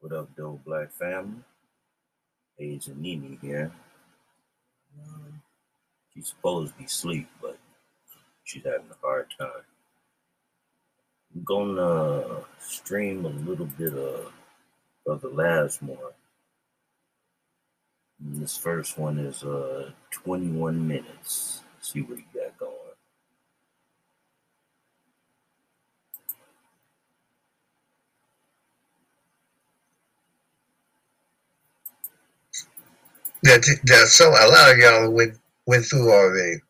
What up, Doe Black family? Age Agent Nene here. Um, she's supposed to be asleep, but she's having a hard time. I'm gonna stream a little bit of Brother Lasmore. And this first one is uh 21 minutes. see what he got going. That that so a lot of y'all went went through already,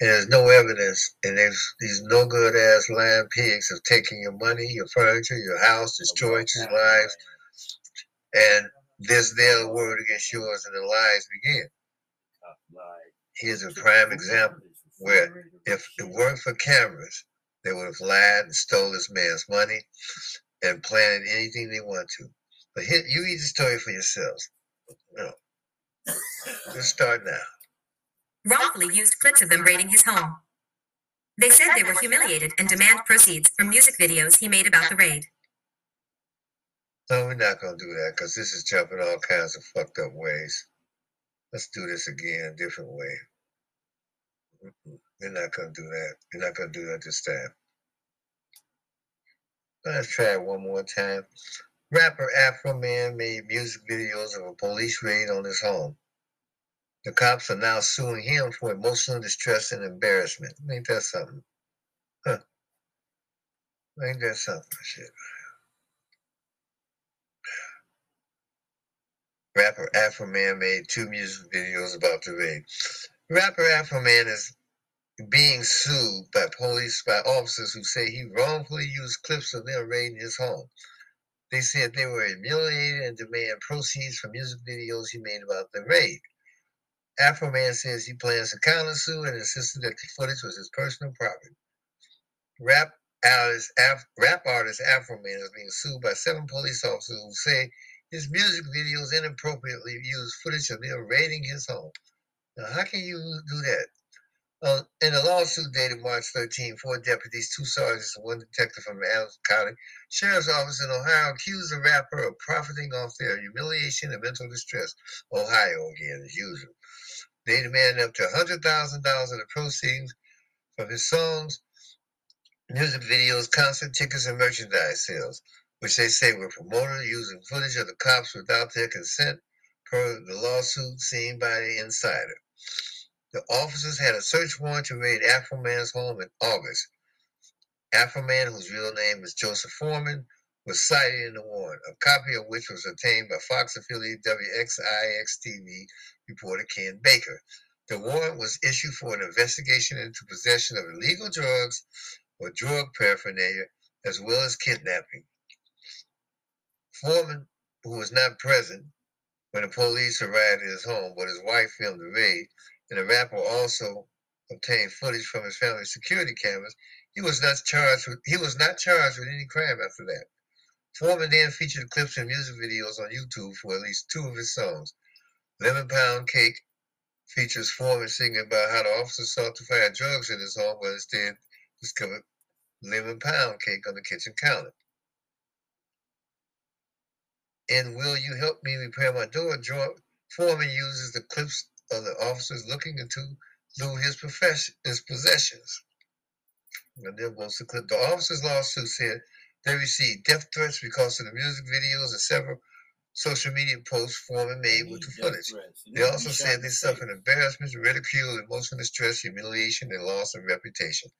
and there's no evidence, and there's these no good ass land pigs of taking your money, your furniture, your house, destroying your lives, and this their word against yours, and the lies begin. Here's a prime example where if it weren't for cameras, they would have lied and stole this man's money and planted anything they want to. But here, you read the story for yourselves. You know, Let's start now. Wrongfully used clips of them raiding his home. They said they were humiliated and demand proceeds from music videos he made about the raid. No, we're not going to do that because this is jumping all kinds of fucked up ways. Let's do this again a different way. We're not going to do that. We're not going to do that this time. Let's try it one more time. Rapper Afroman made music videos of a police raid on his home. The cops are now suing him for emotional distress and embarrassment. Ain't that something? Huh. Ain't that something? Shit. Rapper Afroman made two music videos about the raid. Rapper Afroman is being sued by police, by officers who say he wrongfully used clips of their them raiding his home. They said they were humiliated and demand proceeds from music videos he made about the raid. Afroman says he plans to countersue and insisted that the footage was his personal property. Rap artist, Af- rap artist Afroman is being sued by seven police officers who say his music videos inappropriately use footage of them raiding his home. Now, how can you do that? Uh, in a lawsuit dated March 13, four deputies, two sergeants, and one detective from Adams County Sheriff's Office in Ohio accused the rapper of profiting off their humiliation and mental distress. Ohio again, as usual. They demanded up to $100,000 in the proceeds from his songs, music videos, concert tickets, and merchandise sales, which they say were promoted using footage of the cops without their consent, per the lawsuit seen by the insider. The officers had a search warrant to raid Afroman's home in August. Afroman, whose real name is Joseph Foreman, was cited in the warrant, a copy of which was obtained by Fox affiliate WXIX TV reporter Ken Baker. The warrant was issued for an investigation into possession of illegal drugs or drug paraphernalia, as well as kidnapping. Foreman, who was not present when the police arrived at his home, but his wife filmed the raid, and the rapper also obtained footage from his family's security cameras, he was not charged with he was not charged with any crime after that. Foreman then featured clips and music videos on YouTube for at least two of his songs. Lemon Pound Cake features Foreman singing about how the officers sought to find drugs in his home, but instead discovered lemon pound cake on the kitchen counter. And Will You Help Me Repair My Door? Foreman uses the clips of the officers looking into through his profession, his possessions. And then was the clip. The officers' lawsuit said they received death threats because of the music videos and several social media posts Foreman made with the footage. They also said they suffered embarrassment, ridicule, emotional distress, humiliation, and loss of reputation.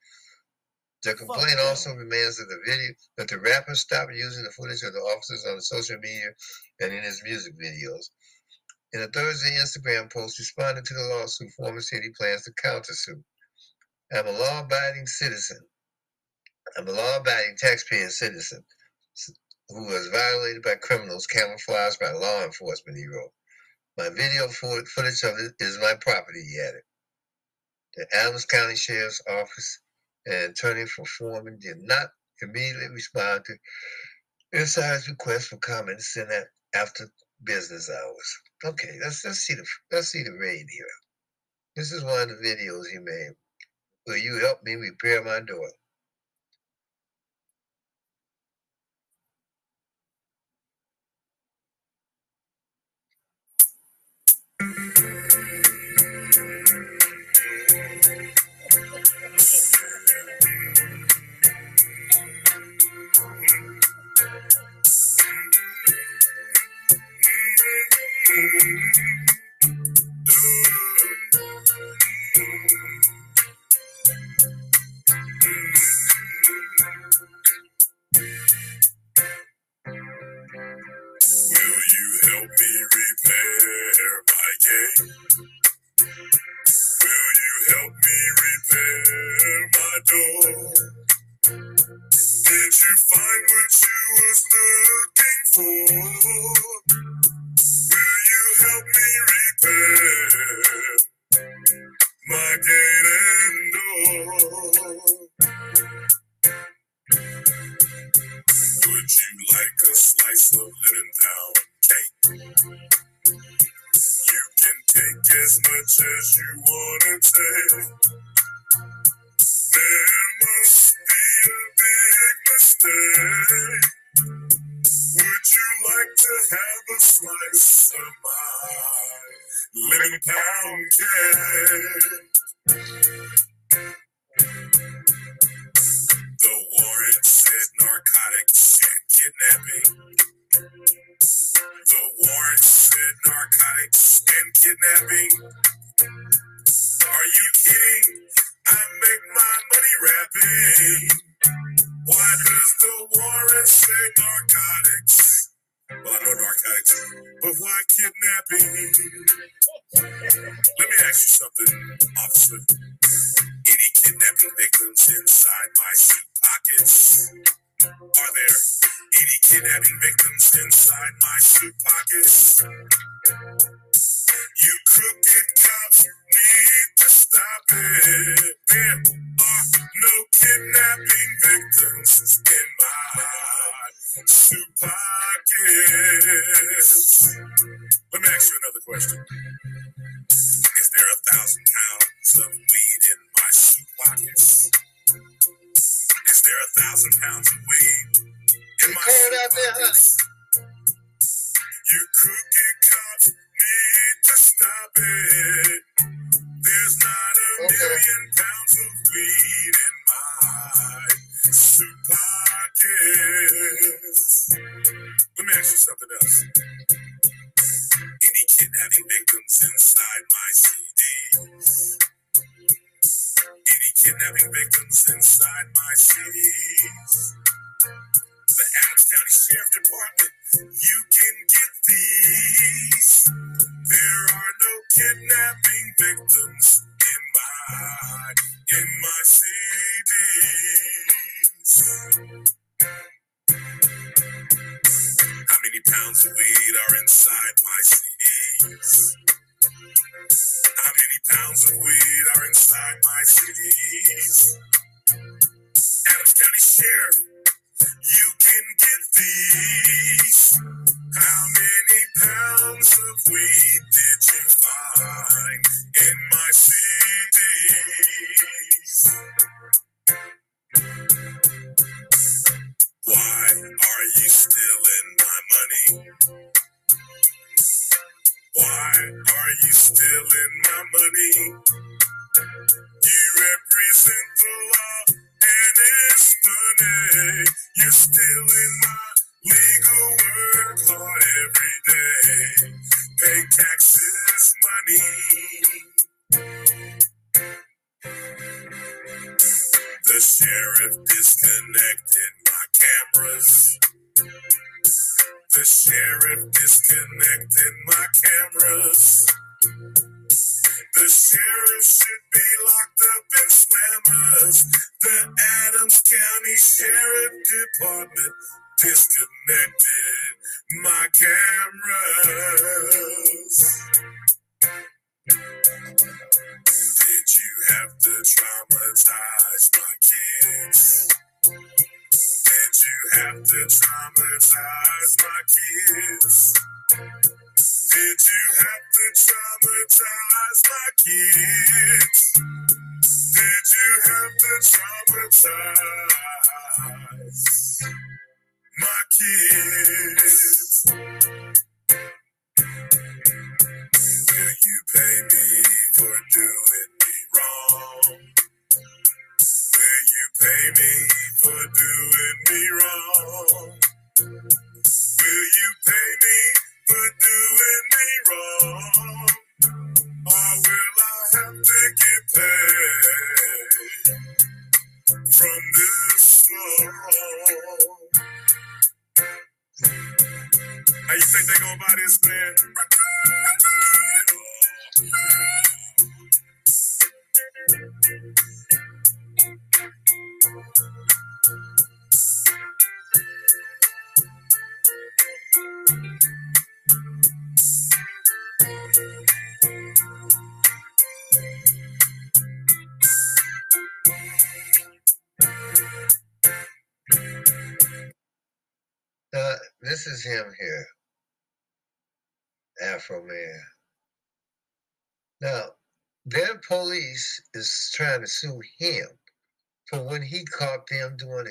The complaint also demands that the video that the rapper stop using the footage of the officers on social media and in his music videos. In a Thursday Instagram post responding to the lawsuit, said he plans to countersue. I'm a law abiding citizen. I'm a law abiding taxpaying citizen who was violated by criminals camouflaged by law enforcement, he wrote. My video footage of it is my property, he added. The Adams County Sheriff's Office and attorney for Foreman did not immediately respond to Insider's request for comment sent after business hours. Okay, let's let's see the let's see the raid here. This is one of the videos he made. Will you help me repair my door?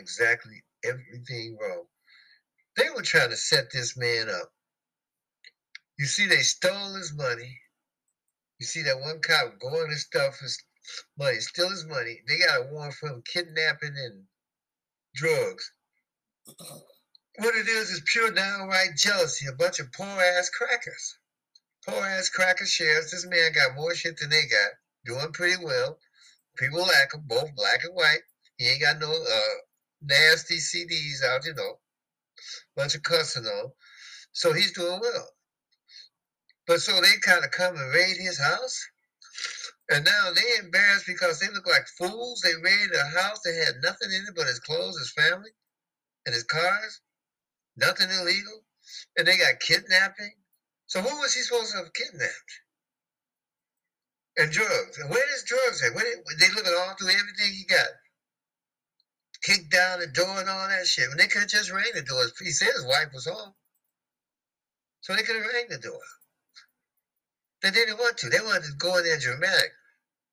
Exactly everything wrong. They were trying to set this man up. You see, they stole his money. You see that one cop going and stuff his money, steal his money. They got a warrant for him kidnapping and drugs. What it is is pure downright jealousy. A bunch of poor ass crackers. Poor ass cracker shares. This man got more shit than they got. Doing pretty well. People like him, both black and white. He ain't got no uh, nasty CDs out, you know. Bunch of cussing on. So he's doing well. But so they kind of come and raid his house. And now they embarrassed because they look like fools. They raided a house that had nothing in it but his clothes, his family, and his cars. Nothing illegal. And they got kidnapping. So who was he supposed to have kidnapped? And drugs. And where is drugs at? Where did, they looking all through everything he got. Kicked down the door and all that shit. When they could have just rang the door. He said his wife was home. So they could have rang the door. They didn't want to. They wanted to go in there dramatic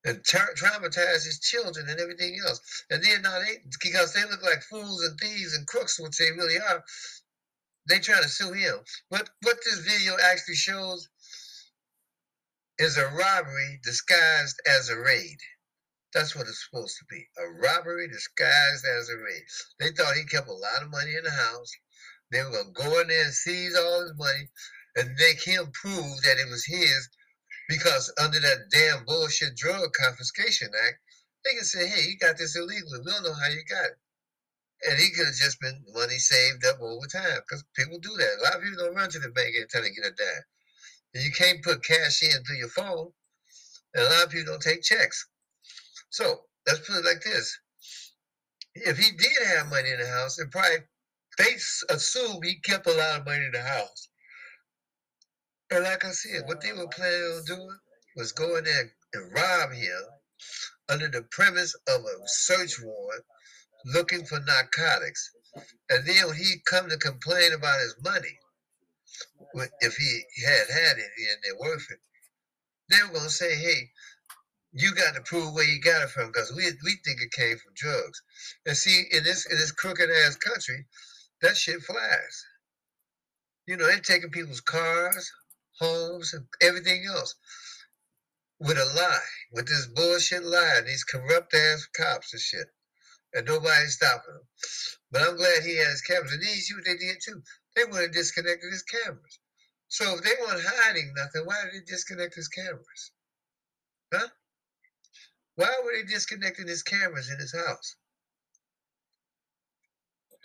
and tra- traumatize his children and everything else. And then now they, because they look like fools and thieves and crooks, which they really are, they trying to sue him. What what this video actually shows is a robbery disguised as a raid. That's what it's supposed to be. A robbery disguised as a raid. They thought he kept a lot of money in the house. They were gonna go in there and seize all his money and make him prove that it was his because under that damn bullshit drug confiscation act, they can say, hey, you got this illegally. We don't know how you got it. And he could have just been money saved up over time because people do that. A lot of people don't run to the bank until they get a dime. And you can't put cash in through your phone. And a lot of people don't take checks. So let's put it like this. If he did have money in the house, and probably they assume he kept a lot of money in the house. And like I said, what they were planning on doing was going in there and rob him under the premise of a search warrant looking for narcotics. And then when he come to complain about his money, if he had had it and they're worth it, they were gonna say, "Hey, you got to prove where you got it from because we we think it came from drugs." And see, in this in this crooked ass country, that shit flies. You know, they're taking people's cars, homes, and everything else with a lie, with this bullshit lie, these corrupt ass cops and shit and nobody's stopping them. But I'm glad he has cameras. And these you they did too. They would have disconnected his cameras. So if they weren't hiding nothing, why did they disconnect his cameras? Huh? Why were they disconnecting his cameras in his house?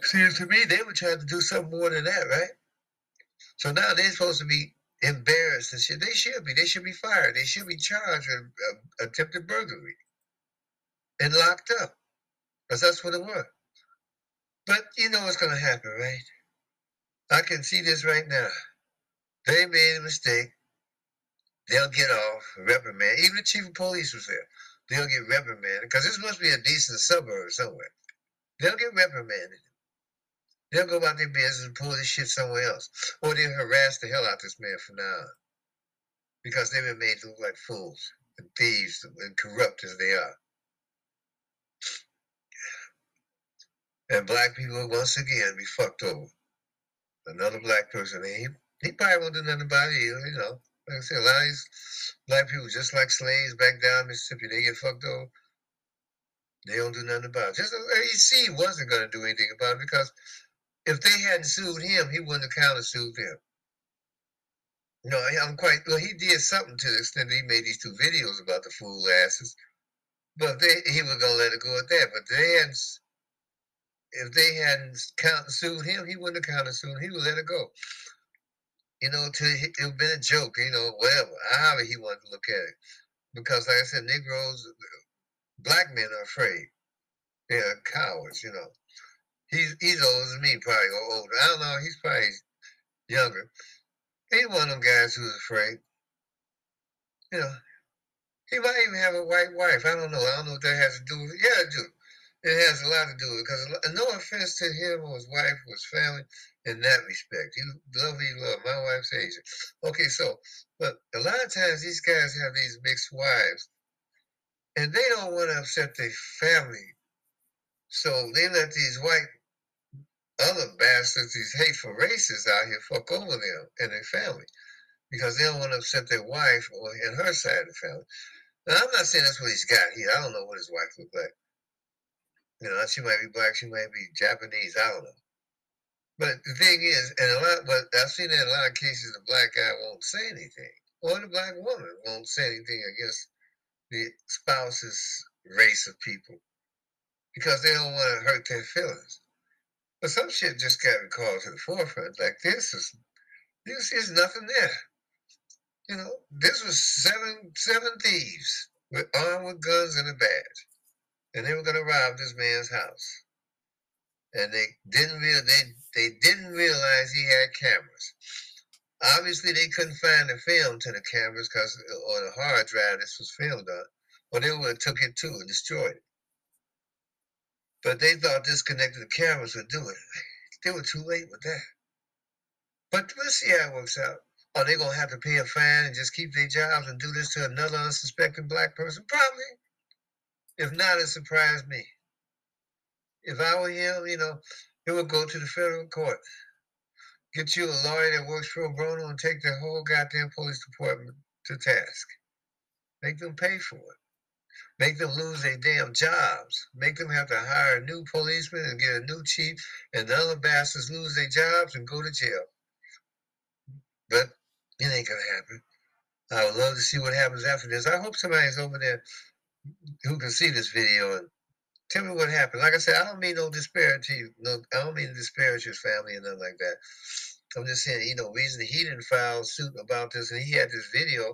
Seems to me they were trying to do something more than that, right? So now they're supposed to be embarrassed and shit. They should be. They should be fired. They should be charged with uh, attempted burglary and locked up. Because that's what it was. But you know what's going to happen, right? I can see this right now. They made a mistake. They'll get off, reprimand. Even the chief of police was there. They'll get reprimanded because this must be a decent suburb somewhere. They'll get reprimanded. They'll go about their business and pull this shit somewhere else. Or they'll harass the hell out of this man from now on. Because they've been made to look like fools and thieves and corrupt as they are. And black people once again be fucked over. Another black person, he, he probably won't do nothing about it you know. Like I said, a lot of these black people, just like slaves back down Mississippi, they get fucked over. They don't do nothing about it. Just uh, AEC wasn't going to do anything about it because if they hadn't sued him, he wouldn't have countersued them. No, I'm quite well. He did something to the extent that he made these two videos about the fool asses, but they he was gonna let it go at that. But they hadn't if they hadn't count sued him, he wouldn't have countersued. Him, he would let it go. You know, to it would been a joke. You know, whatever, however he wanted to look at it. Because, like I said, Negroes, uh, black men are afraid. They're cowards. You know, he's he's older than me, probably or older. I don't know. He's probably younger. He's one of them guys who's afraid. You know, he might even have a white wife. I don't know. I don't know what that has to do with it. Yeah, it do. It has a lot to do with it because no offense to him or his wife or his family, in that respect. You love you love. My wife's Asian. Okay, so, but a lot of times these guys have these mixed wives, and they don't want to upset their family. So they let these white other bastards, these hateful racists out here fuck over them and their family because they don't want to upset their wife or and her side of the family. Now, I'm not saying that's what he's got here. I don't know what his wife looked like. You know, she might be black, she might be Japanese, I don't know. But the thing is, and a lot, but I've seen that in a lot of cases, the black guy won't say anything, or the black woman won't say anything against the spouse's race of people because they don't want to hurt their feelings. But some shit just got called to the forefront. Like this is, this is nothing there. You know, this was seven seven thieves with armed with guns and a badge, and they were going to rob this man's house. And they didn't real they they didn't realize he had cameras. Obviously, they couldn't find the film to the cameras because or the hard drive this was filmed on, or they would have took it too and destroyed it. But they thought disconnecting the cameras would do it. They were too late with that. But we'll see how it works out. Are they gonna have to pay a fine and just keep their jobs and do this to another unsuspecting black person? Probably. If not, it surprised me. If I were him, you know, he would go to the federal court. Get you a lawyer that works pro bono and take the whole goddamn police department to task. Make them pay for it. Make them lose their damn jobs. Make them have to hire a new policeman and get a new chief, and the other bastards lose their jobs and go to jail. But it ain't gonna happen. I would love to see what happens after this. I hope somebody's over there who can see this video and tell me what happened. Like I said, I don't mean no disparity. No, I don't mean to disparage his family or nothing like that. I'm just saying, you know, reason he didn't file suit about this, and he had this video,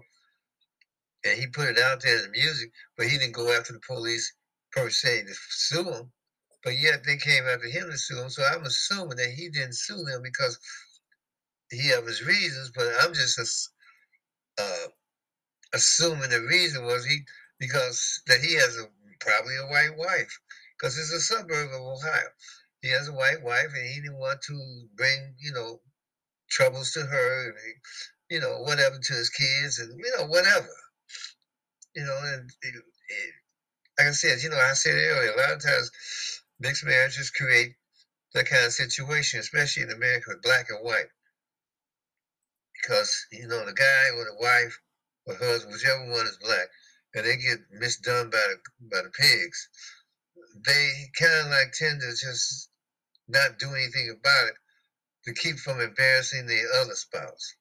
and he put it out there the music, but he didn't go after the police per se to sue him. But yet they came after him to sue him. So I'm assuming that he didn't sue them because he have his reasons. But I'm just uh, assuming the reason was he because that he has a probably a white wife because it's a suburb of Ohio. He has a white wife, and he didn't want to bring, you know, troubles to her, and you know, whatever to his kids, and you know, whatever, you know, and it, it, like I said, you know, I said earlier, a lot of times mixed marriages create that kind of situation, especially in America with black and white, because you know, the guy or the wife or husband, whichever one is black, and they get misdone by the by the pigs, they kind of like tend to just not do anything about it to keep from embarrassing the other spouse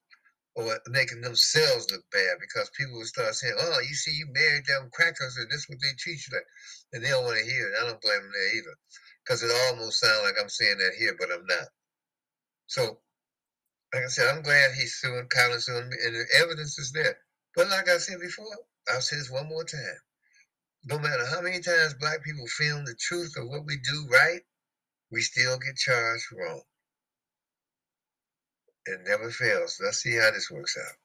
or making themselves look bad because people will start saying, "Oh, you see, you married them crackers, and this is what they treat you like," and they don't want to hear it. I don't blame them there either, because it almost sounds like I'm saying that here, but I'm not. So, like I said, I'm glad he's suing, me, and the evidence is there. But like I said before, I'll say this one more time. No matter how many times black people film the truth of what we do right, we still get charged wrong. It never fails. Let's see how this works out.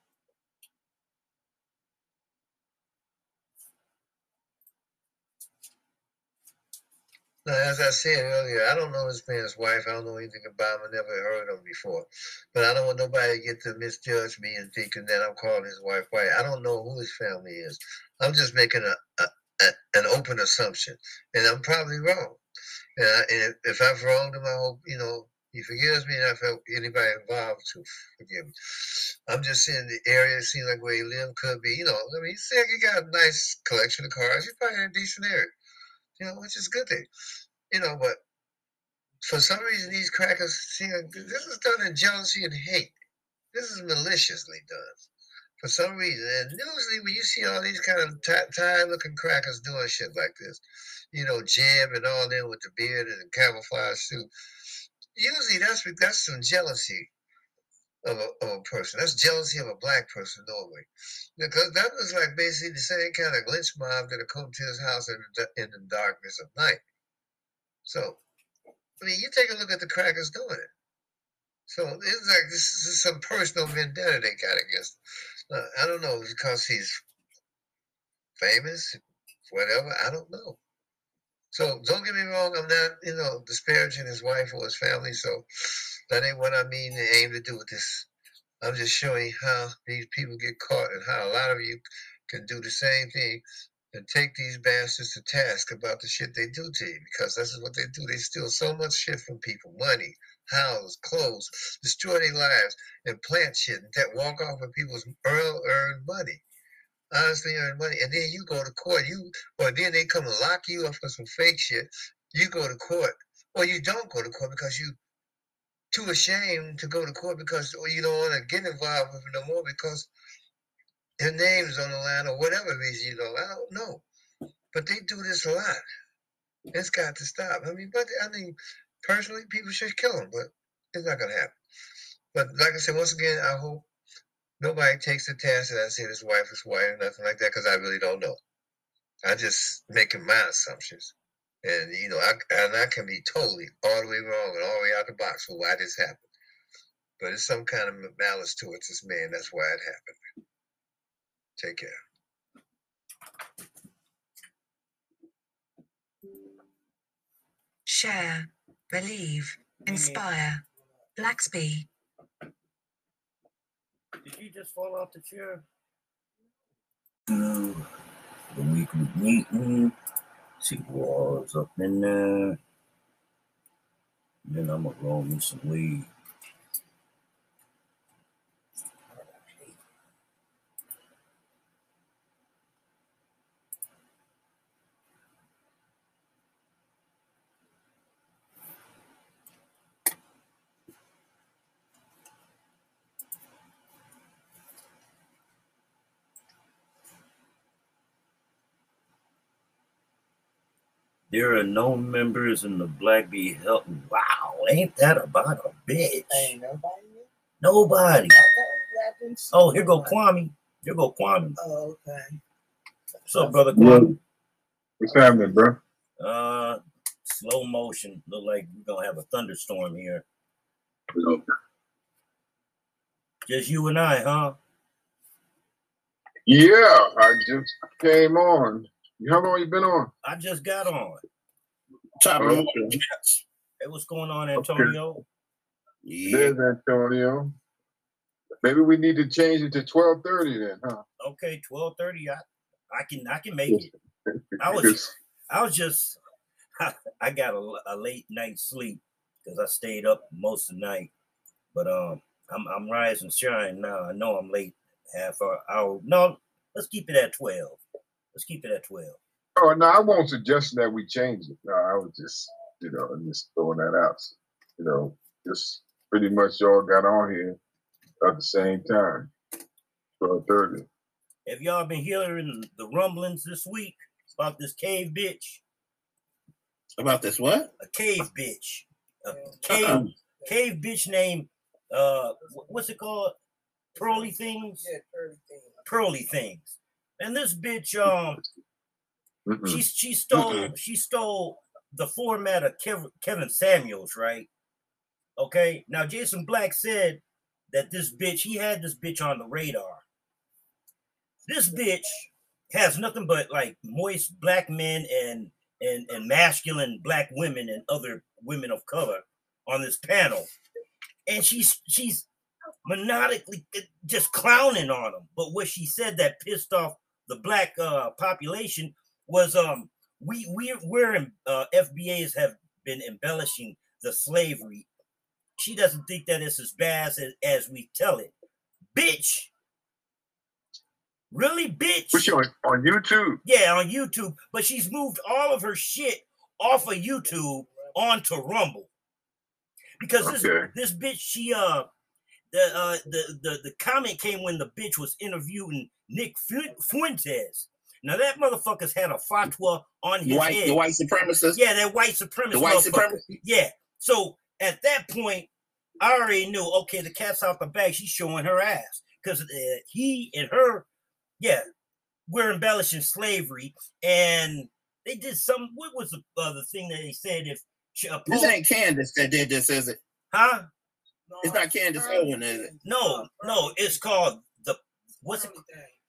As I said earlier, I don't know this man's wife. I don't know anything about him. I never heard of him before. But I don't want nobody to get to misjudge me and thinking that I'm calling his wife white. I don't know who his family is. I'm just making a, a, a an open assumption, and I'm probably wrong. And, I, and if, I've wronged him, I hope you know he forgives me, and I hope anybody involved to forgive me. I'm just saying the area seems like where he lived could be. You know, I mean, he said he got a nice collection of cars. He's probably in a decent area you know, which is a good thing. You know, but for some reason, these crackers see this is done in jealousy and hate. This is maliciously done for some reason. And usually, when you see all these kind of tired looking crackers doing shit like this, you know, Jim and all them with the beard and the camouflage suit, usually that's that's some jealousy of a, of a person. That's jealousy of a black person normally. Because that was like basically the same kind of lynch mob that would come to his house in the, in the darkness of night. So, I mean, you take a look at the crackers doing it. So it's like this is some personal vendetta they got against. Uh, I don't know because he's famous, whatever. I don't know. So don't get me wrong, I'm not, you know, disparaging his wife or his family. So that ain't what I mean to aim to do with this. I'm just showing you how these people get caught and how a lot of you can do the same thing and take these bastards to task about the shit they do to you because this is what they do. They steal so much shit from people money, houses, clothes, destroy their lives, and plant shit that walk off with people's earned money. Honestly earned money. And then you go to court, you or then they come and lock you up for some fake shit. You go to court. Or you don't go to court because you too ashamed to go to court because or you don't want to get involved with it no more because their name's on the line or whatever reason you know. I don't know. But they do this a lot. It's got to stop. I mean, but I mean, personally, people should kill them, but it's not gonna happen. But like I said, once again, I hope nobody takes the task that I say his wife is white or nothing like that, because I really don't know. I'm just making my assumptions. And you know, I and I can be totally all the way wrong and all the way out the box for why this happened. But it's some kind of malice towards this man. That's why it happened. Take care. Share, believe, inspire. Blaqsbi. Did you just fall off the chair? Do the weekly meeting. See what's up in there. Then I'm gonna roll me some weed. There are no members in the Black Bee Health. Wow, ain't that about a bitch? Ain't nobody? Nobody. I thought y'all didn't see Oh, here go nobody. Kwame. Here go Kwame. Oh, okay. What's up, brother Kwame? What's happening, bro? Uh, slow motion. Look like we're gonna have a thunderstorm here. Just you and I, huh? Yeah, I just came on. How long you been on? I just got on. Top of Okay. the morning, Jets. Hey, what's going on, Antonio? Yeah. There's Antonio. Maybe we need to change it to twelve thirty then, huh? Okay, twelve thirty. I, I can, I can make it. I was, I was just, I got a, a late night sleep because I stayed up most of the night. But um, I'm, I'm rise and shine now. I know I'm late half hour. hour. No, let's keep it at twelve. Let's keep it at twelve. Oh no, I won't suggest that we change it. No, I was just, you know, I'm just throwing that out. You know, just pretty much y'all got on here at the same time. Twelve thirty. Have y'all been hearing the rumblings this week about this cave bitch? About this what? A cave bitch. A cave cave bitch named uh what's it called? Pearly things? Yeah, everything. Pearly things. And this bitch um Mm-mm. she she stole she stole the format of Kevin, Kevin Samuels, right? Okay. Now Jason Black said that this bitch he had this bitch on the radar. This bitch has nothing but like moist black men and and and masculine black women and other women of color on this panel, and she's she's monodically just clowning on them. But what she said that pissed off the black uh, population was um we we we're in, uh, FBAs have been embellishing the slavery. She doesn't think that it's as bad as, as we tell it. Bitch. Really, bitch? What's on on YouTube? Yeah, on YouTube. But she's moved all of her shit off of YouTube onto Rumble. Because this this bitch, she uh the uh the, the the comment came when the bitch was interviewing Nick Fuentes. Now that motherfucker's had a fatwa on The his white, head. the white supremacist. Yeah, that white supremacist. The white supremacist. Yeah. So at that point, I already knew. Okay, the cat's out the bag. She's showing her ass because uh, he and her, yeah, we're embellishing slavery, and they did some. What was the uh, the thing that they said? If a This ain't Candace that did this, is it? huh? No, It's not Candace pearly Owen, is it? No, no, it's called the what's it?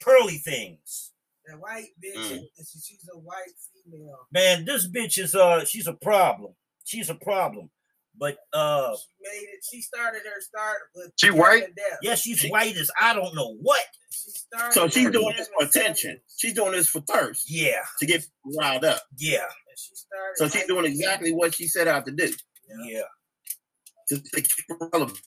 Pearly thing. Pearly things. That white bitch. Mm. and She's a white female. Man, this bitch is uh she's a problem. She's a problem. But uh She made it. She started her start with. She white? Depp. yeah, she's white as I don't know what. She started. So she's doing this for attention. Samuels. She's doing this for thirst Yeah, to get riled up. yeah, she. So she's doing exactly what she set out to do yeah. to, to keep her relevant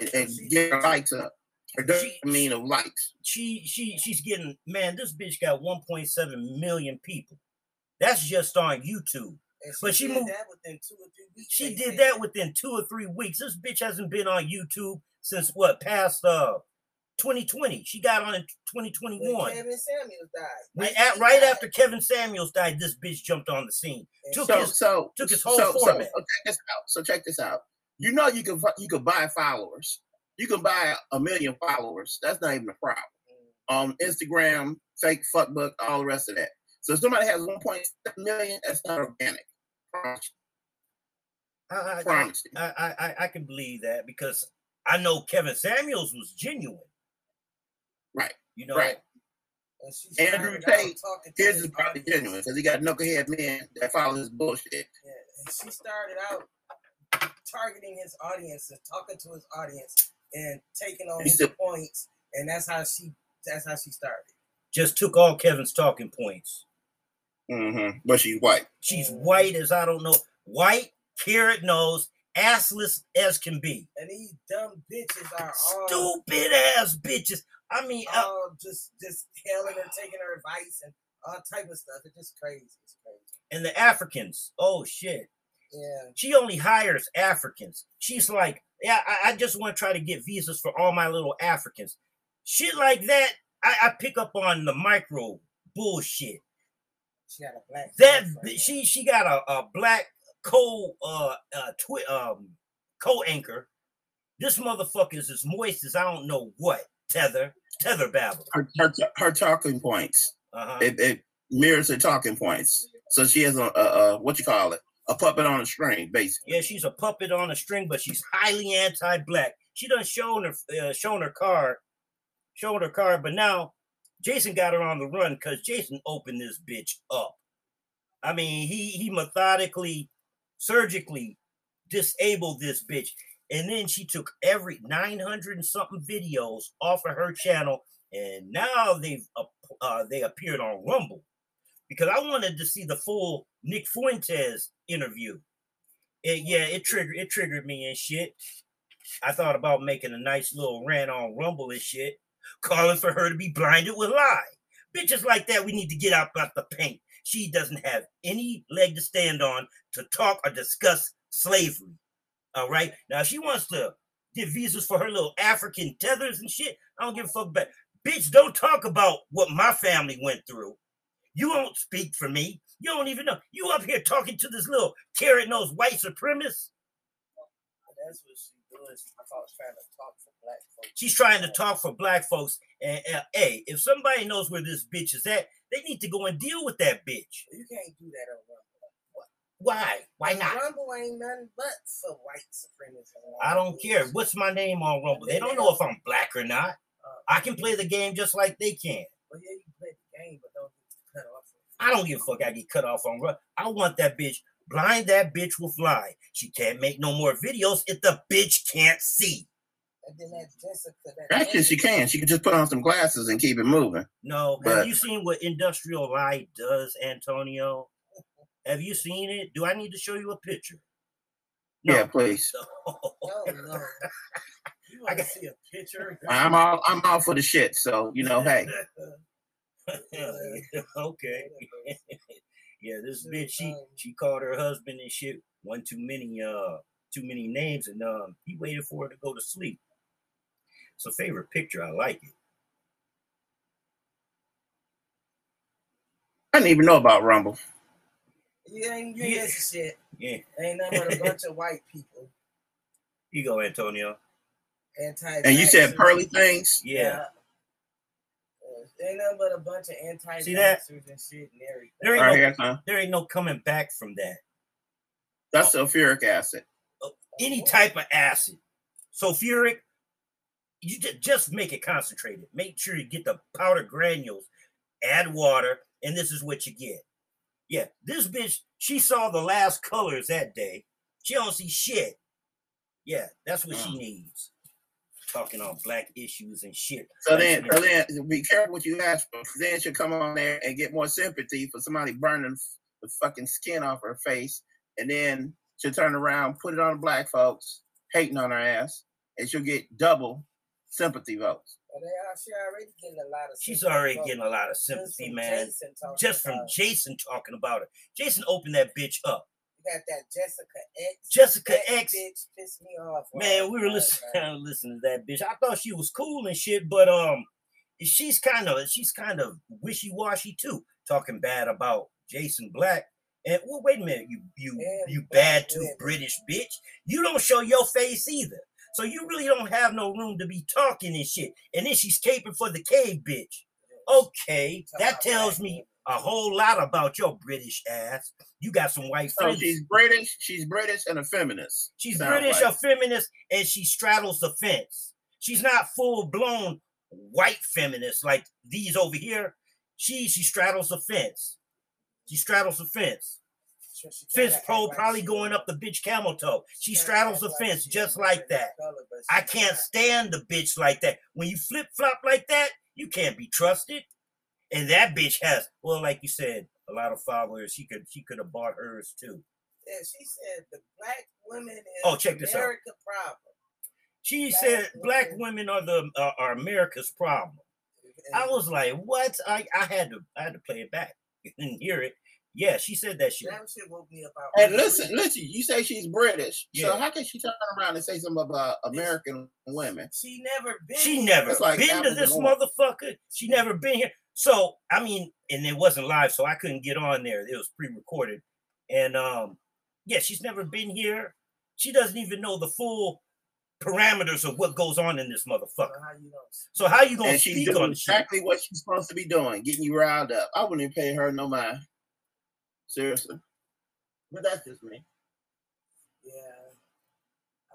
and, and get her likes up. Her dopamine of likes. She she she's getting man, this bitch got 1.7 million people. That's just on YouTube. and but she did moved- that within two or three weeks. She did that within two or three weeks. This bitch hasn't been on YouTube since what past uh 2020. She got on in When 2021. Kevin Samuels died. When Right at, right died. after Kevin Samuels died, this bitch jumped on the scene. And took So his- so took his whole so, so, format. so check this out. So check this out. You know you can you can buy followers. You can buy a million followers. That's not even a problem. Um, Instagram, fake fuckbook, all the rest of that. So if somebody has 1.7 million, that's not organic. Promise I, I. Promise. I, I, I, I can believe that because I know Kevin Samuels was genuine. Right, You know, right. Andrew Tate, talking to His his is probably genuine because he got knucklehead men that follow his bullshit. Yeah, and she started out targeting his audience and talking to his audience and taking on He his still- points, and that's how she that's how she started. just took all Kevin's talking points. Mm-hmm. But she's white. She's white as I don't know, white, carrot nose, assless as can be. And these dumb bitches are all Stupid ass bitches. I mean, uh, all just just hailing her, taking her advice and all type of stuff. It's just crazy. It's crazy. and the Africans. Oh shit. Yeah. She only hires Africans. She's like, yeah, I, I just want to try to get visas for all my little Africans. Shit like that, I, I pick up on the micro bullshit. She had a black That girlfriend, bi- yeah. she she got a, a black co uh uh twi- um co anchor. This motherfucker is as moist as I don't know what. Tether, tether babble. Her, her, her talking points. Uh-huh. It, it mirrors her talking points. So she has a, a, a what you call it, a puppet on a string, basically. Yeah, she's a puppet on a string, but she's highly anti-black. She done shown her uh, shown her card, showed her card, but now Jason got her on the run because Jason opened this bitch up. I mean, he he methodically, surgically disabled this bitch, and then she took every nine hundred and something videos off of her channel, and now they've uh, they appeared on Rumble because I wanted to see the full Nick Fuentes interview it, yeah, it triggered it triggered me and shit. I thought about making a nice little rant on Rumble and shit, calling for her to be blinded with lie. Bitches like that, we need to get out about the paint. She doesn't have any leg to stand on to talk or discuss slavery. All right. Now, if she wants to get visas for her little African tethers and shit, I don't give a fuck about. Bitch, don't talk about what my family went through. You won't speak for me. You don't even know. You up here talking to this little carrot nosed white supremacist. That's what she doing. She, I thought was trying to talk for black folks. She's trying to talk for black folks. And uh, hey, if somebody knows where this bitch is at, they need to go and deal with that bitch. You can't do that on Rumble. Why? Why not? Rumble ain't nothing but for white supremacists. I don't care. What's my name on Rumble? They don't know if I'm black or not. I can play the game just like they can. Well, yeah, you can play the game, but don't get cut off. I don't give a fuck. I get cut off on. Ru- I want that bitch. Blind that bitch will fly. She can't make no more videos if the bitch can't see. And then that Jessica, that Actually, she can. She can just put on some glasses and keep it moving. No, have But- you seen what industrial light does, Antonio? Have you seen it? Do I need to show you a picture? Yeah, please. Oh no! You want to see a picture? I'm all I'm all for the shit. So you know, hey, okay. yeah, this bitch, she she called her husband and shit. One too many uh too many names, and um he waited for her to go to sleep. It's a favorite picture. I like it. I didn't even know about Rumble. You ain't you Yeah. ain't some shit. Yeah, Ain't nothing but a bunch of white people. you go, Antonio. Anti. And you said pearly things. Yeah, Ain't nothing but a bunch of anti See that? and shit and everything. there ain't Right no, here, son. there ain't no coming back from that. That's sulfuric acid. Any type of acid, sulfuric. You ju- just make it concentrated. Make sure you get the powder granules. add water, and this is what you get. Yeah, this bitch, she saw the last colors that day. She don't see shit. Yeah, that's what she Mm. needs. Talking on black issues and shit. So then, so then, be careful what you ask for. Then she'll come on there and get more sympathy for somebody burning the fucking skin off her face, and then she'll turn around, put it on the black folks, hating on her ass, and she'll get double sympathy votes. Well, they are, she already getting a lot of. She's already from- getting a lot of just sympathy, from man. Jason talking Just from Jason talking about her. Jason opened that bitch up. Got that Jessica X. Jessica That X. bitch pissed me off. Man, we were listening to that bitch. I thought she was cool and shit, but um, she's kind of she's kind of wishy washy too, talking bad about Jason Black. And well, wait a minute, you you you bad to. British bitch. You don't show your face either, so you really don't have no room to be talking and shit. And then she's caping for the cave bitch. Okay, that tells me. A whole lot about your British ass. You got some white So friends. she's British, she's British and a feminist. She's Sounds British, like. a feminist, and she straddles the fence. She's not full blown white feminist like these over here. She she straddles the fence. She straddles the fence. So she Fence pole probably going up the bitch camel toe. She straddles the fence just like that. I can't not. stand the bitch like that. When you flip flop like that, you can't be trusted. And that bitch has, well, like you said, a lot of followers. She could she could have bought hers too. Yeah, she said the black women is Oh, check this out. America problem. She Black said black women. women are the uh, are America's problem. I was like, what? I, I had to I had to play it back and hear it. Yeah, she said that shit. that shit woke me up out. And listen, sleep. listen, you say she's British. Yeah. So how can she turn around and say something about American women? She never been. She never That's like been to this and oranges. motherfucker. She never been here. So I mean, and it wasn't live, so I couldn't get on there. It was pre-recorded, and um, yeah, she's never been here. She doesn't even know the full parameters of what goes on in this motherfucker. how you know? So how you gonna And she's speak doing on the shit? exactly what she's supposed to be doing, getting you riled up. I wouldn't even pay her no mind. Seriously. But that's just me. Yeah,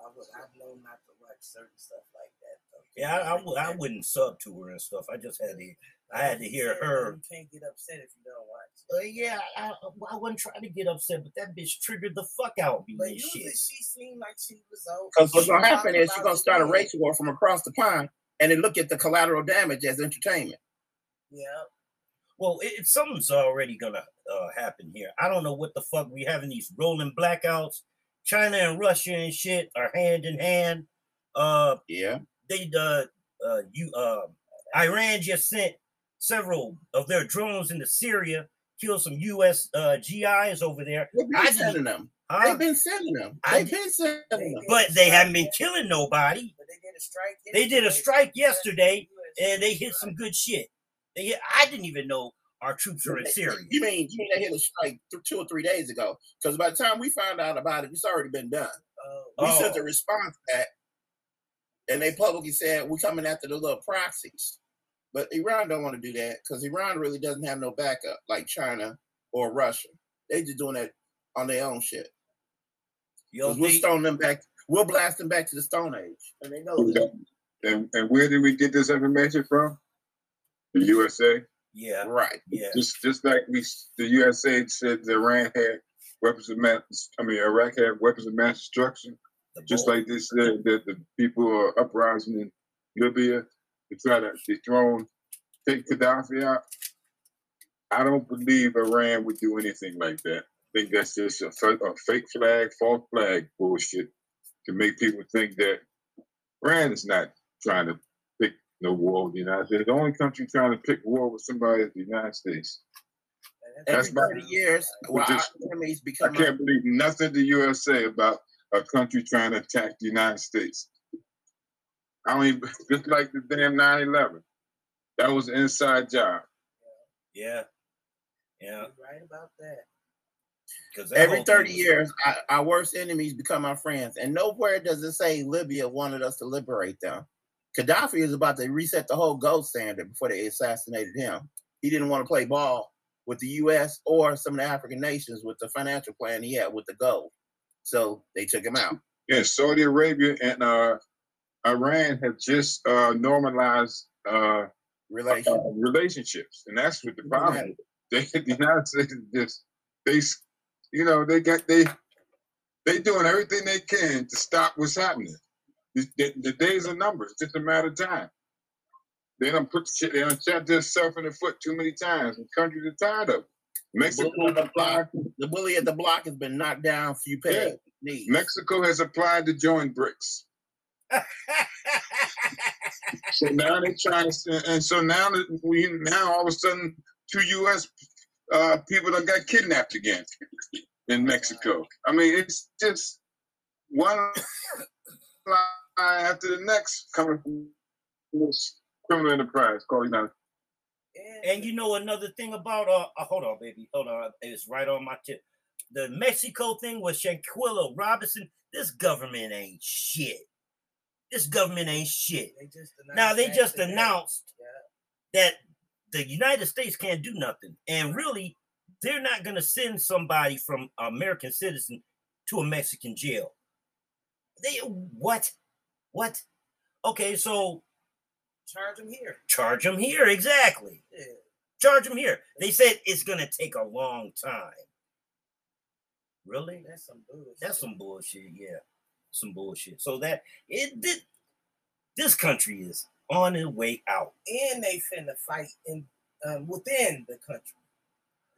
I would. I know not to watch certain stuff like that. Though. Yeah, I, I, I wouldn't sub to her and stuff. I just had to. I had to hear her. You can't get upset if you don't watch. Uh, yeah, I, I wasn't trying to get upset, but that bitch triggered the fuck out of me. But usually shit. she seemed like she was okay. Because what's gonna happen is she's about gonna start a thing. race war from across the pond and then look at the collateral damage as entertainment. Yeah, Well, it, it- something's already gonna uh, happen here. I don't know what the fuck we having these rolling blackouts. China and Russia and shit are hand in hand. Uh, Yeah. they uh, uh, you uh, Iran just sent several of their drones into Syria, killed some U.S. Uh, GIs over there. They've I been didn't- sending them. Huh? They've been sending them. I They've been sending them. but they haven't been killing nobody, but they did a strike. They did a yesterday. strike yesterday, and they hit some good shit. They hit, I didn't even know our troops are in Syria. You mean you mean they hit a strike th- two or three days ago? Because by the time we found out about it, it's already been done. Oh, We Oh. sent a response back, and they publicly said we're coming after the little proxies. But Iran don't want to do that because Iran really doesn't have no backup like China or Russia. They just doing that on their own shit. Yo, 'Cause we'll they- stone them back. We'll blast them back to the Stone Age, and they know that. And, and where did we get this information from? The USA. yeah, Right. yeah. Just just like we, the USA said that Iran had weapons of mass. I mean, Iraq had weapons of mass destruction. The Just bolt. like this, said that the people are uprising in Libya to try to dethrone, take Gaddafi out. I don't believe Iran would do anything like that. I think that's just a, a fake flag, false flag bullshit to make people think that Iran is not trying to pick no war with the United States. The only country trying to pick war with somebody is the United States. man, Every That's my- thirty years, well, just- I can't believe nothing the US say about a country trying to attack the United States. I mean, just like the damn 9 11. That was an inside job. yeah, yeah. You're right about that. Because Every 30 years, our, our worst enemies become our friends. And nowhere does it say Libya wanted us to liberate them. Gaddafi is about to reset the whole gold standard before they assassinated him. He didn't want to play ball with the U.S. or some of the African nations with the financial plan he had with the gold. So they took him out. Yeah, Saudi Arabia and uh, Iran have just uh, normalized uh, Relation. uh, relationships, and that's what the problem. is. They, the United States just they, you know, they got they they doing everything they can to stop what's happening. The, the, the days are numbers; It's just a matter of time. They don't put shit. They don't shot themselves in the foot too many times, and countries are tired of it. Mexico Bully has the block. applied. The bully at the block has been knocked down. Few pegs. Knees. Mexico has applied to join BRICS. So now they're trying to, and so now we now all of a sudden two U.S. Uh, people that got kidnapped again in Mexico. I mean, it's just one lie after the next coming from this criminal enterprise called United. And you know another thing about uh, uh hold on, baby, hold on, it's right on my tip. The Mexico thing with Shanquella Robinson. This government ain't shit. This government ain't shit. They Now they just announced Yeah. that the United States can't do nothing, and really, they're not gonna send somebody from American citizen to a Mexican jail. They what? What? Okay, so Charge them here. charge them here exactly. Yeah. Charge them here. They said it's gonna take a long time. Really? That's some bullshit. That's some bullshit. Yeah, some bullshit. So that it did. This country is on its way out. and they finna fight in um, within the country.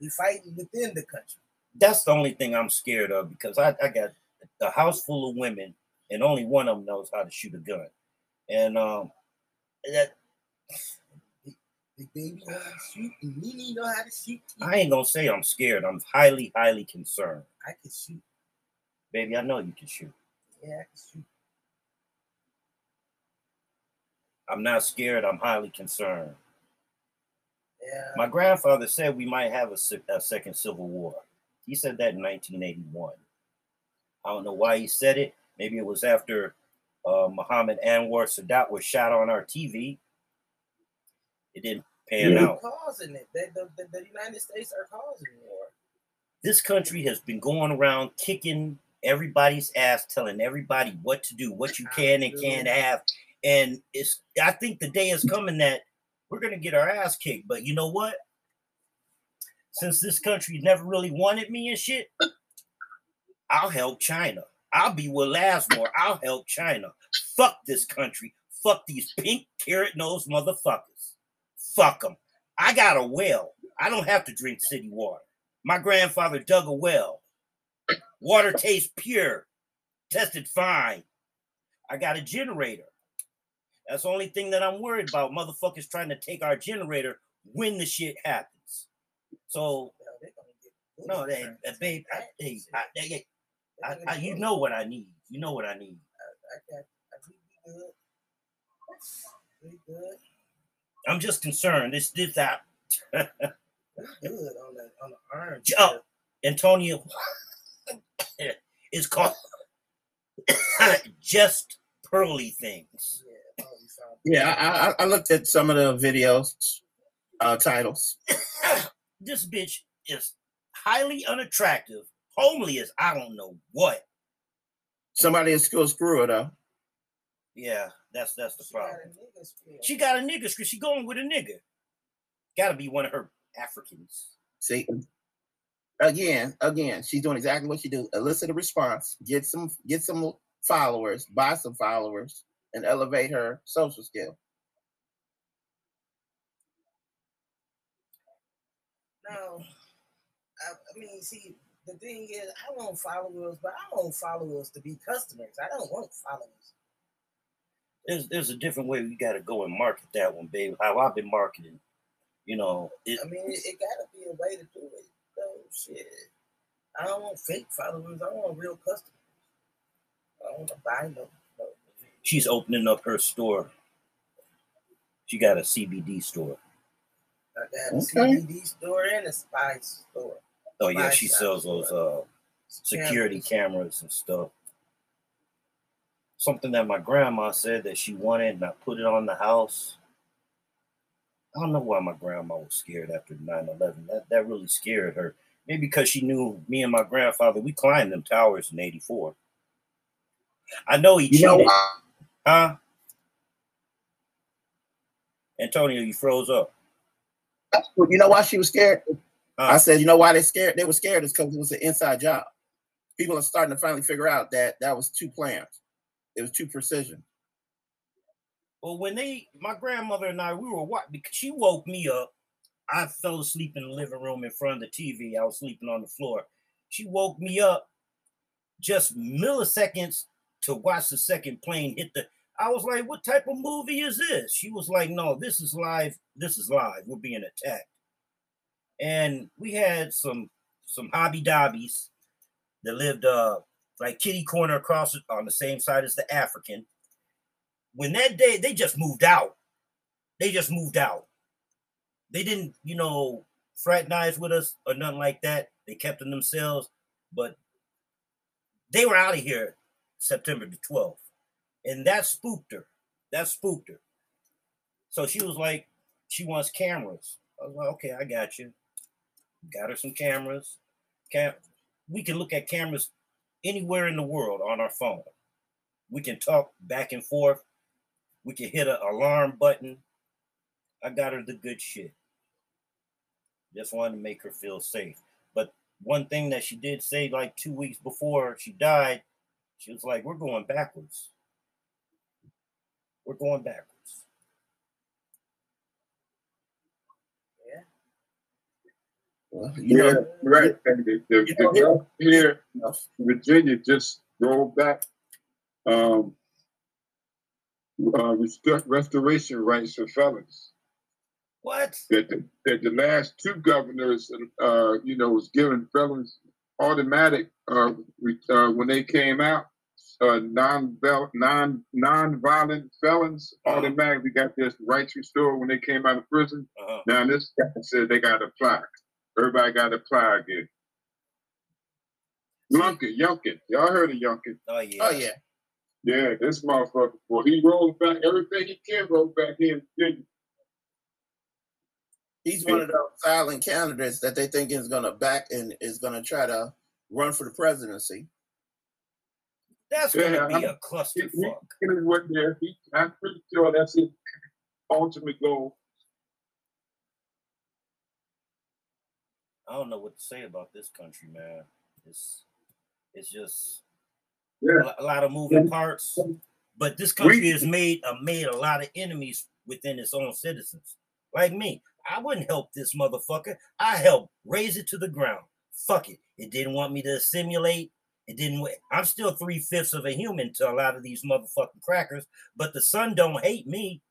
We fighting within the country. That's the only thing I'm scared of because I, I got a house full of women and only one of them knows how to shoot a gun. And um, that The baby know how to shoot, and Nene know how to shoot. I ain't gonna say I'm scared. I'm highly, highly concerned, I can shoot. baby. I know you can shoot. Yeah, I can shoot. I'm not scared. I'm highly concerned. Yeah. My grandfather said we might have a, a second civil war. He said that in 1981. I don't know why he said it. Maybe it was after uh, Muhammad Anwar Sadat was shot on our TV. It didn't pan They're out. causing it. The, the, the United States are causing war. This country has been going around kicking everybody's ass, telling everybody what to do, what you can and can't have. And it's I think the day is coming that we're gonna get our ass kicked. But you know what? Since this country never really wanted me and shit, I'll help China. I'll be Will Lasmore. I'll help China. Fuck this country. Fuck these pink carrot nose motherfuckers. Fuck them. I got a well. I don't have to drink city water. My grandfather dug a well. Water tastes pure. Tested fine. I got a generator. That's the only thing that I'm worried about. Motherfuckers trying to take our generator when the shit happens. So Yo, they gonna get no, they, babe, I, That hey. I, they- They I, I, you know what I need. You know what I need. I got. I think we good. We good. I'm just concerned. This, this, that. Good on the on the orange. Oh. Antonio is called just pearly things. Yeah. We found Yeah, I, I, I looked at some of the videos, uh, titles. this bitch is highly unattractive, homely as I don't know what. Somebody in school screw her though. Yeah, that's that's the She problem. a nigga spill. She got a nigga. She she going with a nigga. Got to be one of her Africans. See, again, again, she's doing exactly what she do: elicit a response, get some, get some followers, buy some followers, and elevate her social skill. No, I, I mean, see, the thing is, I want followers, but I want followers to be customers. I don't want followers. There's there's a different way we got to go and market that one, babe. How I've been marketing. You know, it, I mean, it, it gotta be a way to do it. No shit. I don't want fake followers. I want real customers. I don't want to buy no. no. she's opening up her store. She got a CBD store. I got a Okay. CBD store and a spice store. Oh yeah, she shop sells those uh security Cameras. cameras and stuff. Something that my grandma said that she wanted, and I put it on the house. I don't know why my grandma was scared after 9-11. That that really scared her. Maybe because she knew me and my grandfather, we climbed them towers in 84. I know he You know cheated. why? Huh? Antonio, you froze up. You know why she was scared? Huh. I said, you know why they scared? They were scared is because it was an inside job. People are starting to finally figure out that that was too planned. It was too precision. Well, when they, my grandmother and I, we were watching because she woke me up. I fell asleep in the living room in front of the TV. I was sleeping on the floor. She woke me up just milliseconds to watch the second plane hit the. I was like, "What type of movie is this?" She was like, "No, this is live. This is live. We're being attacked." And we had some some hobby dobbies that lived uh like kitty corner across on the same side as the African when that day they just moved out. They just moved out. They didn't, you know, fraternize with us or nothing like that. They kept them themselves, but they were out of here September the 12th. And that spooked her. That spooked her. So she was like, she wants cameras. I was like, okay, I got you. Got her some cameras. Cam- we can look at cameras anywhere in the world on our phone. We can talk back and forth. We can hit an alarm button. I got her the good shit. Just wanted to make her feel safe. But one thing that she did say, like two weeks before she died, she was like, We're going backwards. We're going backwards. Well, you Yeah, right. And the, the, the know, governor here Virginia just rolled back um, uh, rest- restoration rights for felons. What? That the, that the last two governors, uh, you know, was giving felons automatic uh, uh, when they came out. Uh, non non non-violent felons automatically got their rights restored when they came out of prison. Uh-huh. Now this guy said they got to apply. Everybody got to apply again. Youngkin, Youngkin, y'all heard of Youngkin? Oh yeah. Oh yeah. Yeah, this motherfucker. Well, he rolled back everything he can roll back in. Virginia. He's one of those silent candidates that they think is gonna back and is gonna try to run for the presidency. That's gonna Yeah, be I'm- a He, clusterfuck. he, he went there. He, I'm pretty sure that's his ultimate goal. I don't know what to say about this country, man. It's it's just Yeah. a a lot of moving parts. But this country has made uh, made a lot of enemies within its own citizens. Like me, I wouldn't help this motherfucker. I helped raise it to the ground. Fuck it. It didn't want me to assimilate. It didn't. I'm still three fifths of a human to a lot of these motherfucking crackers. But the sun don't hate me.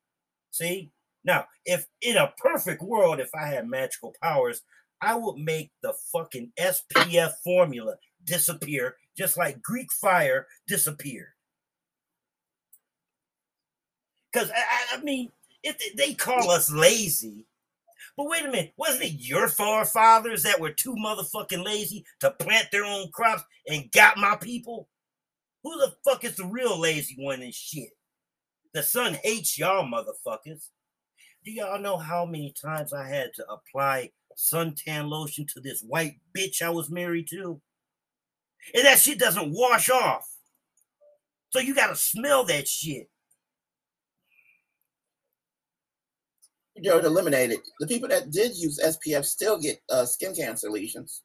See now, if in a perfect world, if I had magical powers, I would make the fucking SPF formula disappear, just like Greek fire disappeared. Because I- I mean, if they- call us lazy, but wait a minute, wasn't it your forefathers that were too motherfucking lazy to plant their own crops and got my people? Who the fuck is the real lazy one and shit? The sun hates y'all motherfuckers. Do y'all know how many times I had to apply suntan lotion to this white bitch I was married to? And that shit doesn't wash off. So you gotta smell that shit. You know, it eliminated the people that did use SPF still get uh, skin cancer lesions.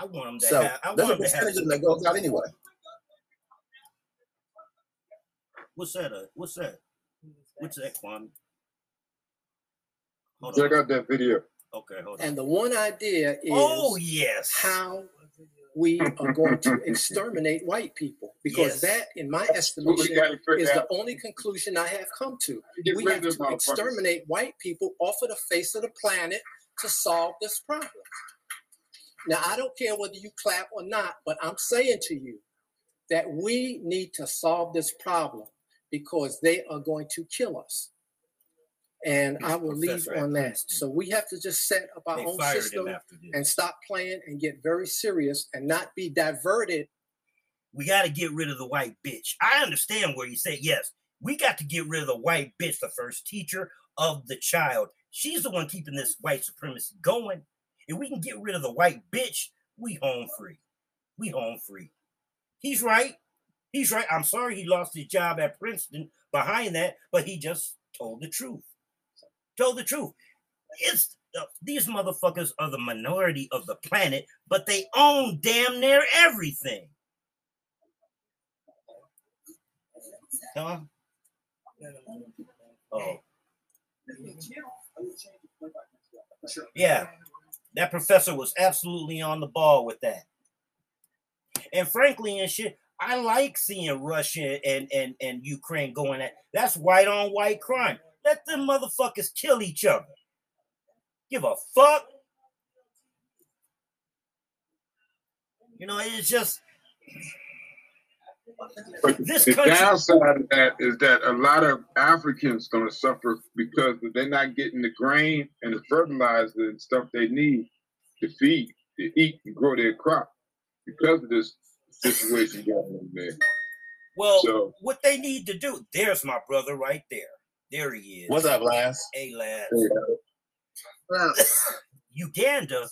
I want them to So have. I there's a want them to have. percentage of them that goes out anyway. What's that? Uh, what's that? What's that, Kwame? Hold Check on. out that video. Okay, hold on. And the one idea is Oh yes. how we are going to exterminate white people. Because Yes. that, in my estimation, is the only conclusion I have come to. Get We have to exterminate white people off of the face of the planet to solve this problem. Now, I don't care whether you clap or not, but I'm saying to you that we need to solve this problem because they are going to kill us. And I will leave on that. So we have to just set up our They own system him after this. and stop playing and get very serious and not be diverted we got to get rid of the white bitch. I understand where you say yes. We got to get rid of the white bitch, the first teacher of the child. She's the one keeping this white supremacy going. If we can get rid of the white bitch, we home free. We home free. He's right. He's right. I'm sorry he lost his job at Princeton behind that, but he just told the truth. Tell the truth. It's uh, these motherfuckers are the minority of the planet, but they own damn near everything. Huh? Oh. Yeah, that professor was absolutely on the ball with that. And frankly, and shit, I like seeing Russia and, and, and Ukraine going at that's white on white crime. Let them motherfuckers kill each other. Give a fuck. You know, it's just But This the country- downside of that is that a lot of Africans going to suffer because they're not getting the grain and the fertilizer and stuff they need to feed, to eat, and grow their crop because of this situation going on there. well, So- what they need to do. There's my brother right there. There he is. What's up, Lance? Hey, lad. Well, Uganda,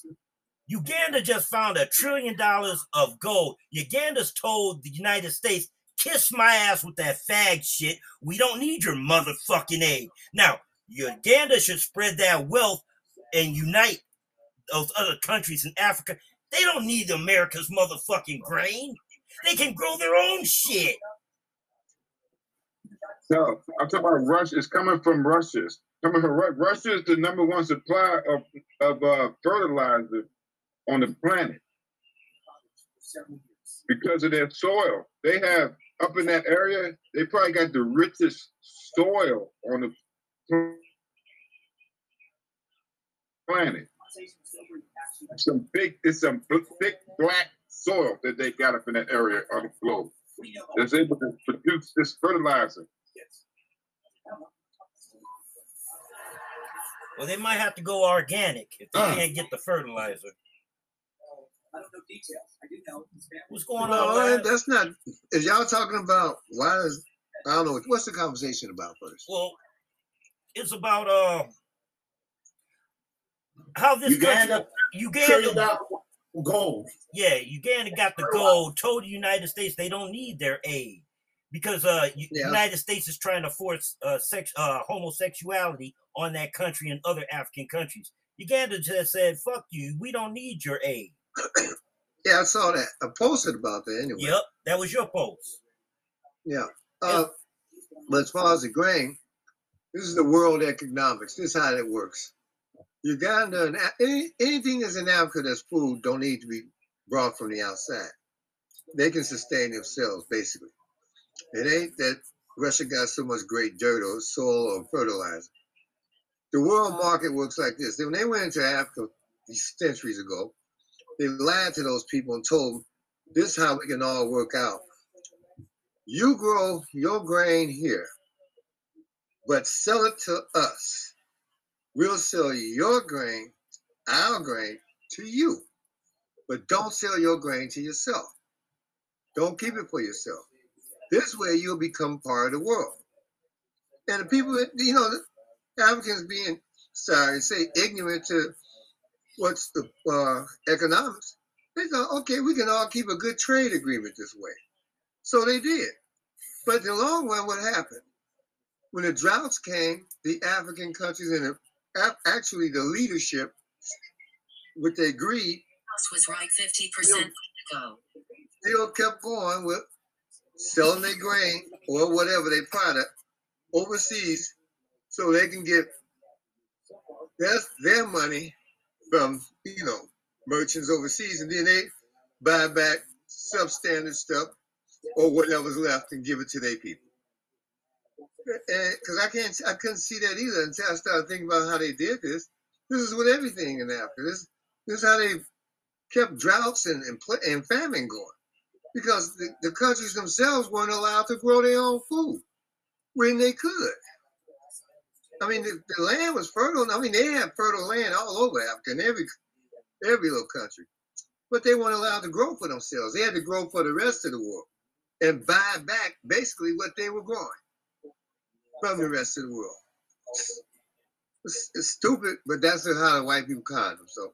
Uganda just found a trillion dollars of gold. Uganda's told the United States, kiss my ass with that fag shit. We don't need your motherfucking aid. Now, Uganda should spread that wealth and unite those other countries in Africa. They don't need America's motherfucking grain. They can grow their own shit. No, I'm talking about Russia. It's coming from Russia. Coming from Ru- Russia is the number one supplier of of uh, fertilizer on the planet because of their soil. They have up in that area. They probably got the richest soil on the planet. Some big, it's some thick black soil that they got up in that area on the globe that's able to produce this fertilizer. Well, they might have to go organic if they Uh. can't get the fertilizer. i don't know What's going No, on? lad? that's not. Is y'all talking about why does I don't know what's the conversation about first? Well, it's about uh how this Uganda country, Trillion Uganda, dollar gold. yeah, Uganda got the gold. Told the United States they don't need their aid because uh Yeah. United States is trying to force uh sex uh homosexuality on that country and other African countries. Uganda just said, "Fuck you, we don't need your aid." Yeah, I saw that. I posted about that anyway. Yep, that was your post. Yeah. Uh, but as far as the grain, this is the world economics. This is how it works. Uganda and any, anything that's in Africa that's food don't need to be brought from the outside. They can sustain themselves basically. It ain't that Russia got so much great dirt or soil or fertilizer. The world market works like this. When they went into Africa centuries ago, they lied to those people and told them this is how we can all work out. You grow your grain here, but sell it to us. We'll sell your grain, our grain, to you. But don't sell your grain to yourself. Don't keep it for yourself. This way you'll become part of the world. And the people, you know, the Africans being, sorry, say ignorant to what's the uh, economics, they thought, okay, we can all keep a good trade agreement this way. So they did. But in the long run, what happened? When the droughts came, the African countries and the, actually the leadership, with their greed, was right 50% ago. still kept going with selling their grain or whatever their product overseas so they can get that's their money from you know merchants overseas and then they buy back substandard stuff or whatever's left and give it to their people. Because I can't, I couldn't see that either until I started thinking about how they did this. This is with everything in Africa. This, this is how they kept droughts and and, and famine going because the, the countries themselves weren't allowed to grow their own food when they could. I mean, the, the land was fertile. I mean, they had fertile land all over Africa in every every little country, but they weren't allowed to grow for themselves. They had to grow for the rest of the world and buy back basically what they were growing from the rest of the world. It's, it's stupid, but that's how the white people conned them. So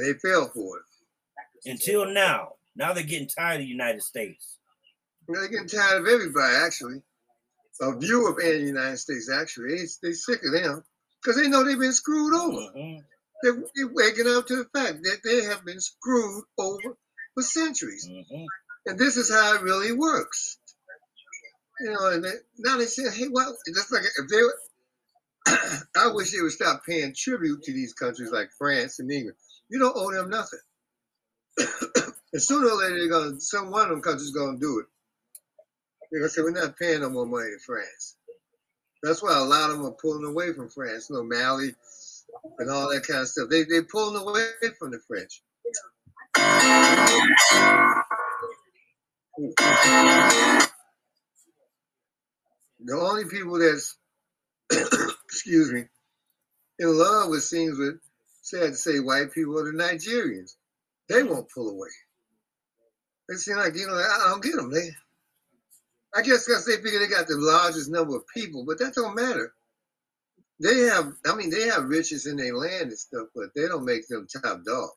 they fell for it. Until now, now they're getting tired of the United States. They're getting tired of everybody, actually. A view of the United States, actually. They, they sick of them. because they know they've been screwed over. Mhm. They're, they're waking up to the fact that they have been screwed over for centuries. Mhm. And this is how it really works. You know, and they, now they say, hey, well, just like if they were, I wish they would stop paying tribute to these countries like France and England. You don't owe them nothing. and sooner or later, they're gonna, some one of them countries gonna do it. They're gonna say, we're not paying no more money to France. That's why a lot of them are pulling away from France. You know, Mali and all that kind of stuff. They, they're pulling away from the French. The only people that's, excuse me, in love with things with, sad to say, white people are the Nigerians. They won't pull away. They seem like, you know, I don't get them. They, I guess because they figure they got the largest number of people, but that don't matter. They have, I mean, they have riches in their land and stuff, but they don't make them top dog.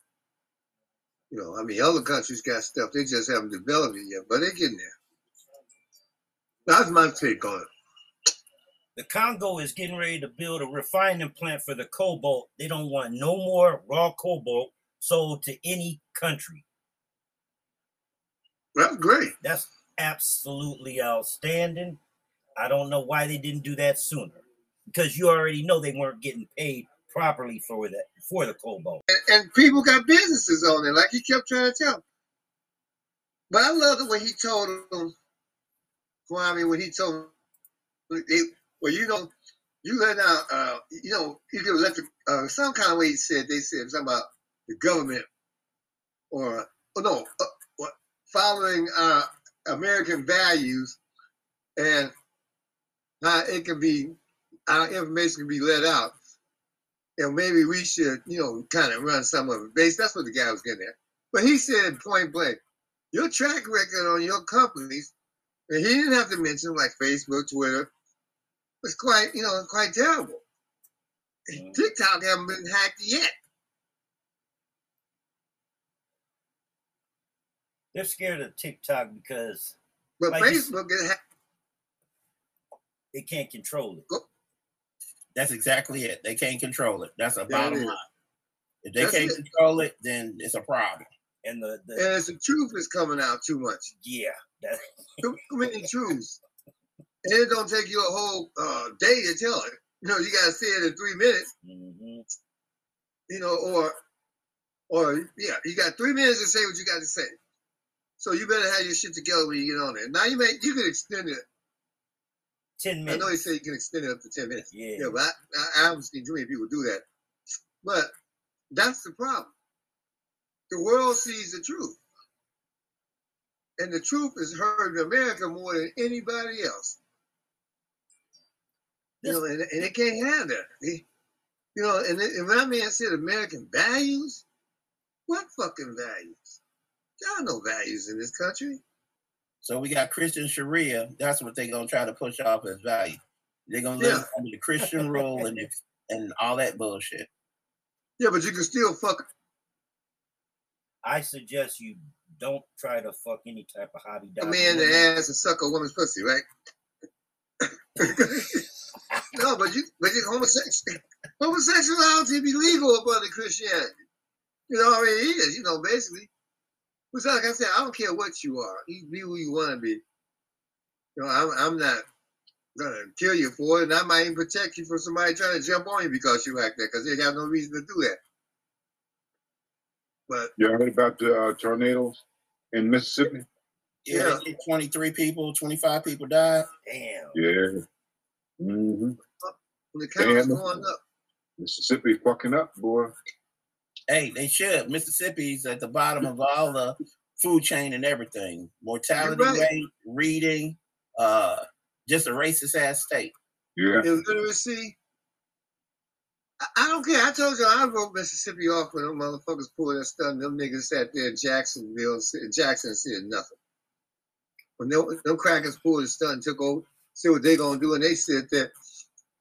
You know, I mean, other countries got stuff, they just haven't developed it yet, but they're getting there. That's my take on it. The Congo is getting ready to build a refining plant for the cobalt. They don't want no more raw cobalt sold to any country. That's great. That's absolutely outstanding. I don't know why they didn't do that sooner. Because you already know they weren't getting paid properly for that for the cobalt. And, and people got businesses on it, like he kept trying to tell. But I love the way he told them, Kwame, when he told them, they, well, you know, you let out, uh, you know, you could let the, uh, some kind of way he said, they said something about the government or, oh no, uh, following uh, American values and how it can be, our information can be let out. And maybe we should, you know, kind of run some of it based. That's what the guy was getting at. But he said point blank, your track record on your companies, and he didn't have to mention like Facebook, Twitter, was quite, you know, quite terrible. Mhm. TikTok haven't been hacked yet. They're scared of TikTok because But Like you s- Facebook is hacked. they can't control it. That's exactly it. They can't control it. That's a There bottom is. line. If they That's can't it. control it, then it's a problem. And the, And the it's the truth is coming out too much. yeah, that, Too, too many truths. And it don't take you a whole uh, day to tell it. You know, you gotta say it in three minutes. mhm. you know, or or yeah, you got three minutes to say what you got to say. So you better have your shit together when you get on there. Now you may you can extend it. ten minutes. I know you say you can extend it up to ten minutes. Yeah. Yeah, but I, I, I haven't seen too many people do that. But that's the problem. The world sees the truth. And the truth is heard in America more than anybody else. You know, and, and they can't have that. They- you know, and, and when that man said American values, what fucking values? There are no values in this country. So we got Christian Sharia. That's what they're gonna try to push off as value. They're gonna live Yeah. under the Christian rule and and all that bullshit. Yeah, but you can still fuck. I suggest you don't try to fuck any type of hobby. a man in the ass and suck a woman's pussy, right? no, but you, but you homosexual, homosexuality be legal up under Christianity. You know, what I mean, it is. You know, basically, which like I said, I don't care what you are. You be who you want to be. You know, I'm, I'm not gonna kill you for it, and I might even protect you from somebody trying to jump on you because you like that, because they have no reason to do that. But You heard about the uh, tornadoes in Mississippi? Yeah, Yeah. 23 people, 25 people died. Damn. Yeah. Mm-hmm. when the count's going up, Mississippi fucking up, boy. Hey, they should. Mississippi's at the bottom of all the food chain and everything. Mortality right. rate, reading, uh, just a racist ass state. Yeah. illiteracy. I, I don't care. I told you I wrote Mississippi off when them motherfuckers pulled that stuff. And them niggas sat there in Jacksonville, and Jackson and said nothing. When them, them crackers pulled the stuff and took over, see what they gonna do, and they said that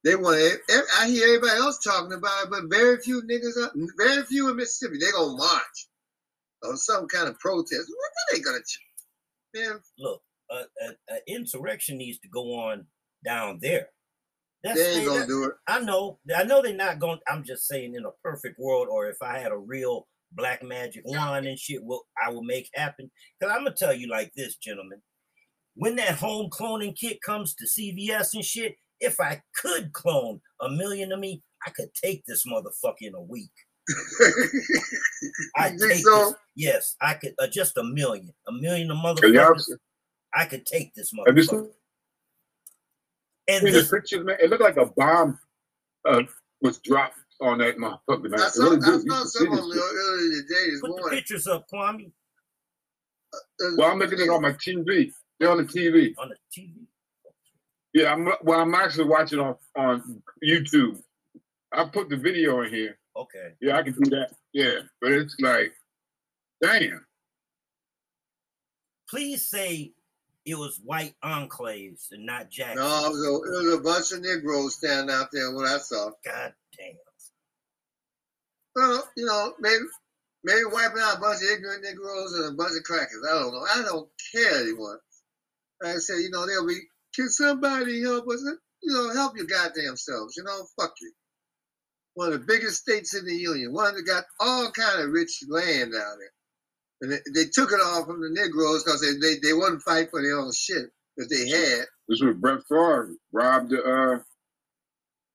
they want. To. I hear everybody else talking about it, but very few niggas, are- very few in Mississippi. They gonna march or some kind of protest. What are they gonna? ch- Man, Look, a, a, a insurrection needs to go on down there. That's They ain't they- gonna that- do it. I know. I know they're not gonna. I'm just saying, in a perfect world, or if I had a real black magic wand and shit, will I will make happen. Because I'm gonna tell you like this, gentlemen. When that home cloning kit comes to CVS and shit, if I could clone a million of me, I could take this motherfucker in a week. I think take so? this. Yes, I could. Uh, just a million, a million of motherfuckers. see- I could take this motherfucker. seen And the pictures, man? It looked like a bomb uh, was dropped on that motherfucker, man. I It saw, really I saw some of this them shit. earlier today this put the pictures up, Kwame, Uh, Well, I'm looking at it on my TV. They're on the TV. on the TV. Yeah, I'm well. I'm actually watching on on YouTube. I put the video in here. Okay. Yeah, I can do that. Yeah, but it's like, damn. Please say it was white enclaves and not Jackson. No, it was, a, it was a bunch of Negroes standing out there. What I saw. God damn. Well, you know, maybe maybe wiping out a bunch of ignorant Negroes and a bunch of crackers. I don't know. I don't care anymore. Like I said, you know, they'll be. Can somebody help us? You know, help your goddamn selves. You know, fuck you. One of the biggest states in the union. One that got all kind of rich land down there, and they, they took it all from the Negroes because they, they they wouldn't fight for their own shit that they had This was Brett Favre robbed the uh,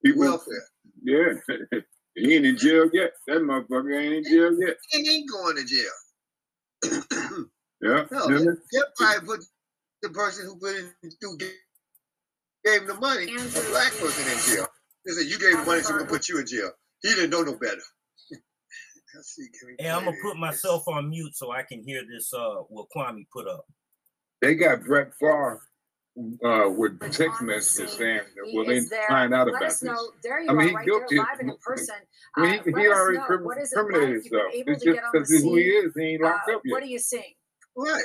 people. welfare. Yeah, he ain't in jail yet. That motherfucker ain't in jail yet. He ain't going to jail. Yeah, No, yeah. they, they probably put the person who put in who gave, gave him the money, a black person in jail. They said you gave the money, so we'll put you in jail. He didn't know no better. Let's see, Hey, I'm gonna put myself on mute so I can hear this. Uh, what Kwame put up. They got Brett Favre uh, with text messages saying, He "Will they is there. find out Let about us this?" know. There you I mean, are, he right guilty. there, in person. I mean, Uh, he, let he already know. crim- What is it criminated? You've himself. able It's just get on the because who he is. He ain't Uh, locked up what are you seeing? Right.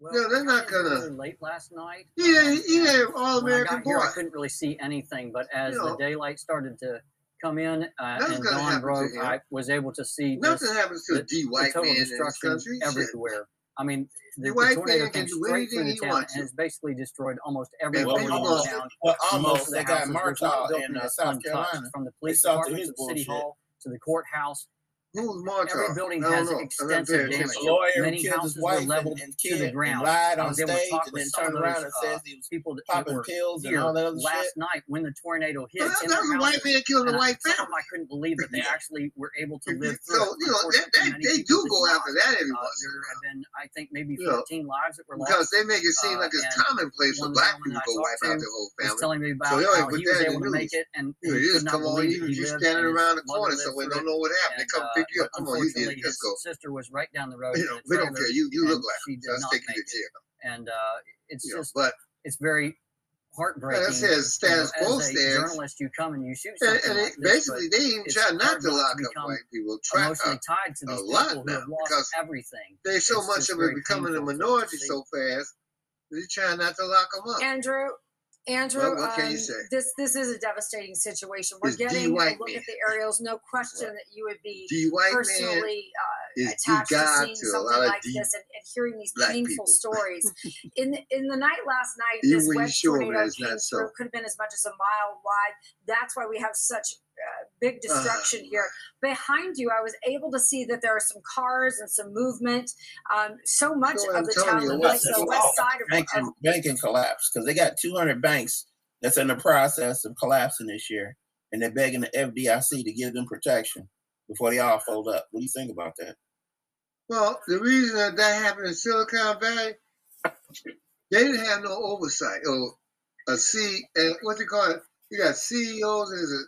Well, No, they're not gonna- really late last night. Yeah, um, ain't, he and ain't all when I American got here, boy. I couldn't really see anything, but as You the daylight started to come in uh, and gonna dawn broke. I was able to see Nothing just happens to the, a D the white total man in this destruction country. Shit. everywhere. I mean, the, The the white tornado man can came straight through the he town wants and to. has basically destroyed almost every And Well, building in almost, town. well, Most almost. of the They got houses, there's not a Murdaugh building in uh, South untouched, Carolina. from the police saw department to the city hall to the courthouse. Who's Every building has know. Extensive damage. a lawyer Many killed his houses were wife leveled and to the kid ground. lied I on was able to stage talk and then turned around and says he was people that, popping were pills and all that other last shit. night when the tornado hit Well, that, in that their was a white man killing a I, white family. I couldn't believe that they actually were able to live through it. you know, they, they, do go after that every Uh, once there have been, I think, maybe You know, 14 lives that were lost. because they make it seem Uh, like it's commonplace for one of the black people to go wipe out their whole family. telling me So about they how he was able to make it and he could just not come on, believe you that he you lived standing around the corner somewhere, don't know what happened. They come uh, pick you but up. Come on, you did. Let's his go. sister was right down the road You in know, a we don't care. You you look like she him, did so let's not take you make to it. jail. And uh, it's You know, just but it's very like I heartbreaking. said, You know, status quo as a stands. journalist, you come and you shoot And, something and like it, this, basically, they even try not hard to lock up white people. Try, emotionally uh, tied to these people who have lost because everything. they so much of it becoming a painful to, to minority so fast. They try not to lock them up. Andrew, Andrew, What, what can um, you say? this this is a devastating situation. We're getting a look at the aerials. No question that you would be personally uh, D attached to seeing to something like this and, and hearing these painful people. stories. in the, in the night last night, Even this when you wedge show 'em tornado that came through. so. Could have been as much as a mile wide. That's why we have such uh, big destruction here. Behind you, I was able to see that there are some cars and some movement. Um, so much So of the town, like the west side of, Banking, of banking collapse because they got 200 banks that's in the process of collapsing this year, and they're begging the FDIC to give them protection before they all fold up. What do you think about that? Well, the reason that that happened in Silicon Valley, they didn't have no oversight or a C and what they call it. You got CEOs and a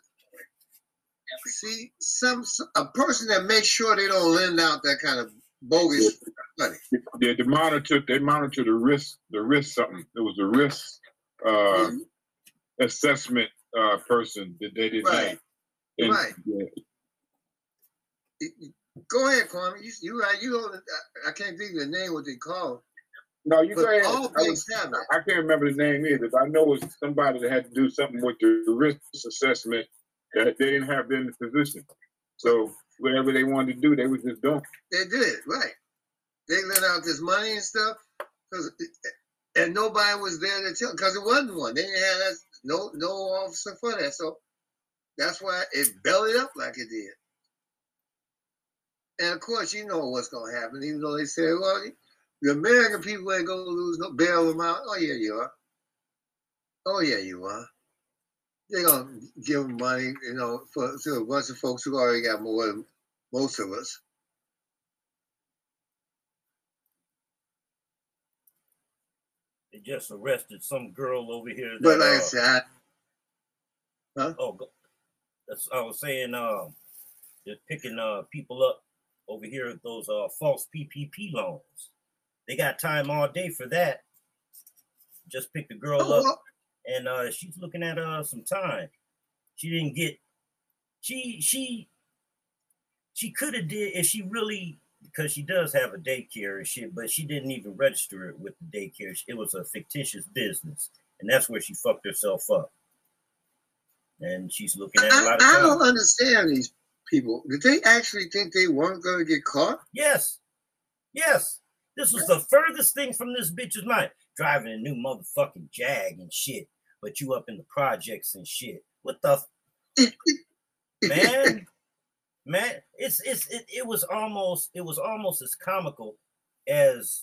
see some a person that makes sure they don't lend out that kind of bogus money. Yeah, they monitor they monitor the risk the risk something. It was a risk uh, Mhm. assessment uh, person that they didn't Right. have. And, Right. yeah, Go ahead, Kwame. You you right. You don't. I, uh, I can't think of the name what they call. No, you go ahead. all I, was- banks have that. I can't remember the name either, but I know it's somebody that had to do something with the risk assessment that they didn't have in the position. So whatever they wanted to do, they was just doing. They did right. They lent out this money and stuff, 'cause- uh, and nobody was there to tell because it wasn't one. They didn't have that. no no officer for that. So that's why it bellied up like it did. And of course, you know what's gonna happen. Even though they say, well, the American people ain't gonna lose no bail them out. Oh yeah, you are. Oh yeah, you are. They're gonna give them money, you know, for to a bunch of folks who already got more than most of us. They just arrested some girl over here. But that, like I uh, said, I, huh? Oh, that's I was saying. Um, they're picking uh people up over here those uh false PPP loans. They got time all day for that. Just picked the girl Oh, up, and uh she's looking at uh some time. She didn't get. She she she could have did if she really because she does have a daycare and shit, but she didn't even register it with the daycare. It was a fictitious business, and that's where she fucked herself up. And she's looking at a I, lot of I time. don't understand these people. Did they actually think they weren't going to get caught? Yes. Yes. This was the furthest thing from this bitch's mind. Driving a new motherfucking Jag and shit, but you up in the projects and shit. What the f- man? Man, it's it's it, it was almost it was almost as comical as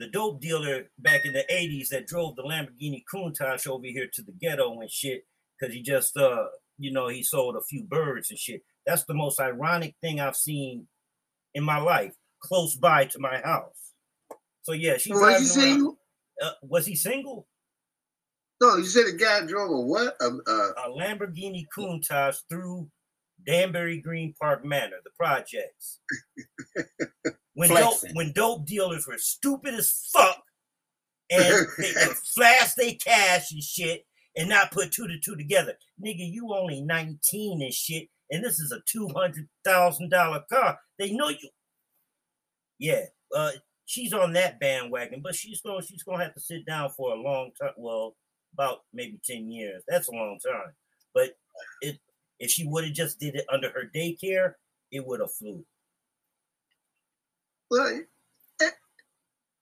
the dope dealer back in the 80s that drove the Lamborghini Countach over here to the ghetto and shit because he just uh you know he sold a few birds and shit. That's the most ironic thing I've seen in my life, close by to my house. So yeah, she Was he single? Uh, was he single? No, you said the guy drove a what? A, a, A Lamborghini Countach through Danbury Green Park Manor, the projects. When dope, when dope dealers were stupid as fuck and they could flash their cash and shit and not put two to two together. Nigga, you only 19 and shit, and this is a $200,000 car. They know you. Yeah, uh, she's on that bandwagon, but she's going she's going to have to sit down for a long time. Well, about maybe 10 years. That's a long time. But it if she would have just did it under her daycare, it would have flew. well,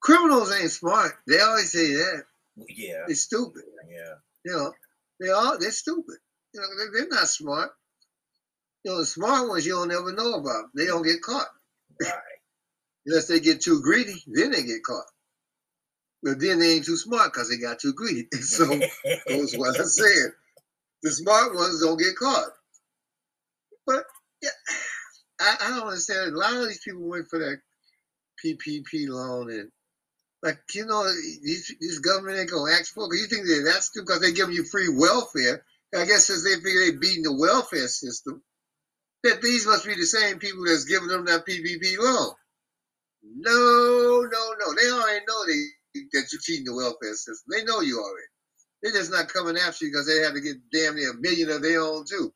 criminals ain't smart. They always say that. Yeah. They're stupid. Yeah. You know, they are. They're stupid. You know, they, they're not smart. You know, the smart ones you don't ever know about. They don't get caught. Right. Unless they get too greedy, then they get caught. But then they ain't too smart because they got too greedy. so that's what I said. The smart ones don't get caught. But yeah, I, I don't understand. A lot of these people went for that PPP loan and like you know these this government ain't gonna ask for. it. You think that that's because they giving you free welfare? I guess since they figure they're beating the welfare system, that these must be the same people that's giving them that PPP loan. No, no, no. They already know they that you're cheating the welfare system. They know you already. They're just not coming after you because they have to get damn near a million of their own too.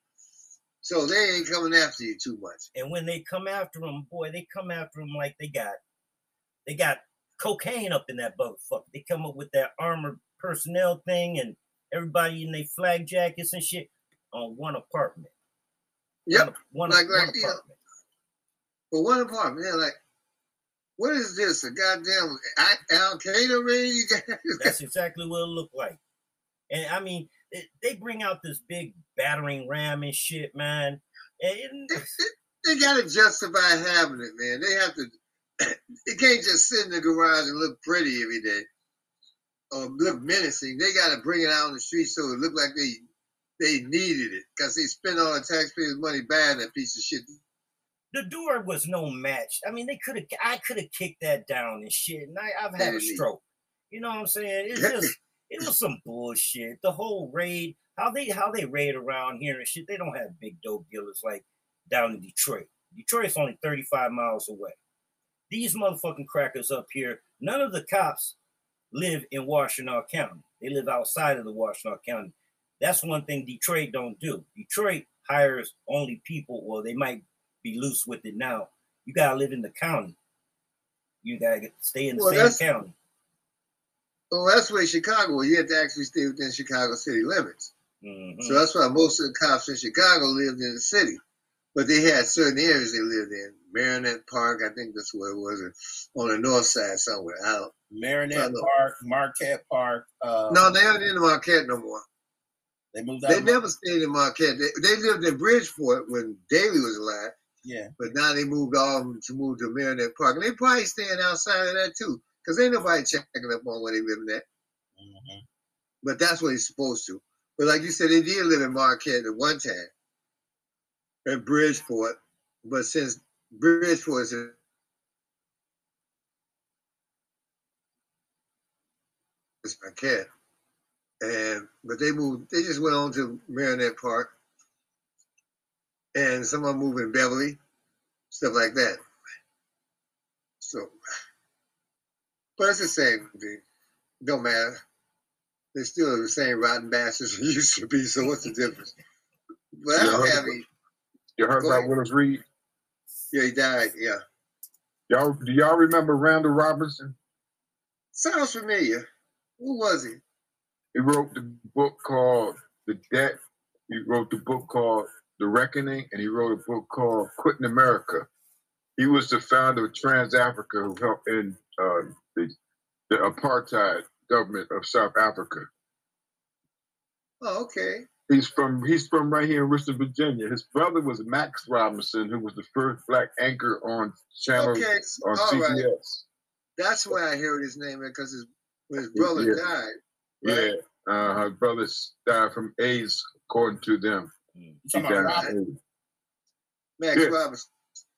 So they ain't coming after you too much. And when they come after them, boy, they come after them like they got they got cocaine up in that boat. Fuck, They come up with that armored personnel thing and everybody in their flag jackets and shit on one apartment. Yep. One, like, one like, apartment. for one apartment, they're like, what is this? A goddamn Al Qaeda raid? That's exactly what it looked like. And I mean, they bring out this big battering ram and shit, man. And they got to justify having it, man. They have to. It can't just sit in the garage and look pretty every day or look menacing. They got to bring it out on the street so it look like they they needed it because they spent all the taxpayers' money buying that piece of shit. the door was no match. I mean, they could have, I could have kicked that down and shit. And I, I've had a stroke. You know what I'm saying? It's just, it was some bullshit. The whole raid, how they, how they raid around here and shit. They don't have big dope dealers like down in Detroit. Detroit's only 35 miles away. These motherfucking crackers up here, none of the cops live in Washtenaw County. They live outside of the Washtenaw County. That's one thing Detroit don't do. Detroit hires only people, or they might be loose with it now. You gotta live in the county. You gotta get, stay in the Well, same county. Well, that's where Chicago. You have to actually stay within Chicago city limits. Mhm. So that's why most of the cops in Chicago lived in the city, but they had certain areas they lived in. Marinette Park. I think that's where it was, on the north side somewhere. Out. Marinette. Park, Marquette Park. Uh, No, they aren't in Marquette no more. they moved out. They never stayed in Marquette. They, they lived in Bridgeport when Daley was alive, Yeah. but now they moved on to move to Marinette Park. And they probably staying outside of that too, because ain't nobody checking up on where they living at. Mhm. But that's what he's supposed to. But like you said, they did live in Marquette at one time, at Bridgeport. But since Bridgeport is in it's Marquette, and but they moved. They just went on to Marinette Park, and some of them moved in Beverly, stuff like that. So, but it's the same thing. Don't matter. They're still the same rotten bastards we used to be. So what's the difference? But I don't Yeah. have any. You heard Go about ahead. Willis Reed? Yeah, he died. Yeah, Y'all, do y'all remember Randall Robinson? sounds familiar. Who was he? He wrote the book called The Debt. He wrote the book called The Reckoning, and he wrote a book called Quitting America. He was the founder of TransAfrica, who helped in uh, the, the apartheid government of South Africa. Oh, okay. He's from he's from right here in Richmond, Virginia. His brother was Max Robinson, who was the first black anchor on channel Okay, on all right. CBS. That's why I heard his name because his his brother Yeah. died. Yeah, uh, her brother died from AIDS, according to them. He died about from Robin? AIDS. Max Yeah. Robinson.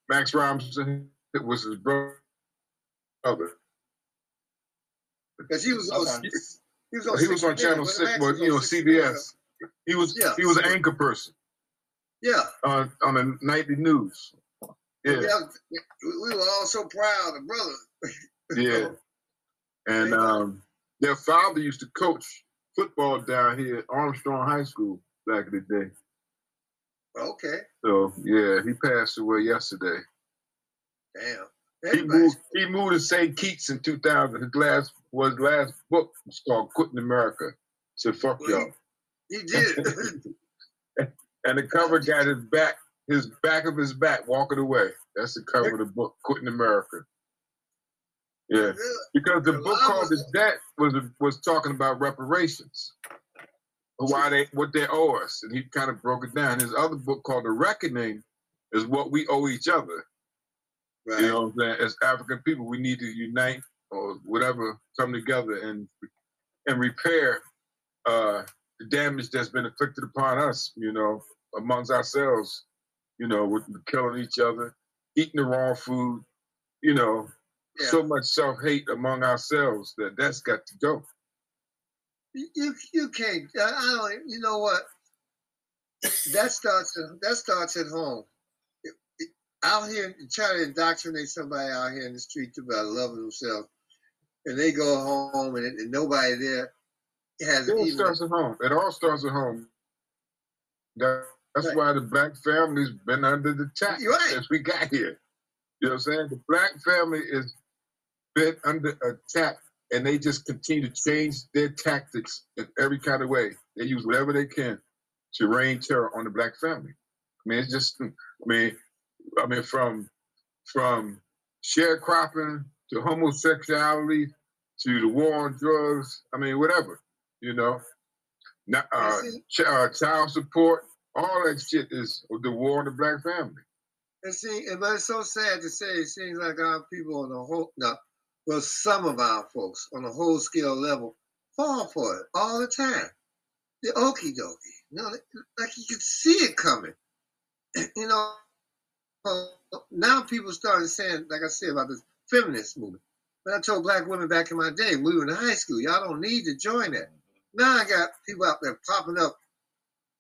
Max Robinson it was his brother. Because he was on Okay. he was on, He was on Channel Six, Max well, you know, on 60 Minutes. CBS. He was Yeah. he was an anchor person Yeah. on on the nightly news. Yeah, yeah. We were all so proud of brother. yeah. And um, their father used to coach football down here at Armstrong High School back in the day. Okay. So yeah, he passed away yesterday. Damn. He moved. He moved to St. Kitts in 2000. His last was last book was called "Quitting America." Said "Fuck Well, y'all," he did. and the cover got his back, his back of his back walking away. That's the cover of the book, "Quitting America." Yeah, because the book called was- "The Debt" was was talking about reparations, why they what they owe us, and he kind of broke it down. His other book called "The Reckoning" is what we owe each other. right. You know what I'm saying? As African people, we need to unite or whatever, come together and and repair uh, the damage that's been inflicted upon us. You know, amongst ourselves. You know, with killing each other, eating the wrong food. You know, so much self hate among ourselves that that's got to go. You you, can't. I, don't. You know what? That starts. At, that starts at home. It- it- Out here, trying to indoctrinate somebody out here in the street about loving themselves, and they go home and, and nobody there has It all even. starts at home. It all starts at home. That- That's Right. why the black family's been under the attack right. since we got here. You know what I'm saying? The black family is been under attack and they just continue to change their tactics in every kind of way. They use whatever they can to rain terror on the black family. I mean, it's just, I mean, I mean, from from sharecropping to homosexuality to the war on drugs. I mean, whatever, you know. Not, uh, ch- uh, child support, all that shit is the war on the black family. And see, and but it's so sad to say. It seems like our people on the whole, no, well, some of our folks on a whole scale level fall for it all the time. The okie dokie, you know, like you can see it coming. You know, now people started saying, like I said about this feminist movement. But I told black women back in my day, we were in high school, y'all don't need to join that. Now I got people out there popping up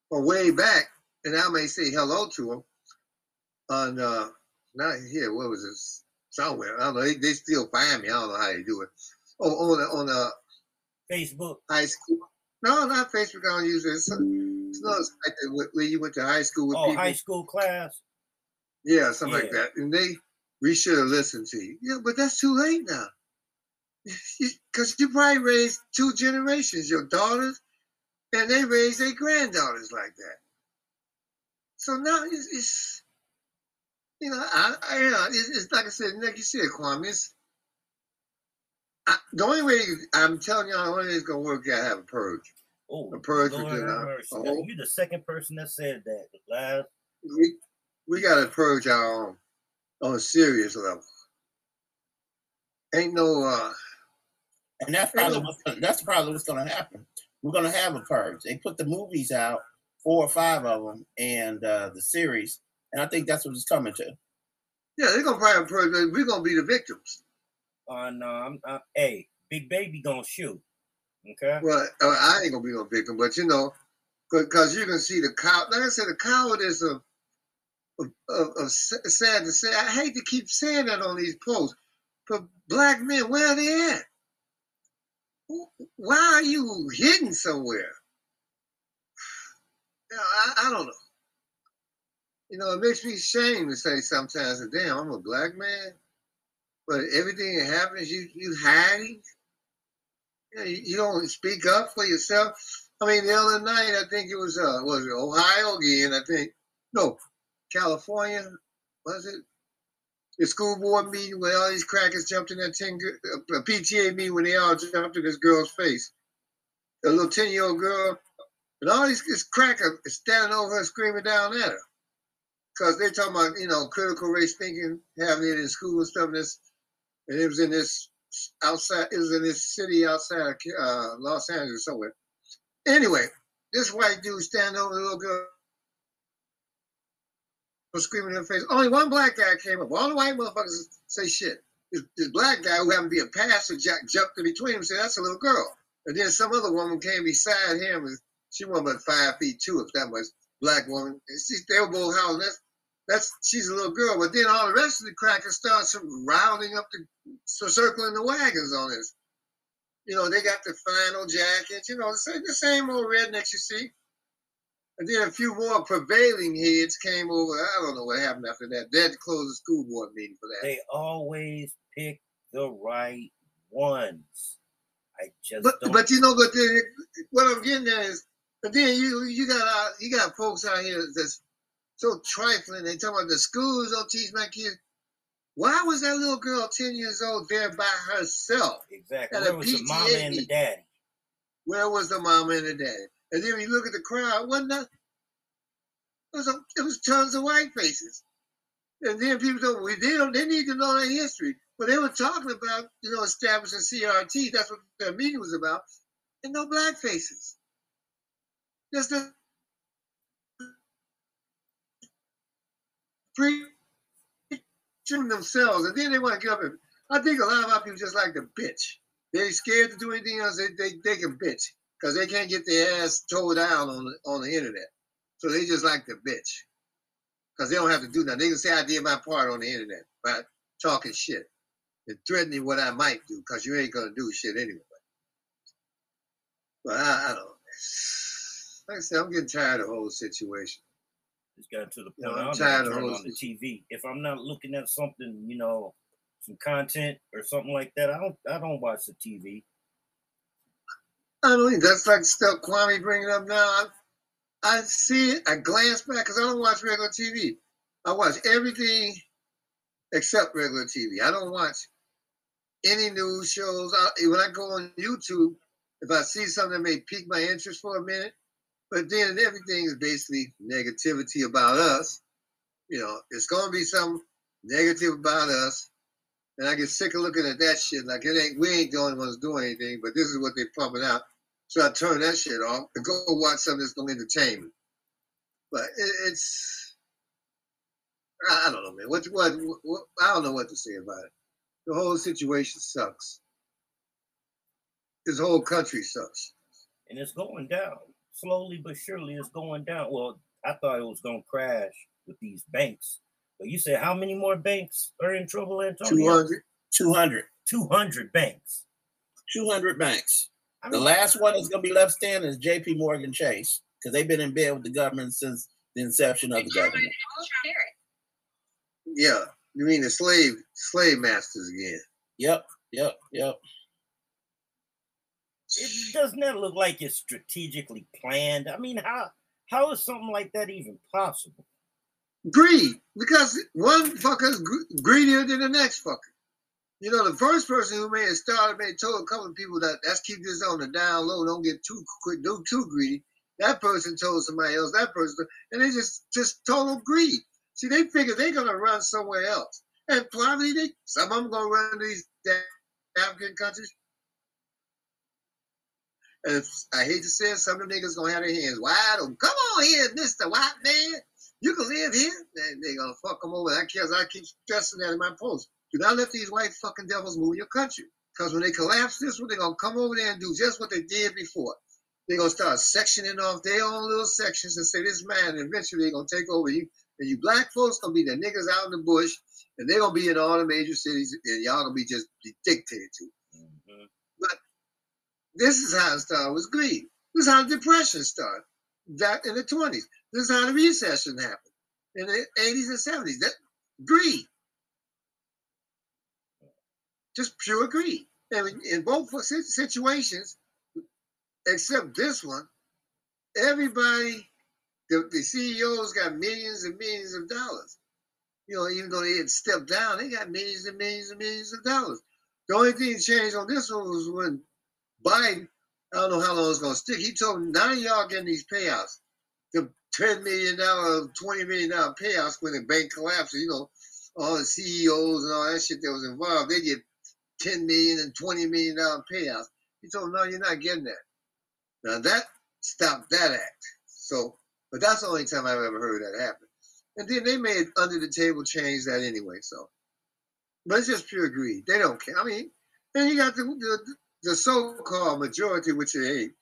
from way back, and I may say hello to them on uh not here, what was this? Somewhere. I don't know. They, they still find me. I don't know how they do it. Oh, on on uh Facebook. high school. No, not Facebook. I don't use it. It's, it's not like that where- you went to high school with Oh, people. high school class. Yeah, something like that. And they, we should have listened to you. Yeah, but that's too late now. Because you probably raised two generations, your daughters, and they raised their granddaughters like that. So now it's, it's you know, I, I you know, it's, it's like I said, like you said, Kwame. It's I, the only way I'm telling y'all, the only way it's gonna work, you have a purge. Oh, A purge Lord within have our, mercy. a Now, whole, You're the second person that said that. Last, we, we gotta purge our own on a serious level. Ain't no uh And that's probably what's gonna, that's probably what's going to happen. We're going to have a purge. They put the movies out, four or five of them, and uh, the series, and I think that's what it's coming to. yeah, they're gonna probably purge, we're gonna be the victims. uh, no, I'm, uh, hey, Big Baby gonna shoot. Okay. Well, uh, I ain't gonna be no victim, but you know, because you can see the cow. Like I said, the cowardice of of, of, of sad to say. I hate to keep saying that on these posts, but black men, where are they at? Wh- Why are you hidden somewhere? You know, I, I don't know. You know, it makes me ashamed to say sometimes that damn, I'm a black man, but everything that happens, you you hiding. You, know, you, you don't speak up for yourself. I mean, the other night, I think it was uh, was it Ohio again? I think no, California was it? The school board meeting where all these crackers jumped in that ten gir- uh, a PTA meeting when they all jumped in this girl's face, a little ten year old girl, and all these this cracker is standing over her screaming down at her, because they're talking about you know critical race thinking having it in school and stuff. And this, and it was in this outside. It was in this city outside of uh, Los Angeles somewhere. Anyway, this white dude standing over the little girl was screaming in her face. Only one black guy came up. All the white motherfuckers say shit. This, this black guy who happened to be a pastor jack, jumped in between him and said, That's a little girl. And then some other woman came beside him. And she was about five feet two, if that was black woman. And she, they were both hollering. That's, that's she's a little girl. But then all the rest of the crackers start some rounding up the circling the wagons on this. You know, they got the flannel jackets, you know, the same, the same old rednecks you see. And then a few more prevailing heads came over. I don't know what happened after that. They had to close the school board meeting for that. They always pick the right ones. I just But don't. but you know, but then, what I'm getting at is, but then you you got out, you got folks out here that's so trifling. They talk about the schools don't teach my kids. Why was that little girl ten years old there by herself? exactly. Where was the mama and the daddy? Where was the mama and the daddy? And then you look at the crowd, wasn't that? It was, a, it was tons of white faces. And then people don't, we- they don't, they need to know their history. But they were talking about, you know, establishing CRT. That's what their meeting was about. And no black faces. Just the preaching themselves. And then they want to get up and, I think a lot of our people just like to bitch. They're scared to do anything else. They, they, they can bitch because they can't get their ass towed down on the, on the internet. So they just like to bitch because they don't have to do nothing. They can say I did my part on the internet by talking shit and threatening what I might do because you ain't gonna do shit anyway. But I, I don't. Like I said, I'm getting tired of the whole situation. It's got to the point I'm I don't tired of turn on the TV. If I'm not looking at something, you know, some content or something like that, I don't. I don't watch the TV. I don't think that's like stuff Kwame bringing up now. I, I see it, I glance back because I don't watch regular TV. I watch everything except regular TV. I don't watch any news shows. I, when I go on YouTube, if I see something that may pique my interest for a minute, but then everything is basically negativity about us. You know, it's going to be some negative about us. And I get sick of looking at that shit. Like it ain't, we ain't the only ones doing anything, but this is what they're pumping out. So I turn that shit off and go watch something that's to entertain me. But it, it's, I, don't know, man. What, what, what, I don't know what to say about it. The whole situation sucks. This whole country sucks. and it's going down slowly but surely. It's going down. Well, I thought it was to crash with these banks, but you said how many more banks are in trouble, Antonio? 200. 200. 200 banks. 200 banks. I The last one that's going to be left standing is JP Morgan Chase because they've been in bed with the government since the inception of the government. Yeah. You mean the slave, slave masters again. Yep, yep, yep. it doesn't that look like it's strategically planned? I mean, how how is something like that even possible? Greed, because one fucker's gr- greedier than the next fucker. You know, the first person who may have started may have told a couple of people that let's keep this on the down low, don't get too quick, don't too greedy. That person told somebody else, that person, and they just just total greed. See, they figure they're gonna run somewhere else, and probably they some of them gonna run these damn African countries. And I hate to say it, some of the niggas gonna have their hands wide open. Come on here, Mister White Man, you can live here. And they gonna fuck them over. I guess I keep stressing that in my post. Do not let these white fucking devils move your country. Because when they collapse this one, they're gonna come over there and do just what they did before. They're gonna start sectioning off their own little sections and say this man, eventually they're gonna take over you. And you black folks gonna be the niggas out in the bush, and they're gonna be in all the major cities, and y'all gonna be just be dictated to. Mhm. But this is how it started was greed. This is how the depression started. Back in the 20s. This is how the recession happened. In the 80s and 70s. That greed. Just pure greed. And in- both situations, except this one, everybody, the, the CEOs got millions and millions of dollars. You know, even though they had stepped down, they got millions and millions and millions of dollars. The only thing that changed on this one was when Biden, I don't know how long it's gonna stick. He told none of y'all getting these payouts. The ten million dollar, twenty million dollar payouts when the bank collapses, you know, all the CEOs and all that shit that was involved, they get ten million and twenty million dollar payouts. He told them, no, you're not getting that. Now that stopped that act. So, but that's the only time I've ever heard that happen. And then they made under the table change that anyway. So, but it's just pure greed. They don't care. I mean, then you got the the, the so-called majority, which hate,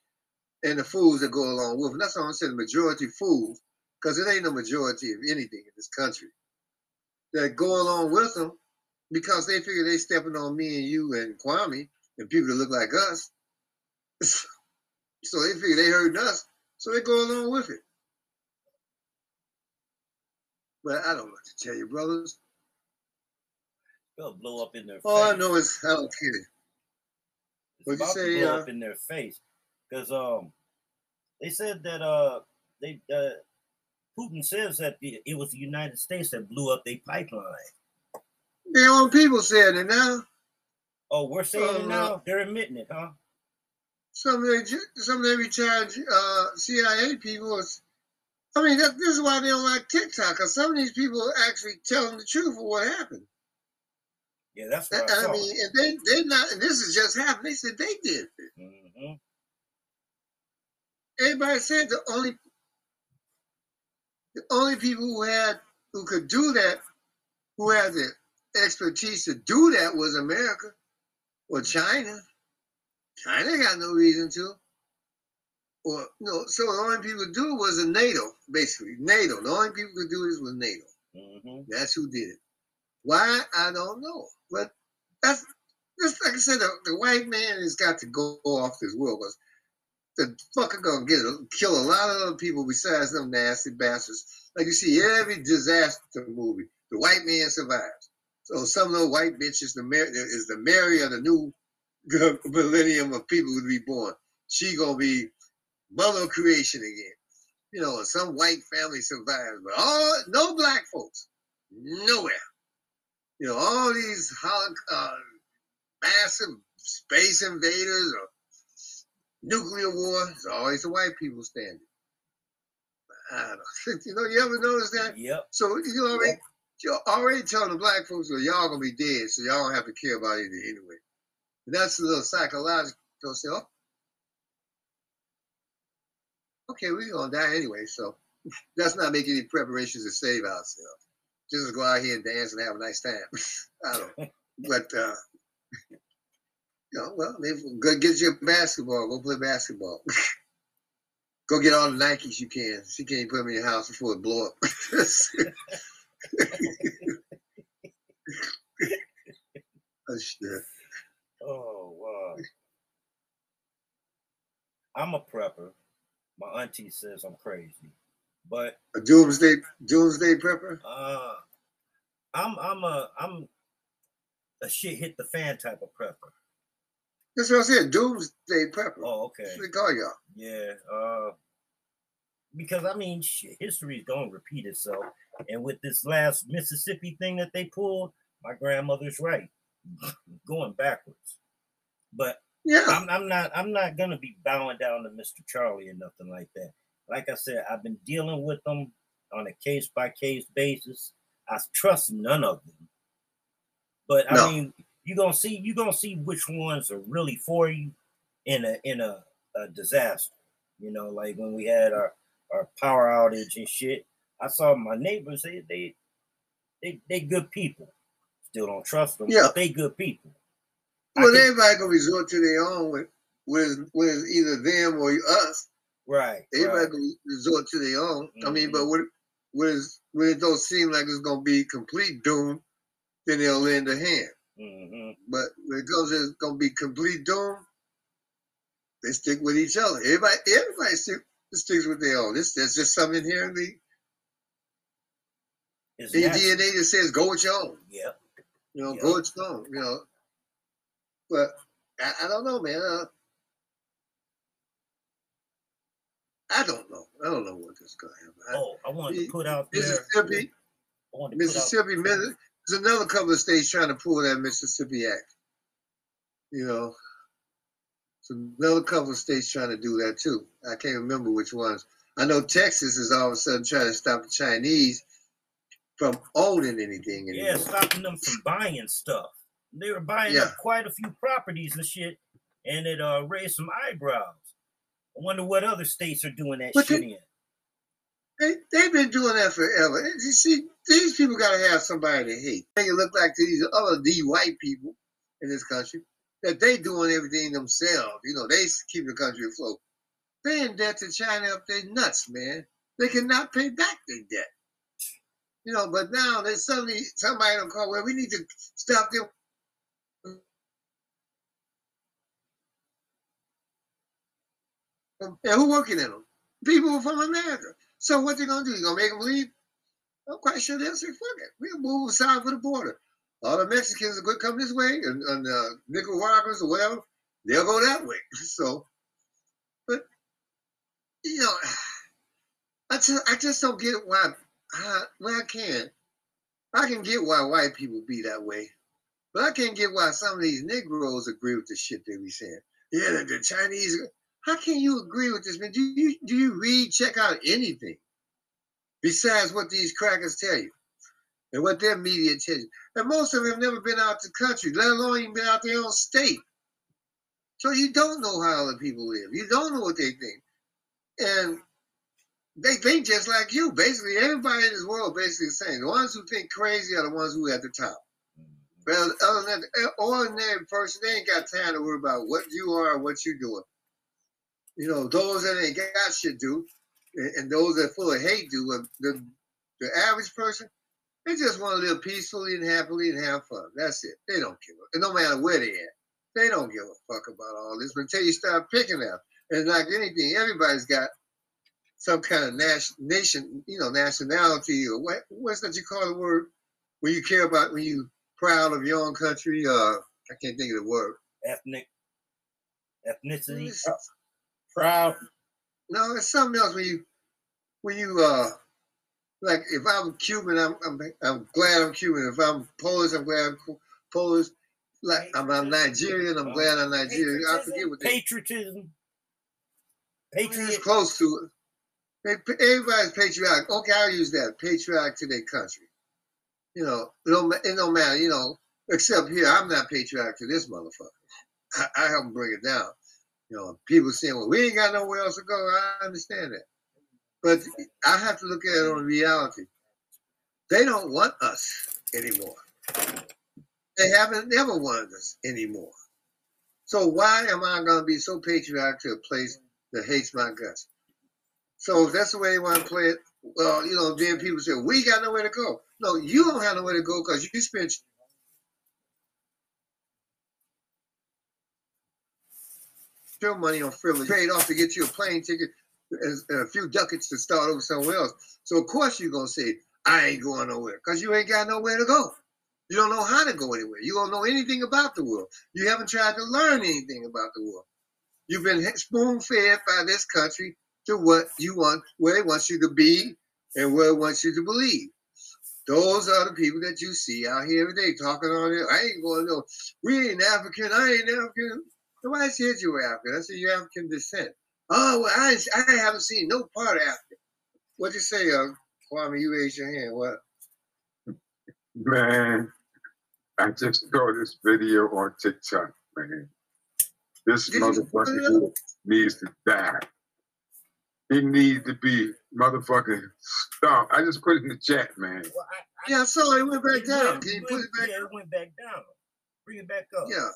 and the fools that go along with. them. that's why I'm saying majority fools, because it ain't no majority of anything in this country that go along with them because they figure they stepping on me and you and Kwame and people that look like us. so they figure they hurting us, so they go along with it. But I don't know to tell you, brothers. It'll blow up in their All I face. know is I don't care. It's What'd you to say, blow uh? up in their face because um they said that uh they uh Putin says that the, it was the United States that blew up their pipeline. Their own people said it now. Oh, we're saying Uh, it now. They're admitting it, huh? Some of the some of the retired uh, CIA people. Is, I mean, that, this is why they don't like TikTok. Because some of these people are actually telling the truth of what happened. Yeah, that's what I I mean, and they they not. And this has just happened. They said they did it. hmm Everybody said the only the only people who had who could do that, who had the expertise to do that, was America or China. China got no reason to. Or no, so the only people who do it was a NATO, basically NATO. The only people who could do this was NATO. hmm That's who did it. Why I don't know, but that's just like I said. The, the white man has got to go off this world because the fucker gonna get kill a lot of other people besides them nasty bastards. Like you see every disaster movie, the white man survives. So some of those white bitches, the Mary, is the Mary of the new millennium of people to be born. She gonna be mother of creation again. You know, some white family survives, but all no black folks, nowhere. You know, all these uh, massive space invaders or nuclear war, it's always the white people standing. I don't know. You know, you ever notice that? Yep. So you already—you're already telling the black folks, well, y'all gonna be dead, so y'all don't have to care about it anyway. And that's a little psychological. Say, oh, okay, we're gonna die anyway, so let's not make any preparations to save ourselves. Just go out here and dance and have a nice time. I don't. But uh you know, well, go get you a basketball, go play basketball. go get all the Nikes you can. She can't put them in your house before it blow up. oh shit. Oh wow. I'm a prepper. My auntie says I'm crazy, but A doomsday doomsday prepper? uh, I'm I'm a I'm a shit hit the fan type of prepper. That's what I said, doomsday prepper. Oh, okay. That's what they call y'all. Yeah. Uh, because I mean, shit, history is going to repeat itself. And with this last Mississippi thing that they pulled, my grandmother's right, going backwards. But Yeah. I'm, I'm not. I'm not gonna be bowing down to Mr. Charlie or nothing like that. Like I said, I've been dealing with them on a case by case basis. I trust none of them. But I mean, you gonna see. you're gonna see which ones are really for you in a in a, a disaster. You know, like when we had our our power outage and shit. I saw my neighbors. They they they they good people. Still don't trust them. Yeah. but they good people. Well, can- everybody gonna resort to their own with with with either them or us. right. Everybody right. gonna resort to their own. I mean, but when when when it don't seem like it's gonna be complete doom, then they'll lend a hand. Mhm. But when it comes to it's gonna be complete doom, they stick with each other. Everybody everybody stick, sticks with their own. This there's just something inherently It's in your. DNA that says go with your own. Yep. You know, Yeah. go with your own. You know, but I, I don't know, man. Uh, I don't know. I don't know what this is gonna happen. I- Oh, I wanted to put out there. Mississippi, I wanted to put out- Mississippi, Missi- there's another couple of states trying to pull that Mississippi Act. You know, so another couple of states trying to do that too. I can't remember which ones. I know Texas is all of a sudden trying to stop the Chinese from owning anything anymore. Yeah, stopping them from buying stuff. They were buying Yeah. up quite a few properties and shit, and it uh raised some eyebrows. I wonder what other states are doing that But shit they- in. They, they've been doing that forever. And You see, these people got to have somebody to hate. Make it look like to these other these white people in this country that they doing everything themselves. You know, they keep the country afloat. They in debt to China up their nuts, man. They cannot pay back their debt. You know, but now there's suddenly somebody don't call. Well, we need to stop them. And who working in them? People from America. So what they gonna do? You gonna make them leave? I'm quite sure they'll say, "Fuck it, we'll move south of the border." All the Mexicans are going to come this way, and, and uh, Nicaraguans or whatever, they'll go that way. So, but you know, I just I just don't get why. I, well, I can. I can get why white people be that way, but I can't get why some of these Negroes agree with the shit they be saying. Yeah, the, the Chinese. How can you agree with this, man? Do you do you read, check out anything besides what these crackers tell you and what their media tells you? And most of them have never been out the country, let alone even been out their own state. So you don't know how other people live. You don't know what they think, and they think just like you. Basically, everybody in this world basically the same. The ones who think crazy are the ones who are at the top. Mm-hmm. Well, other than that, the ordinary person, they ain't got time to worry about what you are and what you're doing. You know, those that ain't got shit do, and, and those that full of hate do. But the the average person, they just want to live peacefully and happily and have fun. That's it. They don't give a. And no matter where they at, they don't give a fuck about all this. But until you start picking up. and like anything, everybody's got some kind of nation, nation, you know, nationality or what? What's that you call the word when you care about when you proud of your own country? Uh, I can't think of the word. Ethnic ethnicity. It's- Proud. No, it's something else when you when you uh like if I'm Cuban, I'm I'm, I'm glad I'm Cuban. If I'm Polish, I'm glad I'm Cu- Polish. Like I'm, I'm Nigerian, I'm glad I'm Nigerian. I forget what they Patriotism. it's close to it. Everybody's patriotic. Okay, I'll use that. Patriotic to their country. You know, it don't, it don't matter, you know, except here, I'm not patriotic to this motherfucker. I, I help him bring it down. You know, people saying, well, we ain't got nowhere else to go. I understand that. But I have to look at it on reality. They don't want us anymore. They haven't never wanted us anymore. So why am I going to be so patriotic to a place that hates my guts? So if that's the way they want to play it, well, you know, then people say, we got nowhere to go. No, you don't have nowhere to go because you spent your money on frivolous trade off to get you a plane ticket and a few ducats to start over somewhere else. So of course you're gonna say, I ain't going nowhere, because you ain't got nowhere to go. You don't know how to go anywhere. You don't know anything about the world. You haven't tried to learn anything about the world. You've been spoon fed by this country to what you want, where it wants you to be, and where it wants you to believe. Those are the people that you see out here every day talking on it. I ain't going know. We ain't African. I ain't African. Nobody said you were African. I said you're African descent. Oh, well, I, I haven't seen no part of Africa. What'd you say, uh, Kwame? You raised your hand. What? Man, I just saw this video on TikTok, man. This Did you put it motherfucker needs to die. He needs to be motherfucking stomped. I just put it in the chat, man. Well, I, I, Yeah, I saw it. It went back it down. went- Can you put it back yeah, up? it went back down. Bring it back up. Yeah.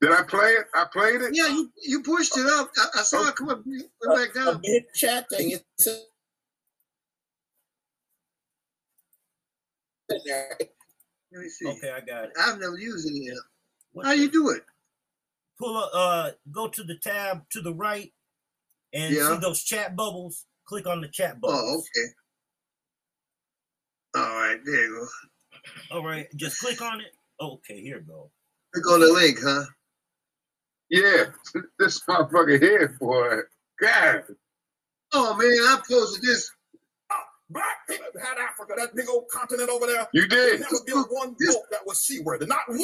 Did I play it? I played it? Yeah, you, you pushed it up. I, I saw it come up, it went back A down. big chat thing. It's in. Let me see. Okay, I got it. I've never used it yet. What How the- you do it? pull up, uh, go to the tab to the right and Yeah. see those chat bubbles. Click on the chat bubbles. Oh, okay. All right, there you go. All right, just click on it. Okay, here we go. Click on the link, huh? Yeah, this motherfucker here, boy. God. Oh man, I posted this. Black people had Africa, that big old continent over there. You They did. never built one boat that was seaworthy. Not one.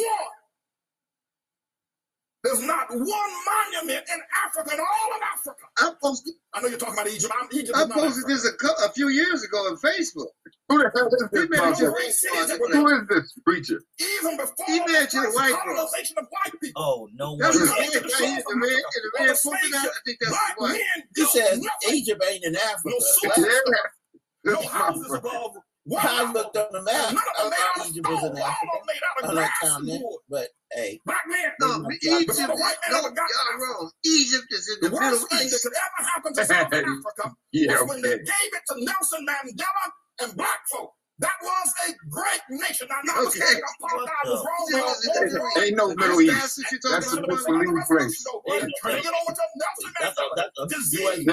There's not one monument in Africa, in all of Africa. I posted. I know you're talking about Egypt. I'm Egypt. I is not posted Africa. this a, cou- a few years ago on Facebook. Who the hell is this He married to motherfucker? a white woman. Who is this preacher? Even before He married to a the white colonization of white people. Oh no That's way. his red right here, the red, and the red polka. I think that's his Black wife. He built says. Egypt ain't in Africa. No Black- suit. No houses above When I looked on the map, None I of them made thought Egypt was in Africa. them made out of On that and continent. wood. But hey, Black men. No, Maybe Egypt. Before the white man No, got y'all wrong. Egypt is in The the worst thing that could ever happen to South Africa Yeah, was when they gave it to Nelson Mandela and black folk. That was a great nation. Now, not Okay. saying apartheid was wrong. Still but is in the Middle East. Ain't no Middle East. bastard you That's about, supposed to leave place. Bring it over to Nelson a, Mandela. Disease, you ain't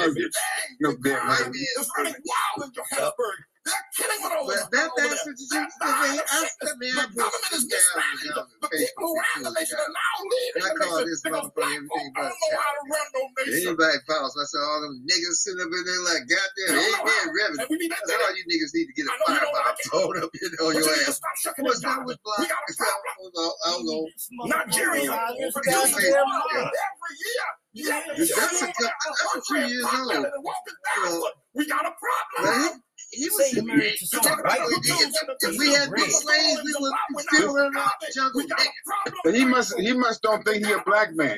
No the damn crime Middle East. is running wild in Johannesburg. They're killing with all But that over there. bastard you That just I mean, I, sickness. I mean, I The government is this mismanaged. The people who Facebook. ran the nation are now leaving I call this because motherfucker everything folk but don't know how to run no nation. Anybody follows, I saw all them niggas sitting up in there like, goddamn, They don't know amen, how. revenue. And we need I that said, all you niggas need to get a I know you fire don't bomb like it. thrown up in on your you need to ass. What's and that jiving. with We black? got a It's not, problem. hold on, hold on. Nigeria produces Yeah. oil Yeah. every year. Yet Yeah. the children That's a over cou- there that's a are few years old. and walking You know, barefoot. We got a But problem. He, he was Say you married to You some talking white about If, people. Hutus and the if we had been slaves, we would still now. run around Zimbabwe, jungle We got a naked. problem. But he must he must don't think he a black man.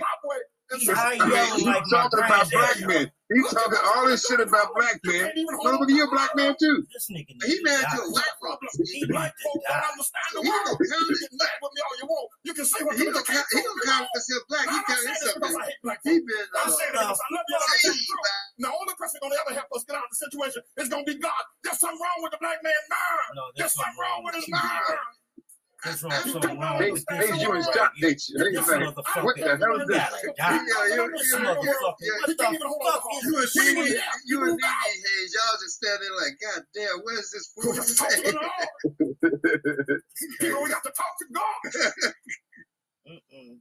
Zimbabwe He high I he's like talking about black men. He's talking all this shit about black men. Motherfucker, you a black man too. This nigga He married to a white woman. He Black folk don't die. understand the He world. don't You can get with me all you want. You can say what He you don't count. He don't count himself black. He count himself. I black He been I'm uh, saying it because I love you. and I'm saying saved true. by The only person gonna ever help us get out of the situation is gonna be God. There's something wrong with the black man mind. There's something wrong with his you. Mind. There's wrong, something wrong They, with they this. you and shot they shit. They This like, motherfucker. what the hell is You this? gotta die. Yeah, you- This you- motherfucker. yeah, What the fuck is You and this Nene, shit? you and Nene Hayes, y'all just standing there like, God damn, where's this fool? We got to talk to the Lord. You know, we got to talk to God. Mm-mm.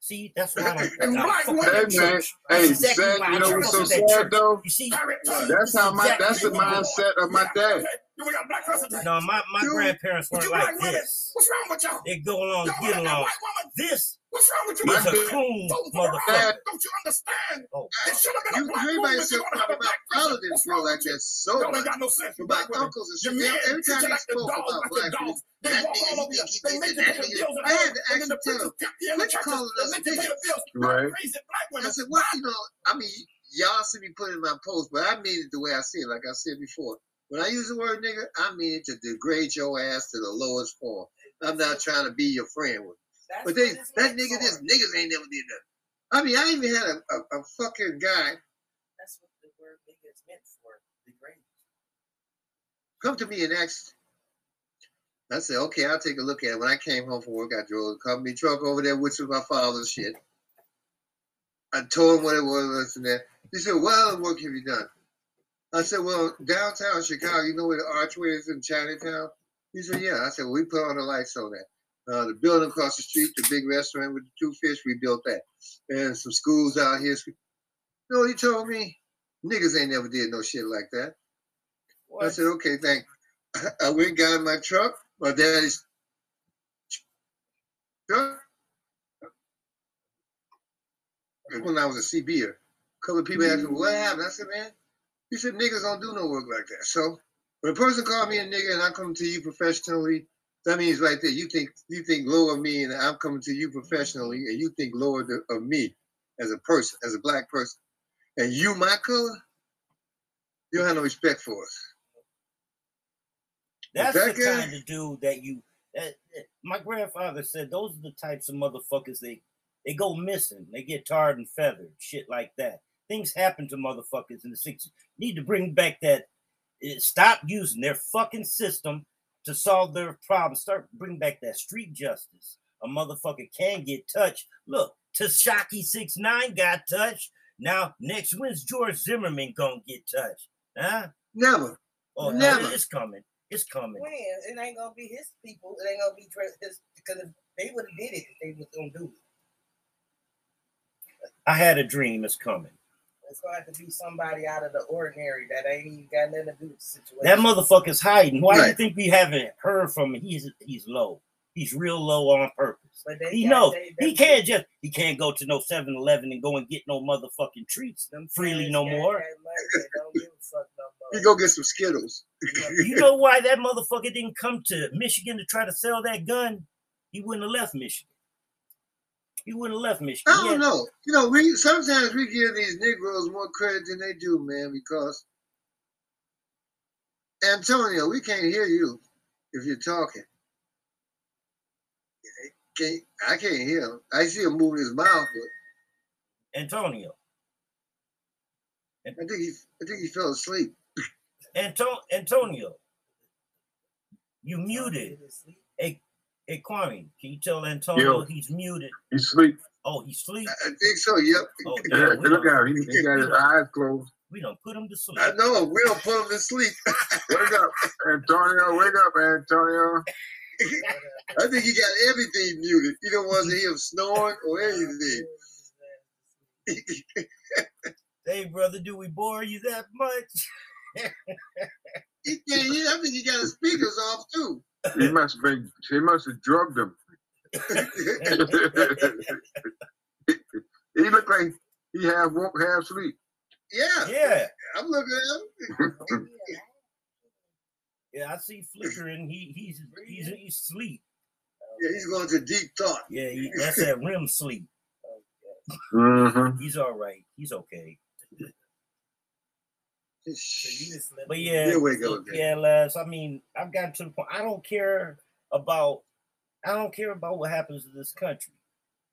See, that's why I don't. And I black fuck women- with Hey man, church. hey, That's exactly sad, why you I know don't what's so fuck with that sad church. though? You see, That's how my that's the mindset of my dad. Okay, we got black president. No, my, my Dude, grandparents weren't you like black women, this. what's wrong with y'all? They go along, Y'all get like that along. white? This What's wrong with you? My is a dad- coon Voting for motherfucker. right. Don't you understand? Oh, It should have been You a black hear woman. about if yourself you wanna have talking a about black father president. didn't What's feel wrong like you? that so Y'all ain't much. got no sense for About black women. uncles and Your shit. Every time you they like the spoke dogs, about like black the people, They that walk all over you. They this make and you pay the nigga. bills at I had to and then the actually tell preachers him, kept you in the quit churches calling and us make the bills. Right. Crazy black I said, what, you know, I mean, y'all see me put in my post, but I mean it the way I see it, like I said before. When I use the word nigga, I mean it to degrade your ass to the lowest form. I'm not trying to be your friend with. But they, that nigga, this niggas ain't never did nothing. I mean, I even had a, a, a fucking guy That's what the word nigga is meant for. Degrade. come to me and asked. I said, okay, I'll take a look at it. When I came home from work, I drove a company truck over there, which was my father's shit. I told him what it was and that. He said, well, what have you done? I said, well, downtown Chicago, you know where the archway is in Chinatown? He said, yeah. I said, well, we put all the lights on that. Uh, the building across the street, the big restaurant with the two fish, we built that. And some schools out here. You know he told me? Niggas ain't never did no shit like that. I said, okay, thank I went and got in my truck. My daddy's truck. When I was a CBer, a couple of people asked me, what happened? I said, man, he said, niggas don't do no work like that. So when a person called me a nigga and I come to you professionally, that means right there, you think you think low of me and I'm coming to you professionally and you think lower of me as a person, as a black person. And you my color, you don't have no respect for us. That's that the guy- kind of dude that you. That- my grandfather said those are the types of motherfuckers they they go missing. They get tarred and feathered, shit like that. Things happen to motherfuckers in the '60s. Need to bring back that. eh, Stop using their fucking system to solve their problems. Start bring back that street justice. A motherfucker can get touched. Look, Tekashi Six Nine got touched. Now next when's George Zimmerman gonna get touched? Huh? Never. Oh, no, Never. it's coming. It's coming. When it ain't gonna be his people. It ain't gonna be his because if they would have did it, they was gonna do it. I had a dream. It's coming. It's gonna have to be somebody out of the ordinary that ain't even got nothing to do with the situation. That motherfucker's hiding. Why do you think we haven't heard from him? He's he's low. He's real low on purpose. But they He got- knows they- he can't just he can't go to no 7-Eleven and go and get no motherfucking treats them freely no more. that money, they don't give a fuck no more. You go get some Skittles. You know why that motherfucker didn't come to Michigan to try to sell that gun? He wouldn't have left Michigan. He wouldn't have left Michigan. I don't had- know. You know, we sometimes we give these Negroes more credit than they do, man, because Antonio, we can't hear you if you're talking. Can't, I can't hear him. I see him moving his mouth, but Antonio. I think he I think he fell asleep. Anto- Antonio. You muted. Hey, Kwame, can you tell Antonio Yo. he's muted? He's sleep. Oh, he's asleep. I think so. Yep. Oh, Yeah, yeah, look done, out. He, he got his eyes closed. we don't put him to sleep. I know. We don't put him to sleep. Wake up, Antonio. Wake up, Antonio. I think he got everything muted. You don't want to hear him snoring or anything. Hey, brother, do we bore you that much? he. I think he got his speakers off too. He must have been. He must have drugged him. he looked like he half woke, half sleep. yeah. yeah, I'm looking at him. yeah, I see flickering. He he's he's he's asleep. Yeah, he's going to deep thought. Yeah, he, that's that REM sleep. Mm-hmm. He's all right. He's okay. So you just let But yeah, He'll wake up look, again. yeah, Les. I mean, I've gotten to the point. I don't care about. I don't care about what happens to this country.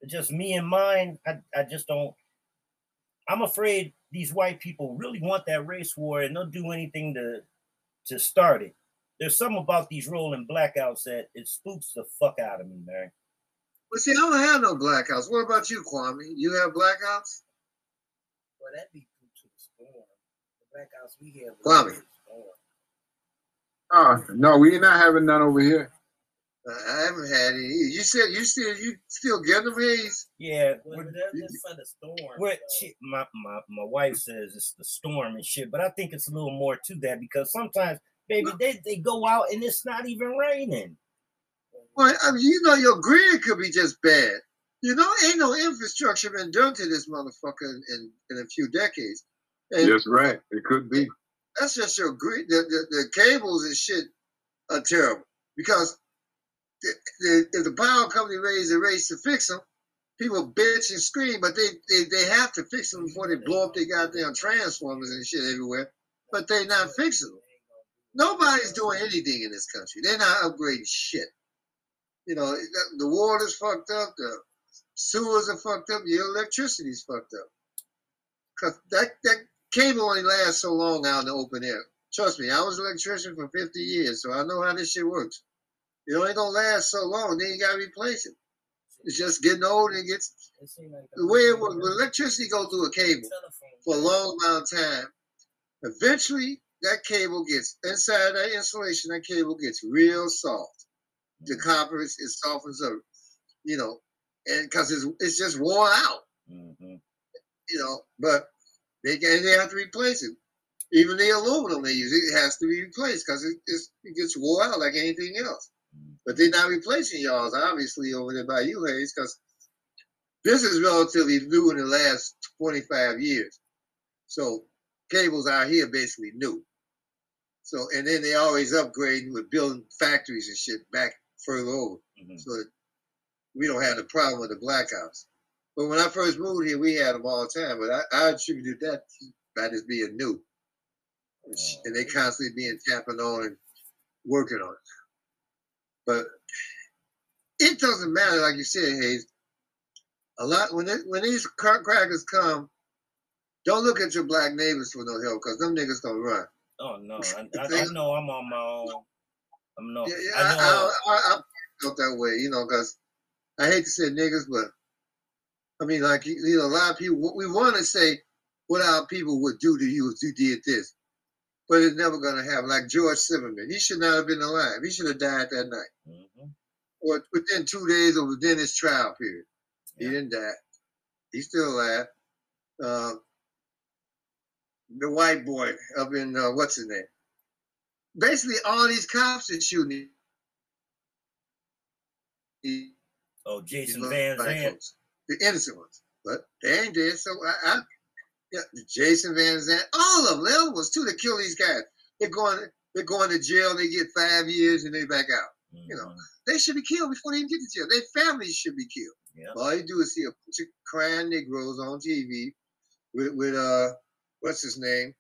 It's just me and mine. I, I just don't. I'm afraid these white people really want that race war, and they'll do anything to to start it. There's something about these rolling blackouts that it spooks the fuck out of me, man. But see, I don't have no blackouts. What about you, Kwame? You have blackouts? Well, that be due to the storm. The blackouts we have. Kwame. was due to the storm. Oh no, we not having none over here. Uh, I haven't had any. You said you still you still get them haze? Yeah, Well, that's for the storm. What though. shit, my, my my wife says it's the storm and shit, but I think it's a little more to that because sometimes, baby, they, they go out and it's not even raining. Well, I mean, you know, your grid could be just bad. You know, ain't no infrastructure been done to this motherfucker in, in, in a few decades. And That's right. It could be. that's just your grid. The, the, the cables and shit are terrible because the, the, if the power company raises the rates to fix them, people bitch and scream, but they, they, they have to fix them before they blow up their goddamn transformers and shit everywhere. But they're not fixing them. Nobody's doing anything in this country. They're not upgrading shit. You know, the- the water's fucked up, the sewers are fucked up, your electricity's fucked up. Cause that, that cable only lasts so long out in the open air. Trust me, I was an electrician for 50 years, so I know how this shit works. It ain't gonna last so long, then you gotta replace it. It's just getting old and it gets like the way it works. When electricity goes through a cable for a long amount of time, eventually that cable gets inside that insulation, that cable gets real soft. the copper is, it softens up, you know, and because it's it's just worn out, Mm-hmm. you know. But they they have to replace it. Even the aluminum they use it has to be replaced because it, it gets wore out like anything else. But they're not replacing y'all's obviously over there by you, Hayes, because this is relatively new in the last 25 years. So cables out here basically new. So and then they always upgrading with building factories and shit back further over. Mm-hmm. So that we don't have the problem with the blackouts. But when I first moved here, we had them all the time. But I, I attributed that by just being new. And they oh. constantly being tapping on and working on it. But it doesn't matter, like you said, Hayes. A lot when it, when these crack- crackers come, don't look at your black neighbors for no help because them niggas gonna run. Oh no, I, I, I know I'm on my own. I'm no. Yeah, yeah, I I, know. I, I, I felt that way, you know, because I hate to say niggas, but I mean, like you know, a lot of people we want to say what our people would do to you if you did this, but it's never gonna happen. Like George Zimmerman, he should not have been alive. He should have died that night, Mm-hmm. or within two days or within his trial period. He didn't die. He's still alive. Uh, the white boy up in uh, what's his name? Basically, all these cops are shooting. these Oh, Jason Van folks, the innocent ones, but they ain't dead. So I, I yeah, Jason Van Zandt, all of them, the other ones too, that kill these guys. They're going, they're going to jail. They get five years and they back out. You know, they should be killed before they even get to jail. Their families should be killed. Yeah. All you do is see a bunch of crying Negroes on TV with, with uh, what's his name,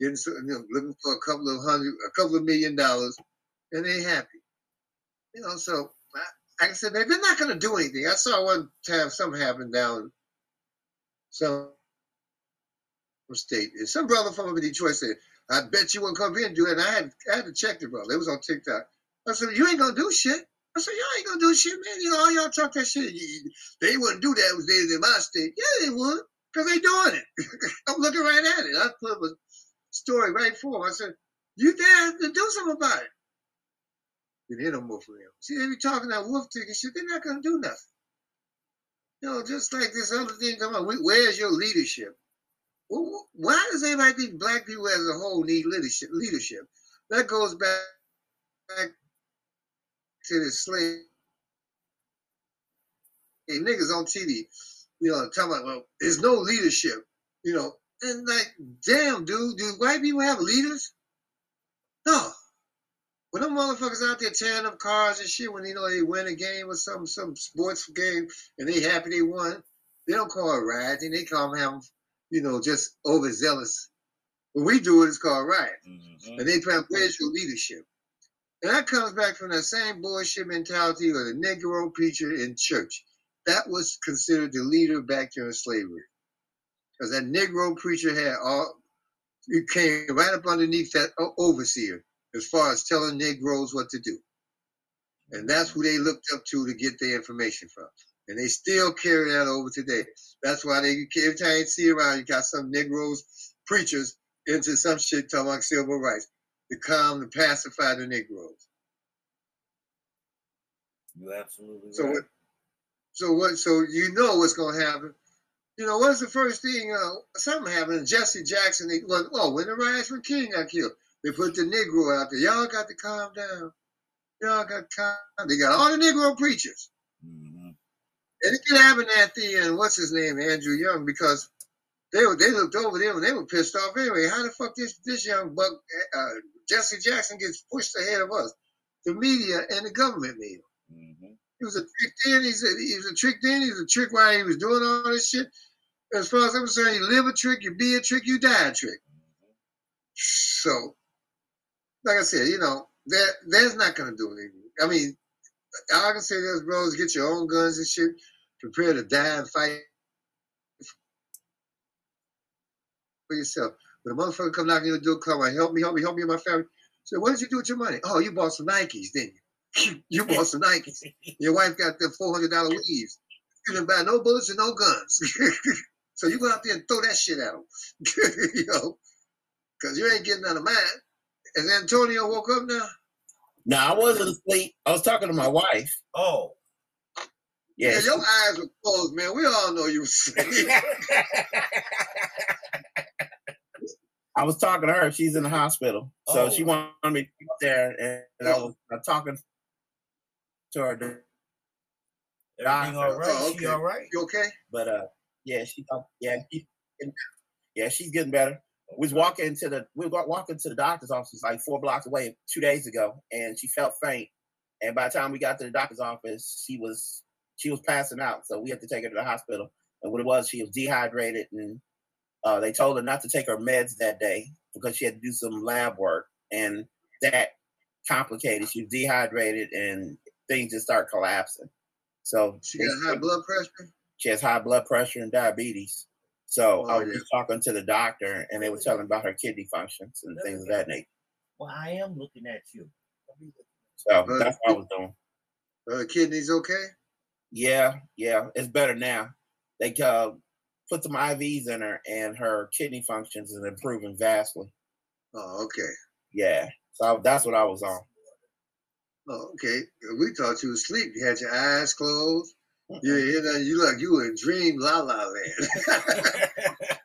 getting you know, looking for a couple of hundred, a couple of million dollars, and they happy. You know, so I- said, they're not going to do anything. I saw one time something happened down some state, and some brother from Detroit said, "I bet you wouldn't come here and do it." And I had, I had to check the brother. It was on TikTok. I said, "You ain't gonna do shit." I said, "Y'all ain't gonna do shit, man. You know, all y'all talk that shit. They wouldn't do that if they was in my state. Yeah, they would, because they doing it. I'm looking right at it. I put a story right for them. I said, you dare to do something about it. Hear no more from them. See, they be talking that wolf ticket shit. They're not gonna do nothing. You know, just like this other thing come up. Where's your leadership? Wh- wh- Why does everybody think black people as a whole need leadership? Leadership that goes back back to the slave hey, niggas on TV, you know, talking about well, there's no leadership, you know, and like, damn, dude, do white people have leaders? No. When them motherfuckers out there tearing up cars and shit, when you know they win a game or some some sports game and they happy they won, they don't call it rioting. They call them having, you know, just overzealous. When we do it, it's called riot. Mm-hmm. And they try to where's your leadership? And that comes back from that same bullshit mentality of the Negro preacher in church. That was considered the leader back during slavery. Because that Negro preacher had all, he came right up underneath that overseer as far as telling Negroes what to do. And that's who they looked up to to get their information from. And they still carry that over today. That's why they every time you see around, you got some Negroes preachers into some shit talking about civil rights to calm and pacify the Negroes. You absolutely So right. what? So what? So you know what's going to happen. You know what's the first thing? Uh, something happened. Jesse Jackson. He, well, oh, when the riots when King got killed, they put the Negro out there. Y'all got to calm down. Y'all got to calm. Down. They got all the Negro preachers. Mm-hmm. And it could happen at the end. What's his name? Andrew Young, because they were they looked over them and they were pissed off anyway. How the fuck this this young buck uh, Jesse Jackson gets pushed ahead of us? The media and the government media. Mm-hmm. He was a trick then. He said he was a trick then. He was a trick while he was doing all this shit. As far as I'm concerned, you live a trick, you be a trick, you die a trick. So, like I said, you know, that that's not gonna do anything. I mean, all I can say is, brothers, get your own guns and shit. Prepare to die and fight for yourself. When a motherfucker come knocking your door, come on, help me, help me, help me and my family. So what did you do with your money? Oh, you bought some Nikes, didn't you? you bought some Nikes. Your wife got the four hundred dollar weaves. You didn't buy no bullets and no guns. so you go out there and throw that shit at them, you know, because you ain't getting none of mine. Has Antonio woke up now? No, I wasn't asleep. I was talking to my wife. Oh. Yeah. Yeah, your eyes were closed, man. We all know you were asleep. I was talking to her. She's in the hospital, so Oh. she wanted me to be there, and, and I was uh, talking to her. Everything all right? Oh, She all right? You okay? But uh, yeah, she, yeah, she, yeah, she's getting better. We was walking to the we were walking to the doctor's office like four blocks away two days ago, and she felt faint. And by the time we got to the doctor's office, she was she was passing out. So we had to take her to the hospital. And what it was, she was dehydrated, and uh, they told her not to take her meds that day because she had to do some lab work, and that complicated. She was dehydrated, and things just start collapsing. So She got high blood pressure. she has high blood pressure and diabetes. So I Oh, was yeah. just talking to the doctor, and they were telling about her kidney functions and things of that nature. Well, I am looking at you. So But- that's what I was doing. Her kidneys okay? Yeah, yeah, it's better now. They uh, put some IVs in her, and her kidney functions is improving vastly. Oh, okay. Yeah, so that's what I was on. Oh, okay. We thought you were asleep. You had your eyes closed. You, you know, you like you were in dream la la land.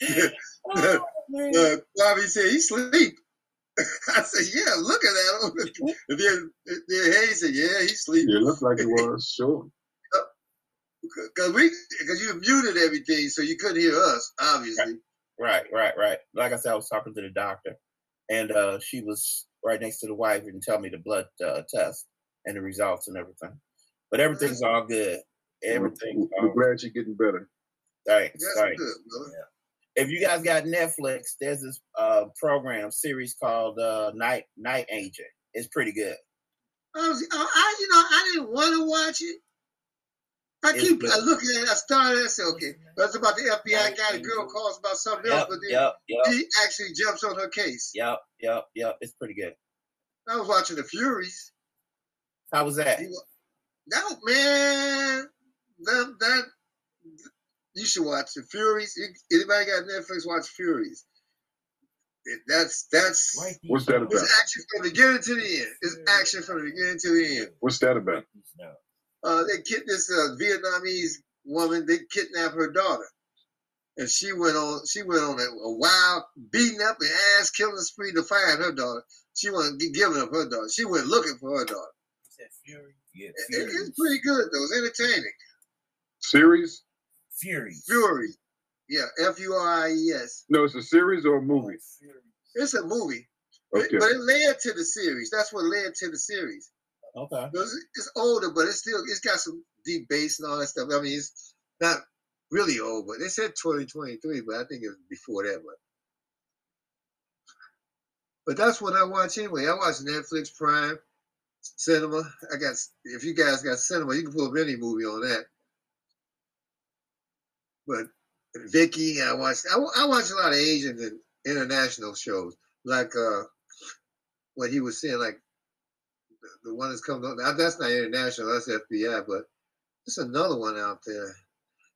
uh, Bobby said he sleep. I said, yeah, looking at him. and then, then Hayes said, yeah, he sleep. Yeah, it looked like it was, sure. Cause we, cause you muted everything, so you couldn't hear us, obviously. Right, right, right. Like I said, I was talking to the doctor, and uh, she was right next to the wife and tell me the blood uh, test and the results and everything. But everything's all good. Everything's We're all glad you're getting better. thanks, That's thanks. good, brother. If you guys got Netflix, there's this uh, program series called uh, Night Night Agent. It's pretty good. I was, I, I, you know, I didn't want to watch it. I It's keep good. I looking at it. I started. I said, okay, that's about the FBI guy. The girl calls about something else, but then yep, yep, he actually jumps on her case. yep, yep, yep. It's pretty good. I was watching the Furies. How was that? He wa- That man, that that you should watch the Furies. Anybody got Netflix? Watch Furies. It- that's that's What's that about? it's action from the beginning to the end. It's action from the beginning to the end. What's that about? Write these down. uh, they kid this uh, Vietnamese woman. They kidnapped her daughter, and she went on. She went on a, a wild beating up and ass killing spree to find her daughter. She wasn't giving up her daughter. She went looking for her daughter. Yeah, It- it's pretty good though. It's entertaining. Series? Fury. Fury, yeah, F U R I E S. No, it's a series or a movie. It's a movie, but, Okay. but it led to the series. That's what led to the series. Okay. It's, it's older, but it's still it's got some deep bass and all that stuff. I mean, it's not really old, but they said 2023, but I think it was before that. But but that's what I watch anyway. I watch Netflix, Prime, Cinema. I got if you guys got Cinema, you can pull up any movie on that. But Viki, I watch I, I watch a lot of Asian and international shows, like uh what he was saying, like the, the one that's coming up. That's not international. That's FBI, but there's another one out there.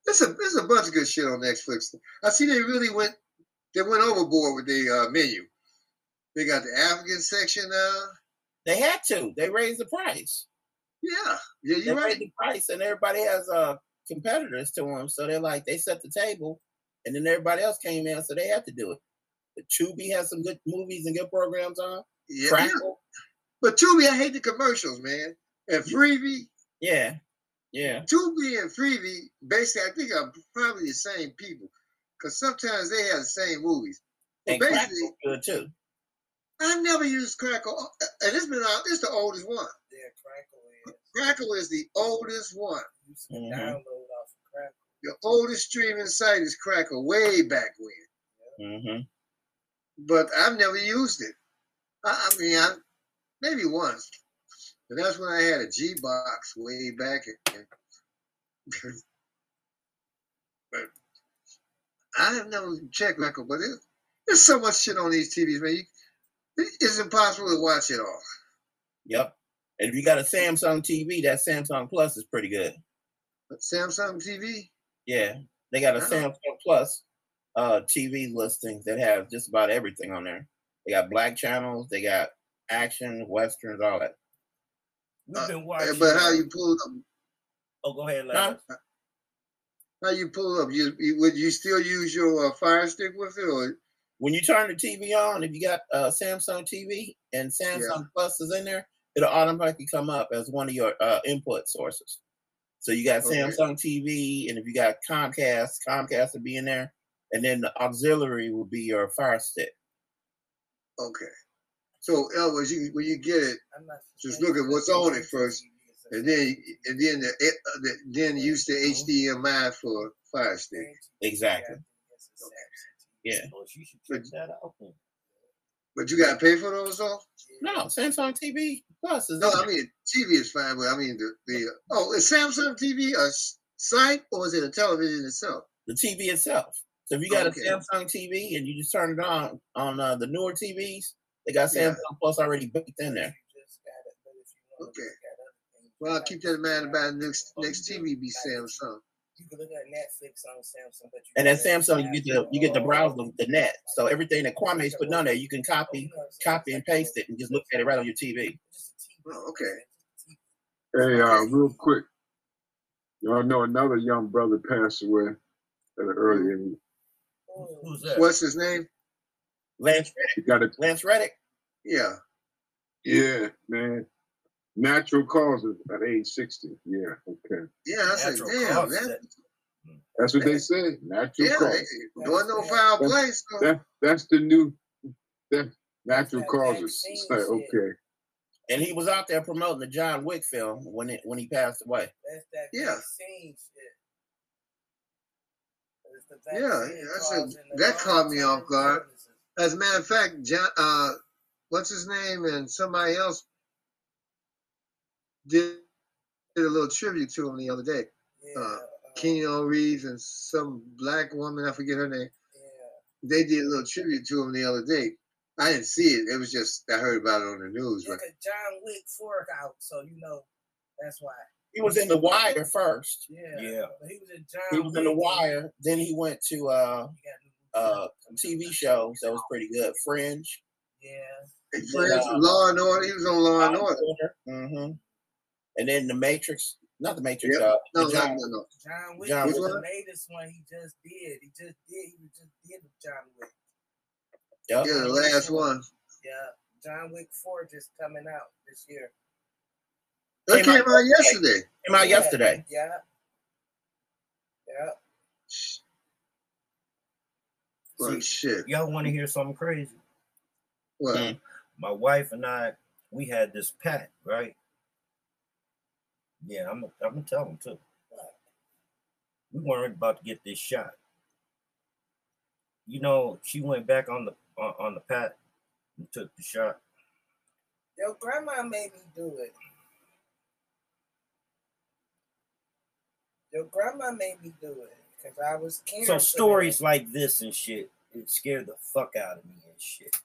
There's a there's a bunch of good shit on Netflix. I see they really went they went overboard with the uh, menu. They got the African section now. They had to. They raised the price. Yeah, yeah, you're right. raised the price, and everybody has uh competitors to them. So they're like they set the table, and then everybody else came in, so they had to do it. But Tubi has some good movies and good programs on. Yeah. Crackle, But Tubi, I hate the commercials, man. And Freevee, yeah, yeah. Tubi and Freevee, basically, I think are probably the same people. Because sometimes they have the same movies. But And basically, good too. I never used Crackle, uh, and it's been out. It's the oldest one. Yeah, Crackle is. Crackle is the oldest one. You can Mhm. download off of Crackle. The oldest streaming site is Crackle, way back when. Mm-hmm. But I've never used it. I, I mean, I, maybe once. And that's when I had a G box way back. And, but I have never checked Crackle, but it, there's so much shit on these TVs, man. You, it's impossible to watch it all. Yep. And if you got a Samsung TV, that Samsung Plus is pretty good. But Samsung TV, Yeah, they got a. Samsung Plus uh TV listings that have just about everything on there. They got black channels, they got action, westerns, all that. We've been Uh, watching. but how uh, you pull up? Oh, go ahead, No. Larry. How you pull up? You, you would you still use your uh, Fire Stick with it, or When you turn the TV on, if you got uh, Samsung TV and Samsung Plus is in there, it'll automatically come up as one of your uh, input sources. So you got Okay. Samsung TV, and if you got Comcast, Comcast will be in there, and then the auxiliary will be your Fire Stick. okay? So, in other words, you, when you get it, just look at what's on it first, and then and then the, uh, the then use the HDMI for Fire Stick. Exactly. Yeah. She should check that out. then. But you got to pay for those though. No, Samsung TV Plus is No, in I mean TV is fine, but I mean the the oh, is Samsung TV a site or is it a television itself? the TV itself. So if you got Okay. a Samsung TV and you just turn it on on uh, the newer TVs, they got Yeah. Samsung Plus already baked in there. Okay. Well, I'll keep that in mind about next next TV be Samsung. You can look at Netflix on Samsung, but you And then Samsung, you get to you get to browse the, the net. So everything that Kwame's putting on there, you can copy, copy and paste it, and just look at it right on your TV. Oh, okay. Hey, uh, real quick, y'all know another young brother passed away at an early age. Who's that? What's his name? Lance He got a Lance Reddick. Yeah. yeah, man. Natural causes at age sixty. Yeah, okay. Yeah, I said, Natural damn, causes that, That's what they say. Natural yeah, causes. there wasn't no foul That's- place. So. That that's the new that natural that causes. It's like okay. And he was out there promoting the John Wick film when it when he passed away. That's that Yeah. vaccine shit. It's Yeah, I said that caught me off guard. As a matter of fact, John, uh, what's his name, and somebody else did, did a little tribute to him the other day. Yeah, Uh, uh, Keanu Reeves and some black woman, I forget her name. yeah. They did a little tribute to him the other day. I didn't see it. It was just I heard about it on the news. Yeah, But 'cause John Wick fork out, so you know that's why. He was in The Wire first. Yeah. Yeah. But he was in John. He was in The Wire. Then he went to uh He uh some TV shows that was pretty good. Fringe. Yeah. Friends, Law and Order. He was on Law and Order. Mm-hmm. And then The Matrix. Not The Matrix. Yep. Uh, No, the no, John, no, no. John Wick John was Wick. the latest one he just did. He just did. He was just did with John Wick. Yep. Yeah, the last one. Yeah. John Wick 4 just coming out this year. That Came came out out yesterday. Came out Yeah, yesterday. Yeah. Yeah. Well, See, shit. Y'all want to hear something crazy? Well, Mm. My wife and I, we had this pact, right? Yeah, I'm. I'm gonna tell them too. We weren't about to get this shot. You know, she went back on the on, on the pat and took the shot. Your grandma made me do it. Your grandma made me do it because I was caring. So for stories like this and shit, it scared the fuck out of me and shit.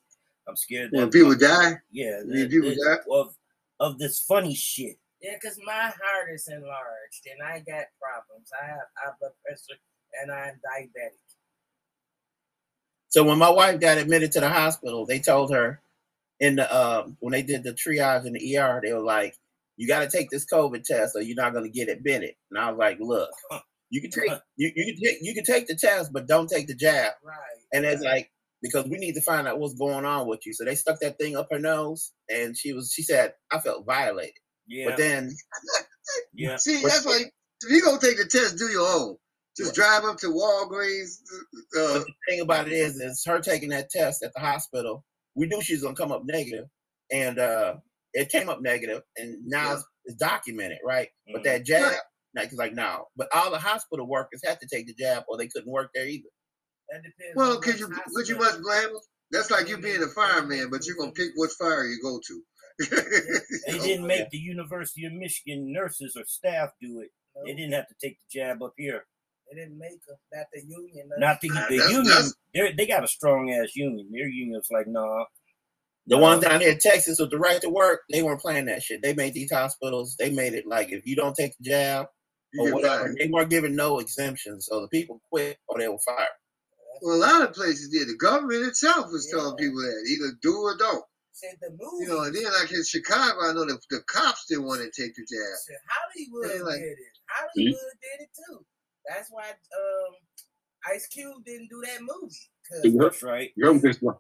I'm scared that when people die, yeah, when people that- die. of of this funny shit. Yeah, because my heart is enlarged and I got problems. I have high blood pressure and I'm diabetic. So when my wife got admitted to the hospital, they told her in the um when they did the triage in the ER, they were like, "You got to take this COVID test, or you're not going to get admitted." And I was like, "Look, you can take you you can take you can take the test, but don't take the jab." Right. And it's like because we need to find out what's going on with you. So they stuck that thing up her nose, and she was she said, "I felt violated." Yeah, But then yeah. See, that's why if you gonna take the test, do your own. Just drive up to Walgreens. Uh, But the thing about it is, is her taking that test at the hospital. We knew she was gonna come up negative, and uh it came up negative, and now it's, it's documented, right? But that jab, Right. like, it's like no. But all the hospital workers had to take the jab, or they couldn't work there either. That depends. well, could you hospital. would you much blame them? That's like you being a fireman, but you're gonna pick which fire you go to. They didn't make the University of Michigan nurses or staff do it. They didn't have to take the jab up here. They didn't make them. Not the union. Not the, the That's- union. They they got a strong ass union. Their union's like, nah. The ones uh, down here in Texas with the right to work, they weren't playing that shit. They made these hospitals. They made it like if you don't take the jab or whatever, fired. they weren't giving no exemptions. So the people quit or they were fired. Well, a lot of places did. The government itself was telling people that either do or don't. Said the movie. You know, and then like in Chicago, I know the, the cops didn't want to take the jab. Said Hollywood like- did it. Hollywood did it too. That's why um, Ice Cube didn't do that movie. 'cause- You That's right. you heard this one?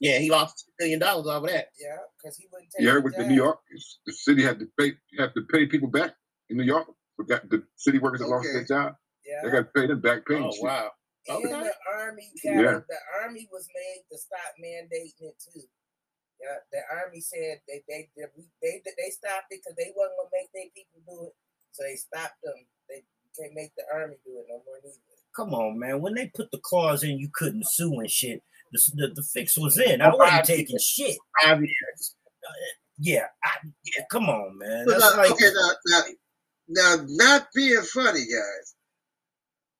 Yeah, he lost a million dollars off of that. yeah, because he wouldn't take You heard with the. New York, the city had to pay have to pay people back in New York. But that the city workers that lost their job, Yeah. they got to pay them back pay. Oh shit. wow. And the army got Yeah. the army was made to stop mandating it too. Yeah, the army said they they they they, they stopped it because they wasn't gonna make their people do it, so they stopped them. They can't make the army do it no more neither. Come on, man. When they put the clause in, you couldn't sue and shit. The, the, the fix was in. I wasn't taking shit. Five years. Yeah, I, yeah. Come on, man. Now, like okay, now, now, now, not being funny, guys.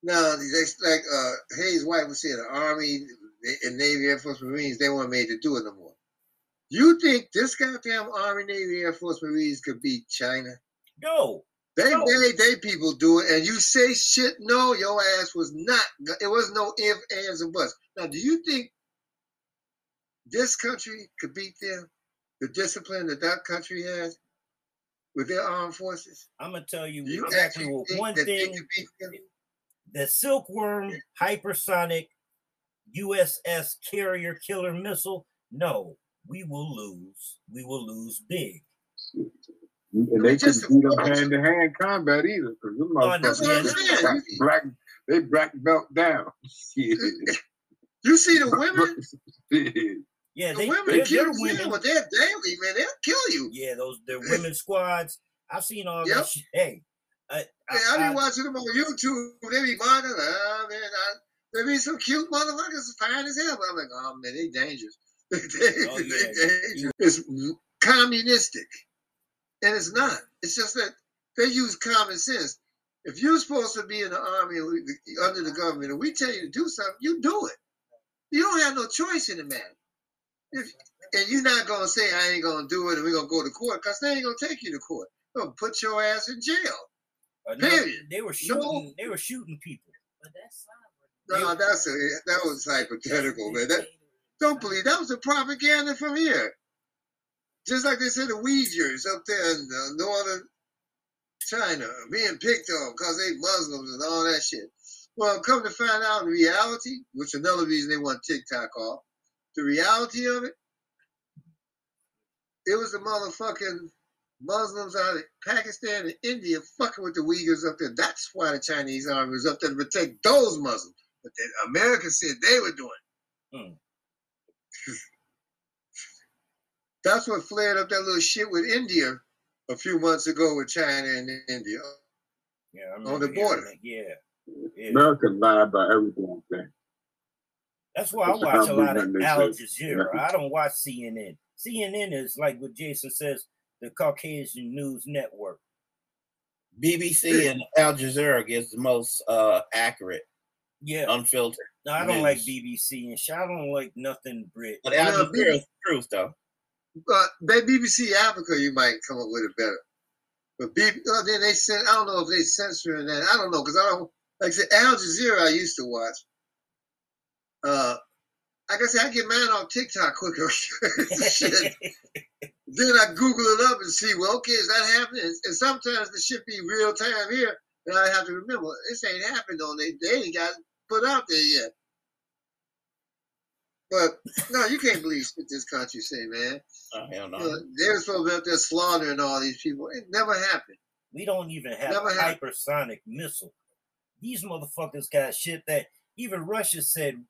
Now, they, like uh, Hayes White was saying, the Army and Navy, Air Force, Marines, they weren't made to do it no more. You think this goddamn Army, Navy, Air Force, Marines could beat China? no. They No. made they people do it, and you say shit. No, your ass was not. It was no if, ands, and buts. Now, do you think this country could beat them? The discipline that that country has with their armed forces. I'm gonna tell you you exactly actually what one thing. could beat them? The Silkworm hypersonic USS carrier killer missile. No, we will lose. We will lose big. And they just couldn't beat them approach hand to hand combat either, because them Oh, no, That's what I'm motherfuckers black, black they black belt down. Shit. You see the women, Yeah, the they women they're, kill they're them women. with their daily, man. They'll kill you. Yeah, those they're women squads. I've seen all Yep. that shit. Hey, I, Yeah, I, I be I- watching them on YouTube. They be mocking, ah, man, I, they be some cute motherfuckers, fine as hell. But I'm like, oh man, they dangerous. They, Oh, yeah. It's communistic, and it's not. It's just that they use common sense. If you're supposed to be in the army under the government, and we tell you to do something, you do it. You don't have no choice in the matter. If, and you're not gonna say I ain't gonna do it, and we're gonna go to court, cause they ain't gonna take you to court. They'll put your ass in jail. uh, no, period. they were shooting. They were shooting people. But that's sovereign. No, that's a that was hypothetical, man. That don't believe that was a propaganda from here. Just like they said the Uyghurs up there in uh, northern China being picked on because they Muslims and all that shit. Well, come to find out in reality, which another reason they want TikTok off, the reality of it, it was the motherfucking Muslims out of Pakistan and India fucking with the Uyghurs up there. That's why the Chinese army was up there to protect those Muslims. But the Americans said they were doing. it. Hmm. That's what flared up that little shit with India a few months ago with China and India. Yeah, I On the border. Yeah, yeah. America lie about everything. damn thing. That's why I watch a lot of big that Al. Jazeera. Yeah. I don't watch CNN. CNN is like what Jason says, the Caucasian News Network. BBC and Al Jazeera gives the most uh accurate, Yeah, unfiltered. No, I don't like. BBC and shit. I don't like nothing Brit. But Al No, Jazeera is the truth though. But that BBC Africa, you might come up with it better. But B, uh, then they sent. I don't know if they censoring that. I don't know because I don't like I said Al Jazeera. I used to watch. Uh, like I said, I get mine on TikTok quicker. Shit. Then I Google it up and see. Well, okay, is that happening? And, and sometimes the shit be real time here, and I have to remember this ain't happened on. They they ain't got put out there yet. But no, you can't believe shit this country say, man. Oh hell no. You know, they were supposed to be out there slaughtering all these people. It never happened. we don't even have Never a happened. hypersonic missile. These motherfuckers got shit that even Russia said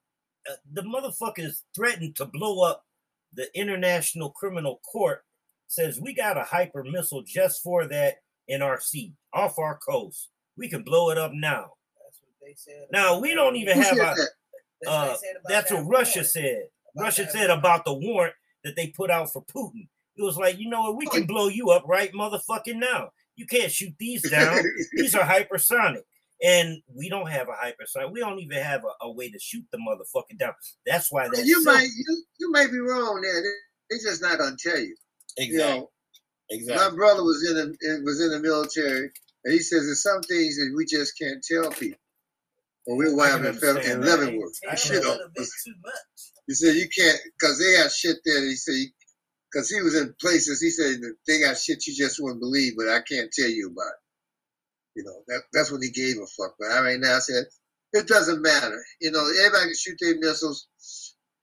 uh, the motherfuckers threatened to blow up the International Criminal Court. Says we got a hyper missile just for that in our sea off our coast. We can blow it up now. That's what they said. Now we don't even have said a. That's what Uh, they said about that's what Russia war. said. About Russia said about the warrant that they put out for Putin. It was like, you know what, we can blow you up right motherfucking now. You can't shoot these down. these are hypersonic. And we don't have a hypersonic. We don't even have a, a way to shoot the motherfucking down. That's why that you silk- might you, you may be wrong there. They, they just not gonna tell you. You Exactly. know, Exactly. my brother was in the was in the military, and he says there's some things that we just can't tell people. When we were I having in that. Leavenworth, a shit on. little bit too much. He said you can't because they got shit there. He said because he was in places. He said they got shit you just wouldn't believe, but I can't tell you about. It. You know that that's when he gave a fuck. But I right now I said it doesn't matter. You know everybody can shoot their missiles,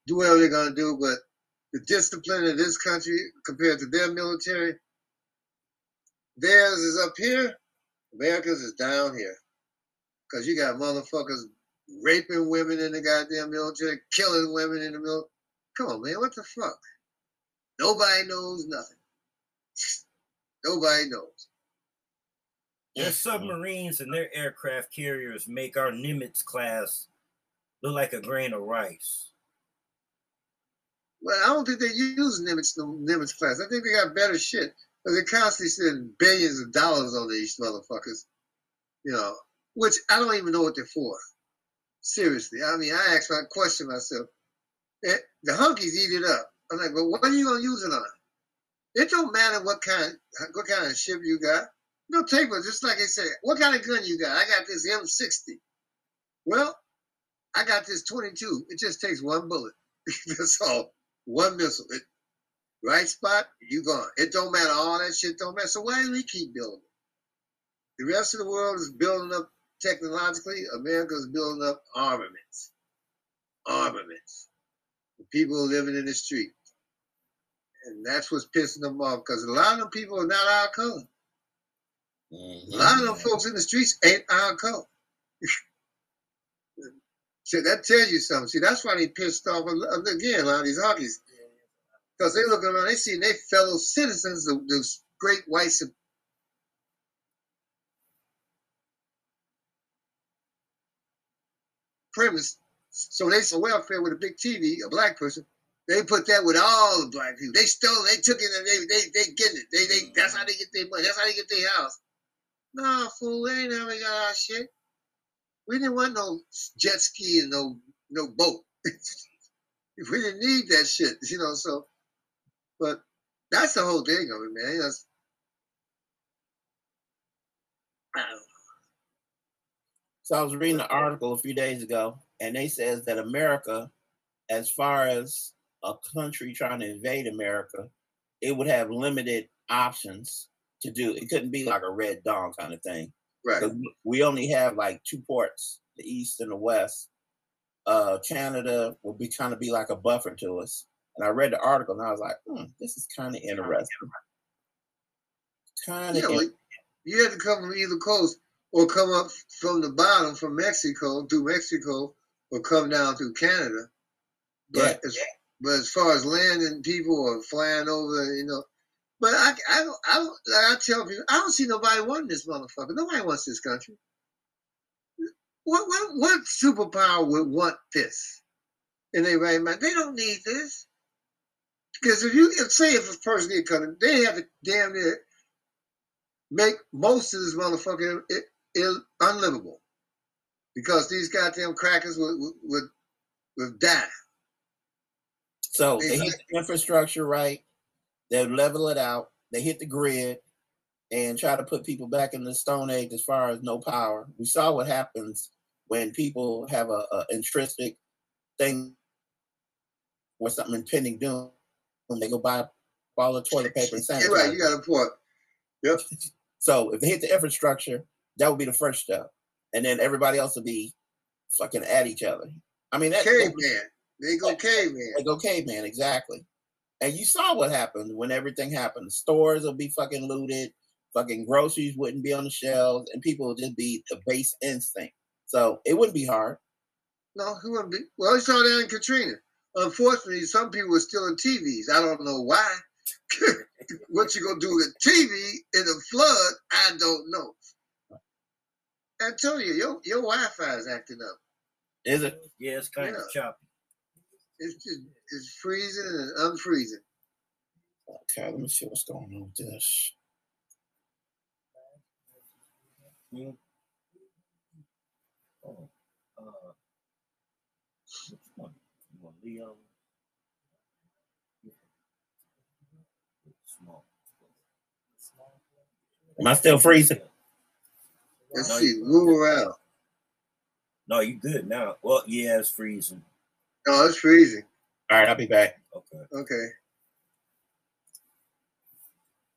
do whatever they're gonna do, but the discipline of this country compared to their military, theirs is up here. America's is down here. Cause you got motherfuckers raping women in the goddamn military, killing women in the military. Come on, man, what the fuck? Nobody knows nothing. Nobody knows. Their submarines and their aircraft carriers make our Nimitz class look like a grain of rice. Well, I don't think they use Nimitz Nimitz class. I think they got better shit. But they constantly spend billions of dollars on these motherfuckers. You know, which I don't even know what they're for. Seriously. I mean, I ask my question myself. Eh, The hunkies eat it up. I'm like, but what are you gonna use it on? It don't matter what kind what kind of ship you got. No it, just like I said, what kind of gun you got? I got this M60. Well, I got this 22. It just takes one bullet. That's all. One missile. It, right spot, you gone. It don't matter. All that shit don't matter. So why do we keep building? The rest of the world is building up technologically. America is building up armaments. Armaments. The people living in the street. And that's what's pissing them off because a lot of them people are not our color. A lot of them mm-hmm. folks in the streets ain't our color. See, that tells you something. See, that's why they pissed off again, a lot of these hockeys. Because they looking around, they see their fellow citizens, the, the great white supremacists. So they saw welfare with a big TV, a black person. They put that with all the black people. They stole, they took it, and they they they getting it. They they that's how they get their money. That's how they get their house. No fool, they ain't never got our shit. We didn't want no jet ski and no no boat. we didn't need that shit, you know. So, but that's the whole thing of it, man. That's, I don't know. So I was reading an article a few days ago, and they says that America, as far as a country trying to invade America, it would have limited options to do. It couldn't be like a red dawn kind of thing. Right. We only have like two ports, the east and the west. Uh, Canada will be kind of be like a buffer to us. And I read the article and I was like, hmm, this is kind of interesting. Kind of Yeah, well, you had to come from either coast or come up from the bottom from Mexico through Mexico or come down through Canada. But as, but as far as land and people or flying over, you know, but I, I don't, I don't, like I tell people, I don't see nobody wanting this motherfucker. Nobody wants this country. What, what, what superpower would want this? And their right mind, they don't need this. Because if you if, say if a person did come, they have to damn near make most of this motherfucker ill, unlivable. Because these goddamn crackers would would, would, would die. So they hit the infrastructure right. They level it out. They hit the grid and try to put people back in the Stone Age as far as no power. We saw what happens when people have a, a intrinsic thing or something impending doom. When they go buy all the toilet paper and sanitizer. You're right. You got a point. Yep. So if they hit the infrastructure, that would be the first step, and then everybody else would be fucking at each other. I mean, that, Caveman. They go caveman. They go caveman, exactly. And you saw what happened when everything happened. Stores will be fucking looted, fucking groceries wouldn't be on the shelves, and people would just be the base instinct. So it wouldn't be hard. No, he wouldn't be. Well, we saw that in Katrina. Unfortunately, some people were still in TVs. I don't know why. what you gonna do with TV in a flood? I don't know. I tell you, your your Wi-Fi is acting up. Is it? Yeah, it's kind of Yeah. choppy. It's just it's freezing and unfreezing. Okay, let me see what's going on with this. Hmm. Oh, uh, which one? You want Leo? Small. Am I still freezing? Let's No, see, you- move around. No, you good now. Well, yeah, it's freezing. No, it's freezing. All right, I'll be back. Okay. Okay.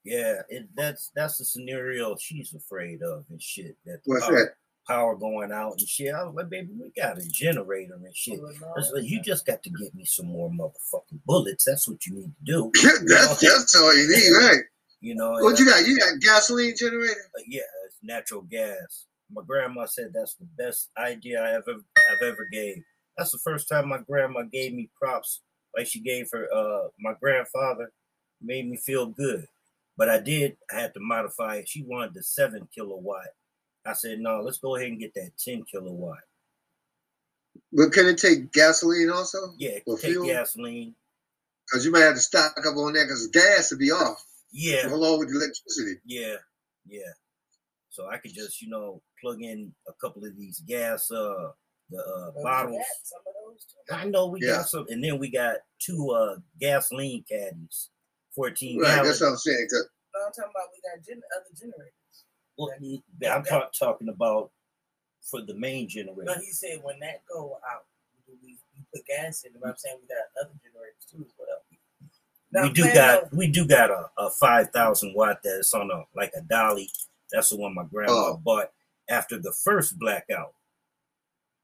Yeah, it, that's that's the scenario she's afraid of and shit. That the What's power, that? power going out and shit. I was like, baby, we got a generator and shit. I was like, you just got to get me some more motherfucking bullets. That's what you need to do. that's that's all you need, right? You know, What you got? You got gasoline generator? uh, yeah, it's natural gas. My grandma said that's the best idea I ever I've ever gave. That's the first time my grandma gave me props like she gave her uh my grandfather. Made me feel good. But I did I had to modify it. She wanted the seven kilowatt. I said, no, let's go ahead and get that 10 kilowatt. But can it take gasoline also? Yeah, Or take fuel? gasoline. Because you might have to stock up on that because gas would be off Yeah. along with the electricity. Yeah, yeah. So I could just, you know, plug in a couple of these gas uh the uh But bottles. some of those too. I know we Yeah. got some, and then we got two uh gasoline caddies, 14 Right, gallons. that's what I'm saying. 'cause- No, I'm talking about we got gen- other generators. Well, I'm talk, talking about for the main generator. No, he said when that go out, we, we, we put gas in. But I'm saying we got other generators too as well. Now, we do got on- we do got a, a five thousand watt that's on a like a dolly. That's the one my grandma Oh. bought after the first blackout.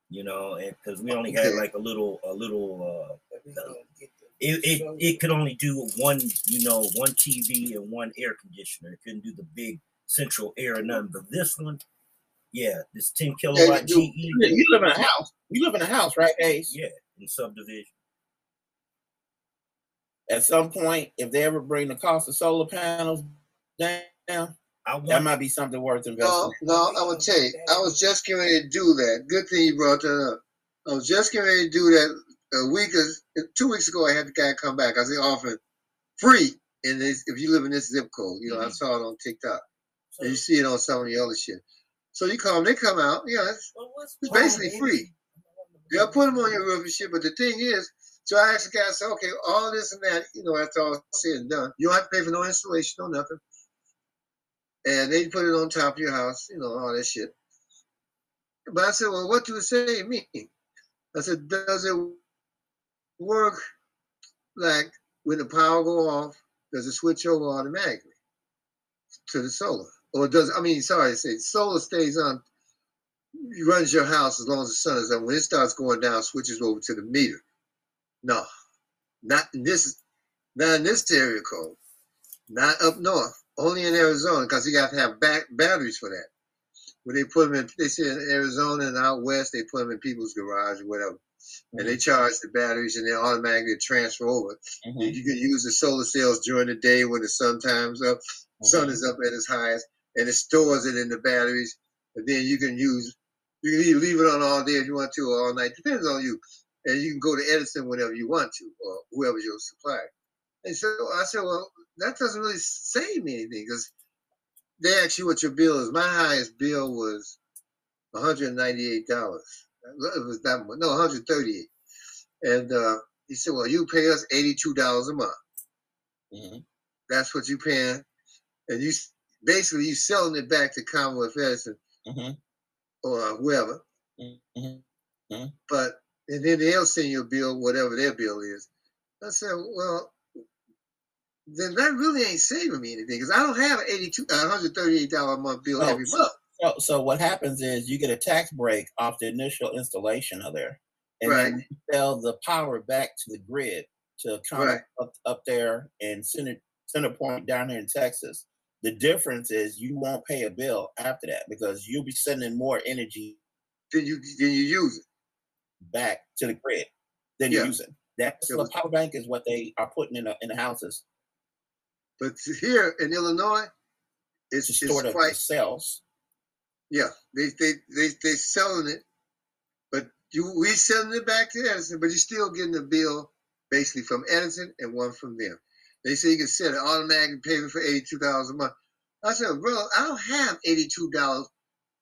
You know, and because we only had like a little a little uh that we gonna get the- it, it it could only do one, you know, one TV and one air conditioner. It couldn't do the big central air or nothing. But this one, yeah, this 10 kilowatt you- GE, You you live in a house. You live in a house, right, Ace? yeah, in subdivision. At some point, if they ever bring the cost of solar panels down, I that might be something worth investing. No, no, I would tell you, I was just getting ready to do that. Good thing you brought that up. I was just getting ready to do that a week, or two weeks ago. I had the guy come back. I was offering free, and if you live in this zip code, you know, I Mhm. saw it on TikTok, so- and you see it on some of the other shit. So you call them, they come out. Yeah, it's, well, it's basically baby? free. They'll put them on your roof and shit. But the thing is, so I asked the guy, I said, okay, all this and that, you know, that's all said and done. You don't have to pay for no installation, no nothing. And they put it on top of your house, you know, all that shit. But I said, well, what do you say mean? I said, does it work like when the power go off, does it switch over automatically to the solar? Or does, I mean, sorry to say, solar stays on runs your house as long as the sun is up. When it starts going down, switches over to the meter. No, not in this, not in this area code. Not up north. Only in Arizona, because you got to have back batteries for that. When they put them in, they say in Arizona and out west, they put them in people's garage or whatever, and they charge the batteries, and they automatically transfer over. Mhm. You can use the solar cells during the day when the sun time's up, sun Mhm. is up at its highest, and it stores it in the batteries. And then you can use, you can either leave it on all day if you want to, or all night. Depends on you. And you can go to Edison whenever you want to, or whoever's your supplier. And so I said, well, that doesn't really save me anything because they ask you what your bill is. My highest bill was $198. It was that much. No, 138 And uh, he said, well, you pay us $82 a month. Mhm. That's what you paying. And you basically you're selling it back to Commonwealth Edison Mhm. or whoever. Mhm. But and then they'll send you a bill, whatever their bill is. I said, well, then that really ain't saving me anything because I don't have an 82 a $138 a month bill Oh, every month. So, so what happens is you get a tax break off the initial installation of there, and then Right. you sell the power back to the grid to come Right. up, up there in Center Center Point down here in Texas. The difference is you won't pay a bill after that because you'll be sending more energy than you then you use it. back to the grid than you're Yeah. using. That's the power bank is what they are putting in the, in the houses But here in Illinois, it's, it's store the, the quite cells. Yeah, they they they they selling it, but you we selling it back to Edison, but you're still getting a bill basically from Edison and one from them. They say you can set an automatic payment for eighty two dollars a month. I said, bro, I don't have eighty two dollars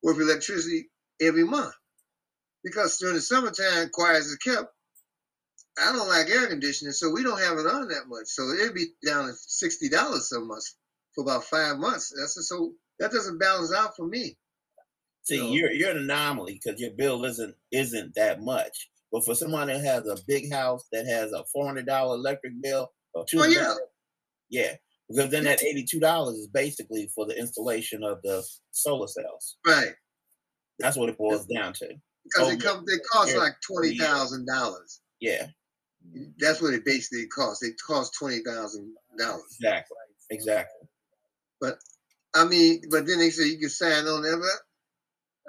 worth of electricity every month because during the summertime, quiet as it kept. I don't like air conditioning, so we don't have it on that much. So it'd be down to sixty dollars a month for about five months. That's so that doesn't balance out for me. See, So- you're you're an anomaly because your bill isn't isn't that much. But for someone that has a big house that has a four hundred dollar electric bill or two Oh, yeah. yeah, because then that eighty two dollars is basically for the installation of the solar cells. Right. That's what it boils down to. Because Oh, they come they cost like twenty thousand dollars. Yeah, That's what it basically costs. It cost twenty thousand dollars. exactly, exactly. But I mean, but then they say you can sign on there, but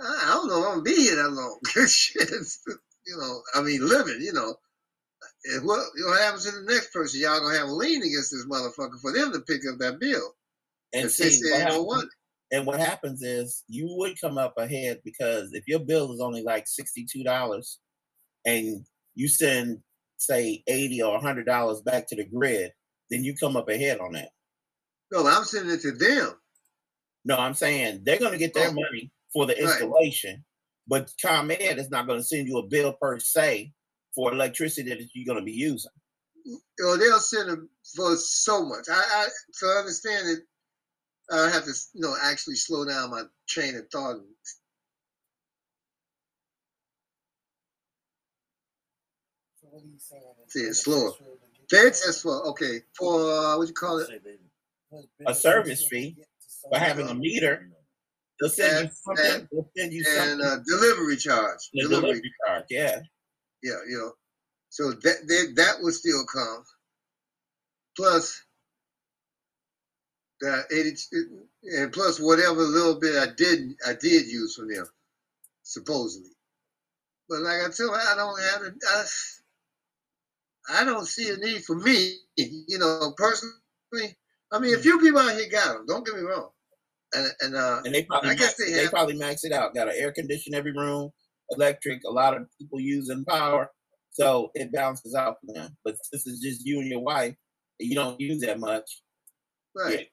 I don't know I'm gonna be here that long. Shit, you know, I mean, living, you know. And what, what happens to the next person? Y'all gonna have a lien against this motherfucker for them to pick up that bill. And If they say what happens, want and what happens is you would come up ahead because if your bill is only like sixty two dollars, and you send say eighty or hundred dollars back to the grid, then you come up ahead on that. No, I'm sending it to them. No, I'm saying they're going to get their Oh. money for the Right. installation, but ComEd is not going to send you a bill per se for electricity that you're going to be using. You know, they'll send them for so much. I, I to understand it, I have to, you know, actually slow down my train of thought. and So what are you saying? See, It's it's slower. beneficial to That's the- just for okay for uh, what you call it? Say, baby. it's A service fee get For having a meter, they'll send you And- something. and- they'll send you And something. uh, delivery charge. the Delivery, delivery charge, yeah. yeah, you know. So that that that would still come. Plus the eighty and plus whatever little bit I did I did use from them, supposedly. But like I tell you, I don't have it. I, don't see a need for me, you know, personally. I mean, a few people out here got them. Don't get me wrong. And and uh, And they probably I guess max, they probably max it out. Got an air condition every room, electric. A lot of people using power, so it balances out for them. But this is just you and your wife. and You don't use that much. right.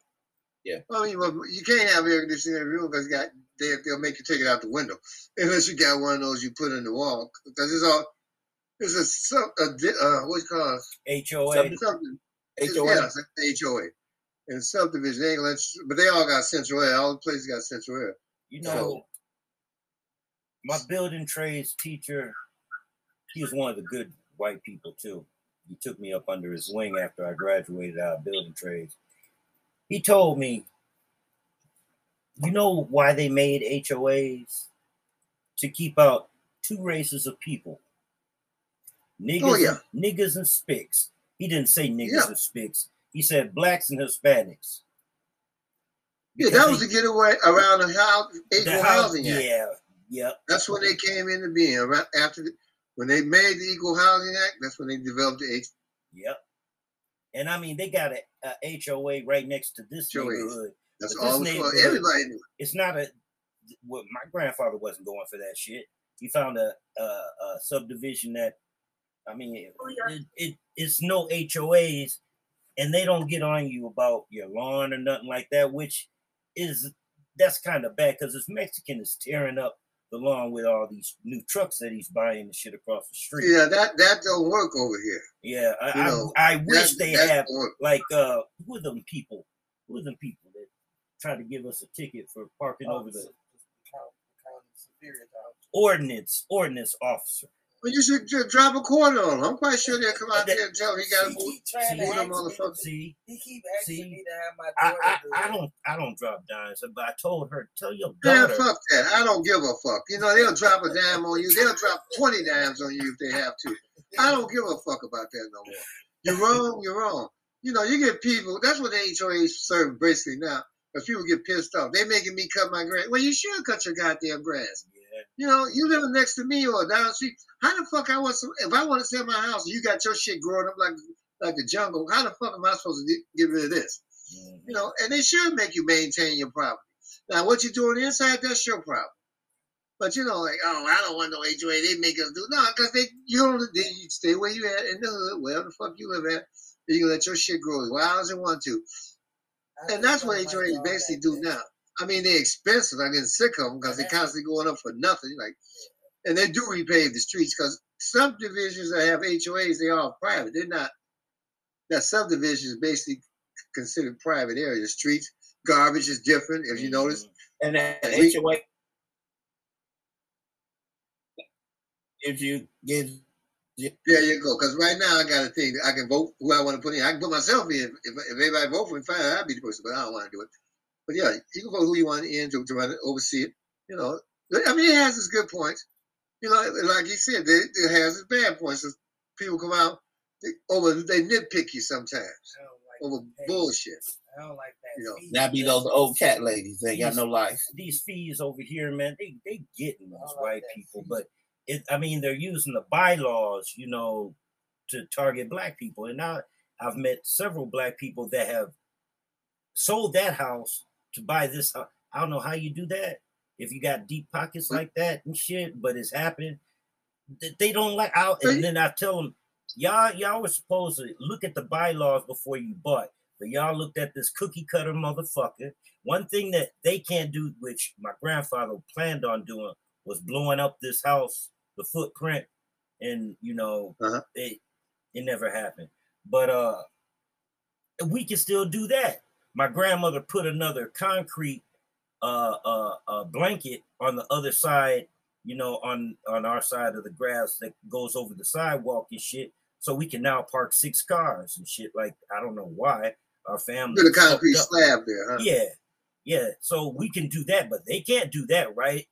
Yeah. I mean, well, you can't have air conditioning in every room because got they, they'll make you take it out the window unless you got one of those you put in the wall because it's all it's a, sub- a di- uh, what's it called HOA. Something HOA. yeah, it's HOA and subdivision. They ain't let you, but they all got central air. All the places got central air. You know, my building trades teacher, he was one of the good white people too. He took me up under his wing after I graduated out of building trades. He told me, you know why they made HOAs? To keep out two races of people. Oh, niggas, Oh, yeah. niggas and spics. He didn't say niggas Yeah. and spics. He said blacks and Hispanics. Yeah, that was they- to get away around the house, equal housing act. Yeah, yeah. That's when they came into being. Right after the, when they made the Equal Housing Act, that's when they developed the H. Yep. And I mean, they got a, a HOA right next to this HOAs. neighborhood. That's But all neighborhood- Everybody knew. It's not a. What my grandfather wasn't going for that shit. He found a, a, a subdivision that, I mean, it, it, it- it's no HOAs, and they don't get on you about your lawn or nothing like that, which is that's kind of bad because this Mexican is tearing up the lawn with all these new trucks that he's buying and shit across the street. Yeah, that that don't work over here. Yeah, I, You know, I, I wish that- they have like uh who are them people? Who are them people that try to give us a ticket for parking Oh, over the so- county- county superior county. ordinance ordinance officer? Well, you should just drop a quarter on him. I'm quite sure they'll come out there and tell him he got to move. keep trying to move them motherfuckers. See, He keep asking See, me to have my I, daughter I, do I it. don't I don't drop dimes, but I told her tell your Man, daughter. fuck that. I don't give a fuck. You know, they'll drop a dime on you. They'll drop 20 dimes on you if they have to. I don't give a fuck about that no more. You're wrong, you're wrong. You know, you get people, that's what the HOA serve basically now. Because people get pissed off. They making me cut my grass. Well, you should cut your goddamn grass. Yeah, You know, you living next to me or down the street. How the fuck I want some? If I want to sell my house, you got your shit growing up like like the jungle. How the fuck am I supposed to get, rid of this? mhm. You know, and they should make you maintain your property. Now, what you doing inside, that's your problem. But you know, like, oh, I don't want no HOA. They make us do no, because they you don't. They, you stay where you at in the hood, wherever the fuck you live at. You can let your shit grow as wild as it want to. I And that's what HOAs basically that do now. I mean, they're expensive. I'm getting sick of them because they're constantly going up for nothing. Like, and they do repave the streets because subdivisions that have HOAs, they are private. They're not. That subdivision is basically considered private area. The streets, garbage is different. If you notice, mm-hmm. And that And we- HOA, If you give, There you go. Because right now I got a thing. I can vote who I want to put in. I can put myself in. If, if everybody vote for me, fine, I'll be the person. But I don't want to do it. But yeah, you can vote who you want in to, to run it, oversee it. You know, I mean, it has its good points. You know, like you said, it, it has its bad points. So people come out they, over, they nitpick you sometimes over bullshit. I don't like that. You know, that be those old cat ladies. They got no life. These fees over here, man, they they getting these white people, but it, I mean, they're using the bylaws, you know, to target black people. And now I've met several black people that have sold that house to buy this. I don't know how you do that if you got deep pockets like that and shit, but it's happening. Th- They don't like out, and then I tell them, y'all, y'all were supposed to look at the bylaws before you bought, but y'all looked at this cookie cutter motherfucker. One thing that they can't do, which my grandfather planned on doing, was blowing up this house, the footprint, and you know, it it never happened. But uh, we can still do that. My grandmother put another concrete uh, uh, uh, blanket on the other side, you know, on on our side of the grass that goes over the sidewalk and shit. So we can now park six cars and shit. Like I don't know why our family Put a concrete slab there, huh? Yeah, yeah. So we can do that, but they can't do that, right?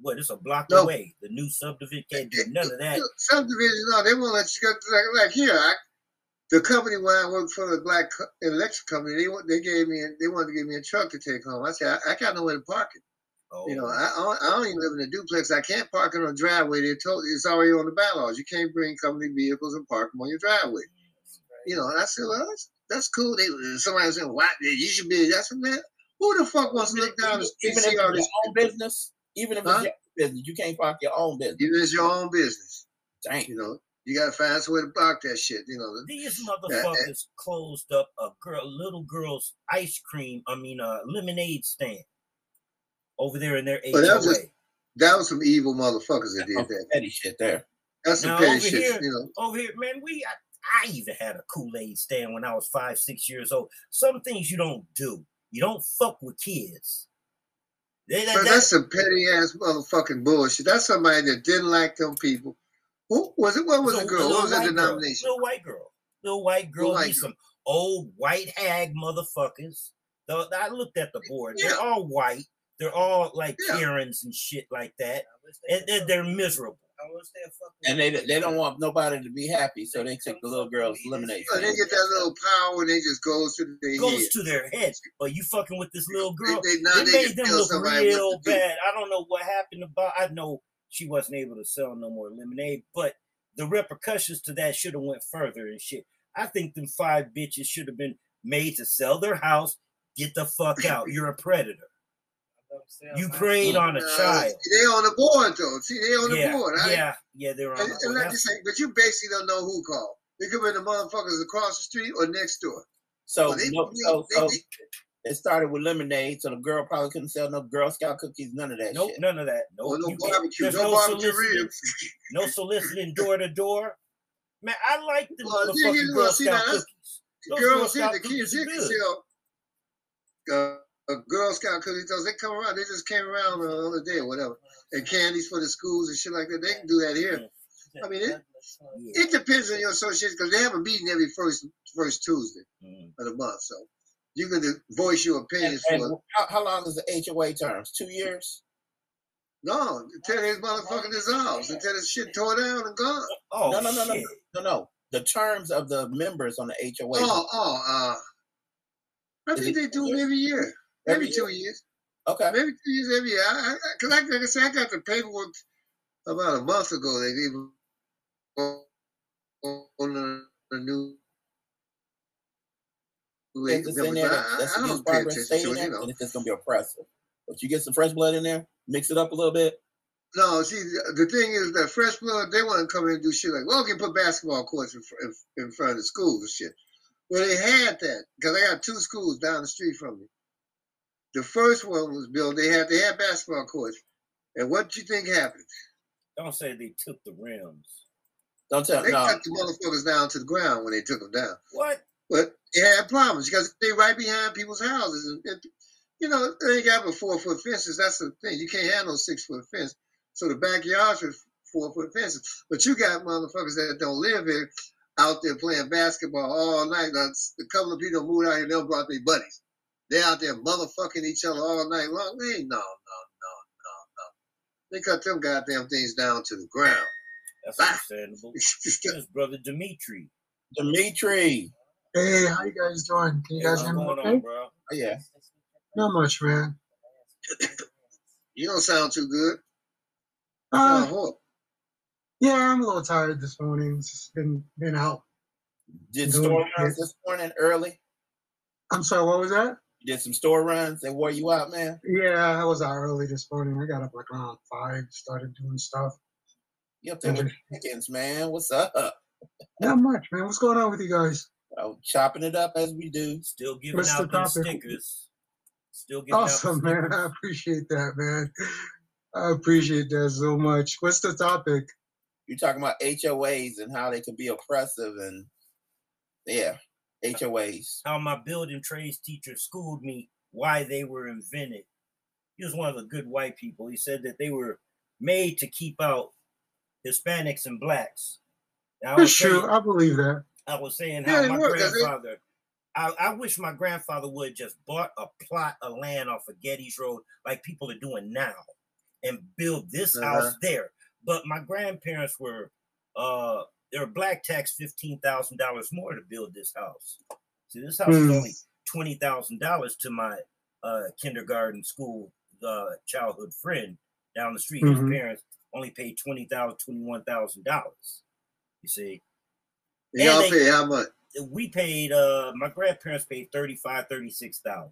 What? It's a block No. away. The new subdivision can't do none of that. Subdivision, no, they won't let you go. Like, like here, I, the company where I worked for, the black electric company, they they gave me, they wanted to give me a truck to take home. I said, I, I got nowhere to park it. Oh. You know, I, I don't- I don't even live in a duplex. I can't park it on a driveway. They told it's already on the bylaws. You can't bring company vehicles and park them on your driveway. You know, and I said, well, that's, that's cool. They somebody said, why you should be. A that's man. Who the fuck wants to look down the street Even if see all it's this? own business, even if Huh? it's your business, you can't park your own business. Even if it's your own business. Dang. You know, you gotta find some way to block that shit. You know, These Yeah, motherfuckers closed up a girl, little girl's ice cream. I mean, uh, lemonade stand over there in their But that was just that was some evil motherfuckers that did that. Petty shit there. That's some Now petty shit. here, You know, over here, man, we I, I even had a Kool Aid stand when I was five, six years old. Some things you don't do. You don't fuck with kids. They, that, but that- that's some petty ass motherfucking bullshit. That's somebody that didn't like them people. Who was it? What was the girl? What little was the white girl, denomination? Little white girl. Little white girl. white These some old white hag motherfuckers. Though I looked at the board. They're all white. They're all like Yeah. Karens and shit like that. And they're, they're miserable. I wish they fucking And they they don't want nobody to be happy, so they take the little girl's lemonade. Oh, they get that little power and they just goes to their Goes head. to their heads. But you fucking with this little girl. they- They, they made can them look real bad. I don't know what happened about. I know she wasn't able to sell no more lemonade, but the repercussions to that should have went further and shit. I think them five bitches should have been made to sell their house. Get the fuck out. You're a predator. You preyed on a Uh, child. see, they on the board though. See, they on the Yeah, board. I- yeah, yeah. They're on And, the and board. like you say, but you basically don't know who called. They could be the motherfuckers across the street or next door. So, Well, they- no, they- so, they- so they- it started with lemonade, so the girl probably couldn't sell no Girl Scout cookies, none of that Nope, shit. none of that. Nope. Or no barbecue, there's no barbecue soliciting, ribs. no soliciting door to door. Man, I like the Well, the thing motherfucking Girl see, Scout that's- cookies. Those Girl girls here, Scout the kids cookies here can sell uh, a Girl Scout cookies. Those they come around. They just came around on the other day or whatever. And candies for the schools and shit like that. They can do that here. I mean, it, it depends on your association because they have a meeting every first first Tuesday Mm. of the month. So you can voice your opinions And for how, how long is the HOA terms? Two years? no until this motherfucker dissolves, until this shit tore down and gone. Oh, no, no, no, no, shit. no, no. The terms of the members on the HOA. Oh, oh, uh, I Is think they do it every year, Every every two years. Okay. Maybe two years every year. I, I, Cause I, like I said, I got the paperwork about a month ago. They gave me on on the, the new. If it's in there, that- that's I, I the don't pay Barbara attention stay to in it, you know. and it's just gonna be oppressive. But you get some fresh blood in there, mix it up a little bit. No, see, the the thing is that fresh blood, they want to come in and do shit like, well, we can put basketball courts in, in, in front of the schools and shit. Well, they had that because I got two schools down the street from me. The first one was built. They had they had basketball courts, and what do you think happened? Don't say they took the rims. Don't tell them. They no. cut the motherfuckers down to the ground when they took them down. What? But they had problems because they right behind people's houses, and, and you know they ain't got but four foot fences. That's the thing. You can't have no six foot fence. So the backyards were four foot fences. But you got motherfuckers that don't live here out there playing basketball all night. Now, A couple of people moved out here, they brought their buddies. They out there motherfucking each other all night long. Hey, no, no, no, no, no. They cut them goddamn things down to the ground. That's understandable. His brother Dimitri. Dimitri. Hey, how you guys doing? Can you guys hear me okay? Oh, yeah. Not much, man. You don't sound too good. You Uh, yeah, I'm a little tired this morning. It's just been been out. Did Doing store shit. runs this morning early? I'm sorry, what was that? You did some store runs that wore you out, man? Yeah, I was out early this morning. I got up like around five, started doing stuff. You up there with the chickens, man. What's up? Not much, man. What's going on with you guys? Oh, chopping it up as we do. Still giving What's the out them topic? stickers. Still giving out the Awesome, man. I appreciate that, man. I appreciate that so much. What's the topic? You're talking about HOAs and how they can be oppressive and yeah, HOAs. how my building trades teacher schooled me why they were invented. He was one of the good white people. He said that they were made to keep out Hispanics and blacks. Now, That's was saying, true. I believe that. I was saying how it my worked, grandfather. I, I wish my grandfather would just bought a plot of land off of Getty's Road like people are doing now and build this Uh-huh. house there. But my grandparents were uh they were black tax fifteen thousand dollars more to build this house. See, this house is Hmm. only twenty thousand dollars to my uh kindergarten school uh childhood friend down the street. Mhm. His parents only paid twenty thousand, twenty one thousand dollars. You see, And y'all they- pay how much? we paid uh my grandparents paid 35 36000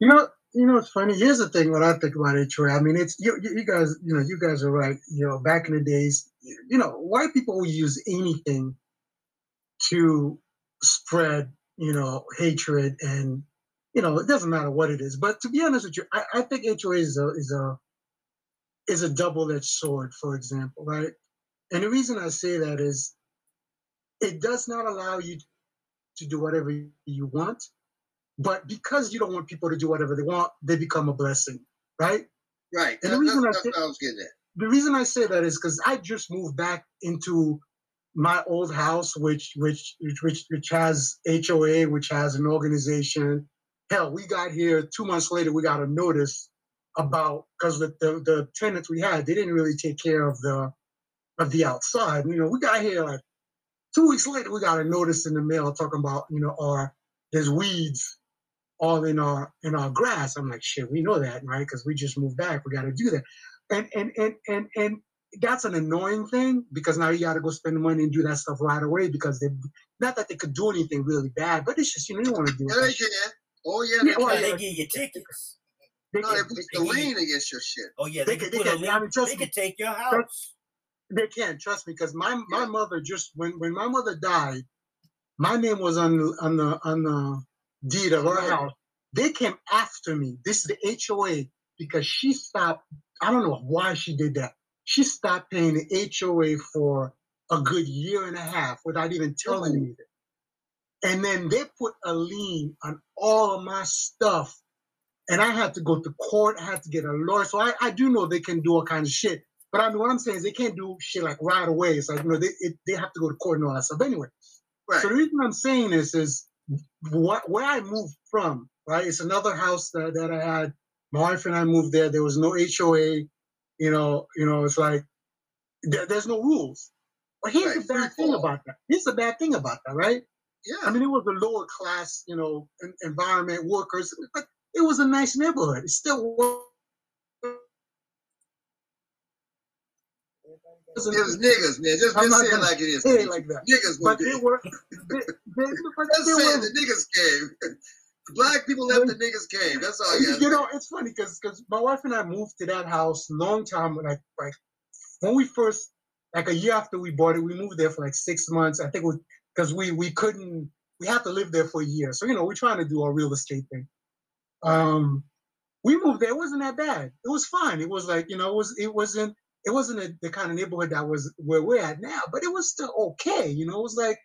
You know, you know, it's funny. Here's the thing: when I think about HOA, I mean, it's you, you, you guys. You know, you guys are right. You know, back in the days, you know, white people will use anything to spread, you know, hatred, and you know, it doesn't matter what it is. But to be honest with you, I, I think HOA is a is a is a double-edged sword. For example, right? And the reason I say that is, it does not allow you to do whatever you want but because you don't want people to do whatever they want, they become a blessing, right? Right. And the reason I say- I was getting at. The reason I say that is because I just moved back into my old house, which which which which, which has HOA, which has an organization. Hell, we got here two months later. We got a notice about because the, the the tenants we had they didn't really take care of the of the outside. You know, we got here like two weeks later. We got a notice in the mail talking about you know our there's weeds all in our in our grass. I'm like, shit, we know that, right? Because we just moved back. We got to do that. And and and and and that's an annoying thing because now you got to go spend the money and do that stuff right away because they not that they could do anything really bad, but it's just you know you want to do Yeah, they it. Oh yeah, Yeah, they well, they give you tickets They, No, they can, put they the give you- lien against your shit. oh yeah They they, can- can they put a can- lien, I mean, trust they me. can take your house they can trust me because my my mother just when when my mother died, my name was on the on the on the deed of her Right. house. They came after me. This is the HOA because she stopped. I don't know why she did that. She stopped paying the HOA for a good year and a half without even telling me that. And then they put a lien on all of my stuff. And I had to go to court. I had to get a lawyer. So I, I do know they can do all kinds of shit. But I mean, what I'm saying is they can't do shit like right away. It's like, you know, they, it, they have to go to court and all that stuff. Anyway, Right. so the reason I'm saying this is what, where I moved from, right? It's another house that, that I had. My wife and I moved there. There was no HOA. You know, you know, it's like there, there's no rules. But here's Right, the bad thing about that. Here's the bad thing about that, right? Yeah. I mean, it was a lower class, you know, environment, workers, but it was a nice neighborhood. It still was. It was niggas, man. Just, just say it like it is. say it like that. Niggas But were they were, they, they, but Just they say were, the niggas came. Black people left, the niggas came. That's all you you, know, it's funny because because my wife and I moved to that house long time like like when we first like a year after we bought it, we moved there for like six months. I think we because we we couldn't we had to live there for a year. So you know we're trying to do our real estate thing. Um, we moved there. It wasn't that bad. It was fine. It was like you know it was it wasn't it wasn't a, the kind of neighborhood that was where we're at now, but it was still okay. You know, it was like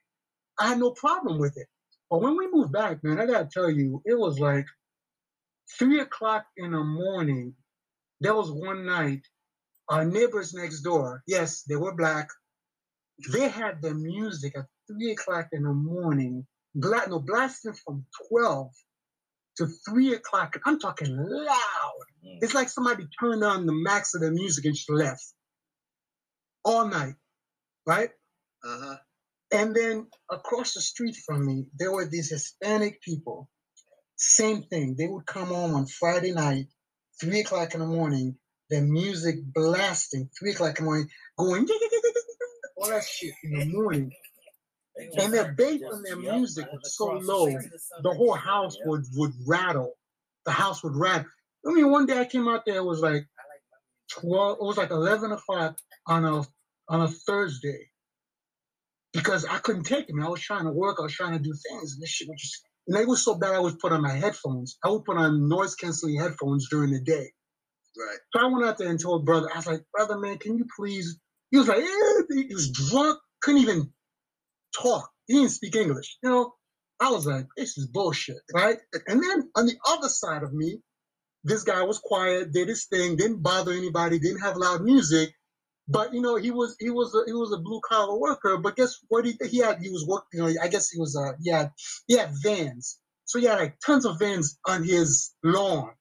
I had no problem with it. But when we moved back, man, I gotta tell you, it was like three o'clock in the morning. There was one night our neighbors next door, yes, they were black. They had their music at three o'clock in the morning, black, no, blasting from 12 to three o'clock. I'm talking loud. Mm. It's like somebody turned on the max of the music and just left all night, right? Uh huh. And then across the street from me, there were these Hispanic people. Same thing. They would come home on Friday night, three o'clock in the morning, the music blasting, three o'clock in the morning, going all that shit in the morning. And their bass on their music was so low, the whole house would would rattle. The house would rattle. I mean, one day I came out there, it was like twelve, it was like eleven o'clock on a on a Thursday. Because I couldn't take it, man. I was trying to work, I was trying to do things, and this shit was just and it was so bad I would put on my headphones. I would put on noise canceling headphones during the day. Right. So I went out there and told brother, I was like, brother, man, can you please? He was like, eh. he was drunk, couldn't even talk. He didn't speak English. You know, I was like, this is bullshit, right? and then on the other side of me, this guy was quiet, did his thing, didn't bother anybody, didn't have loud music. But you know, he was he was a, he was a blue collar worker. But guess what? He he had he was working. You know, I guess he was uh he had he had vans. So he had like tons of vans on his lawn.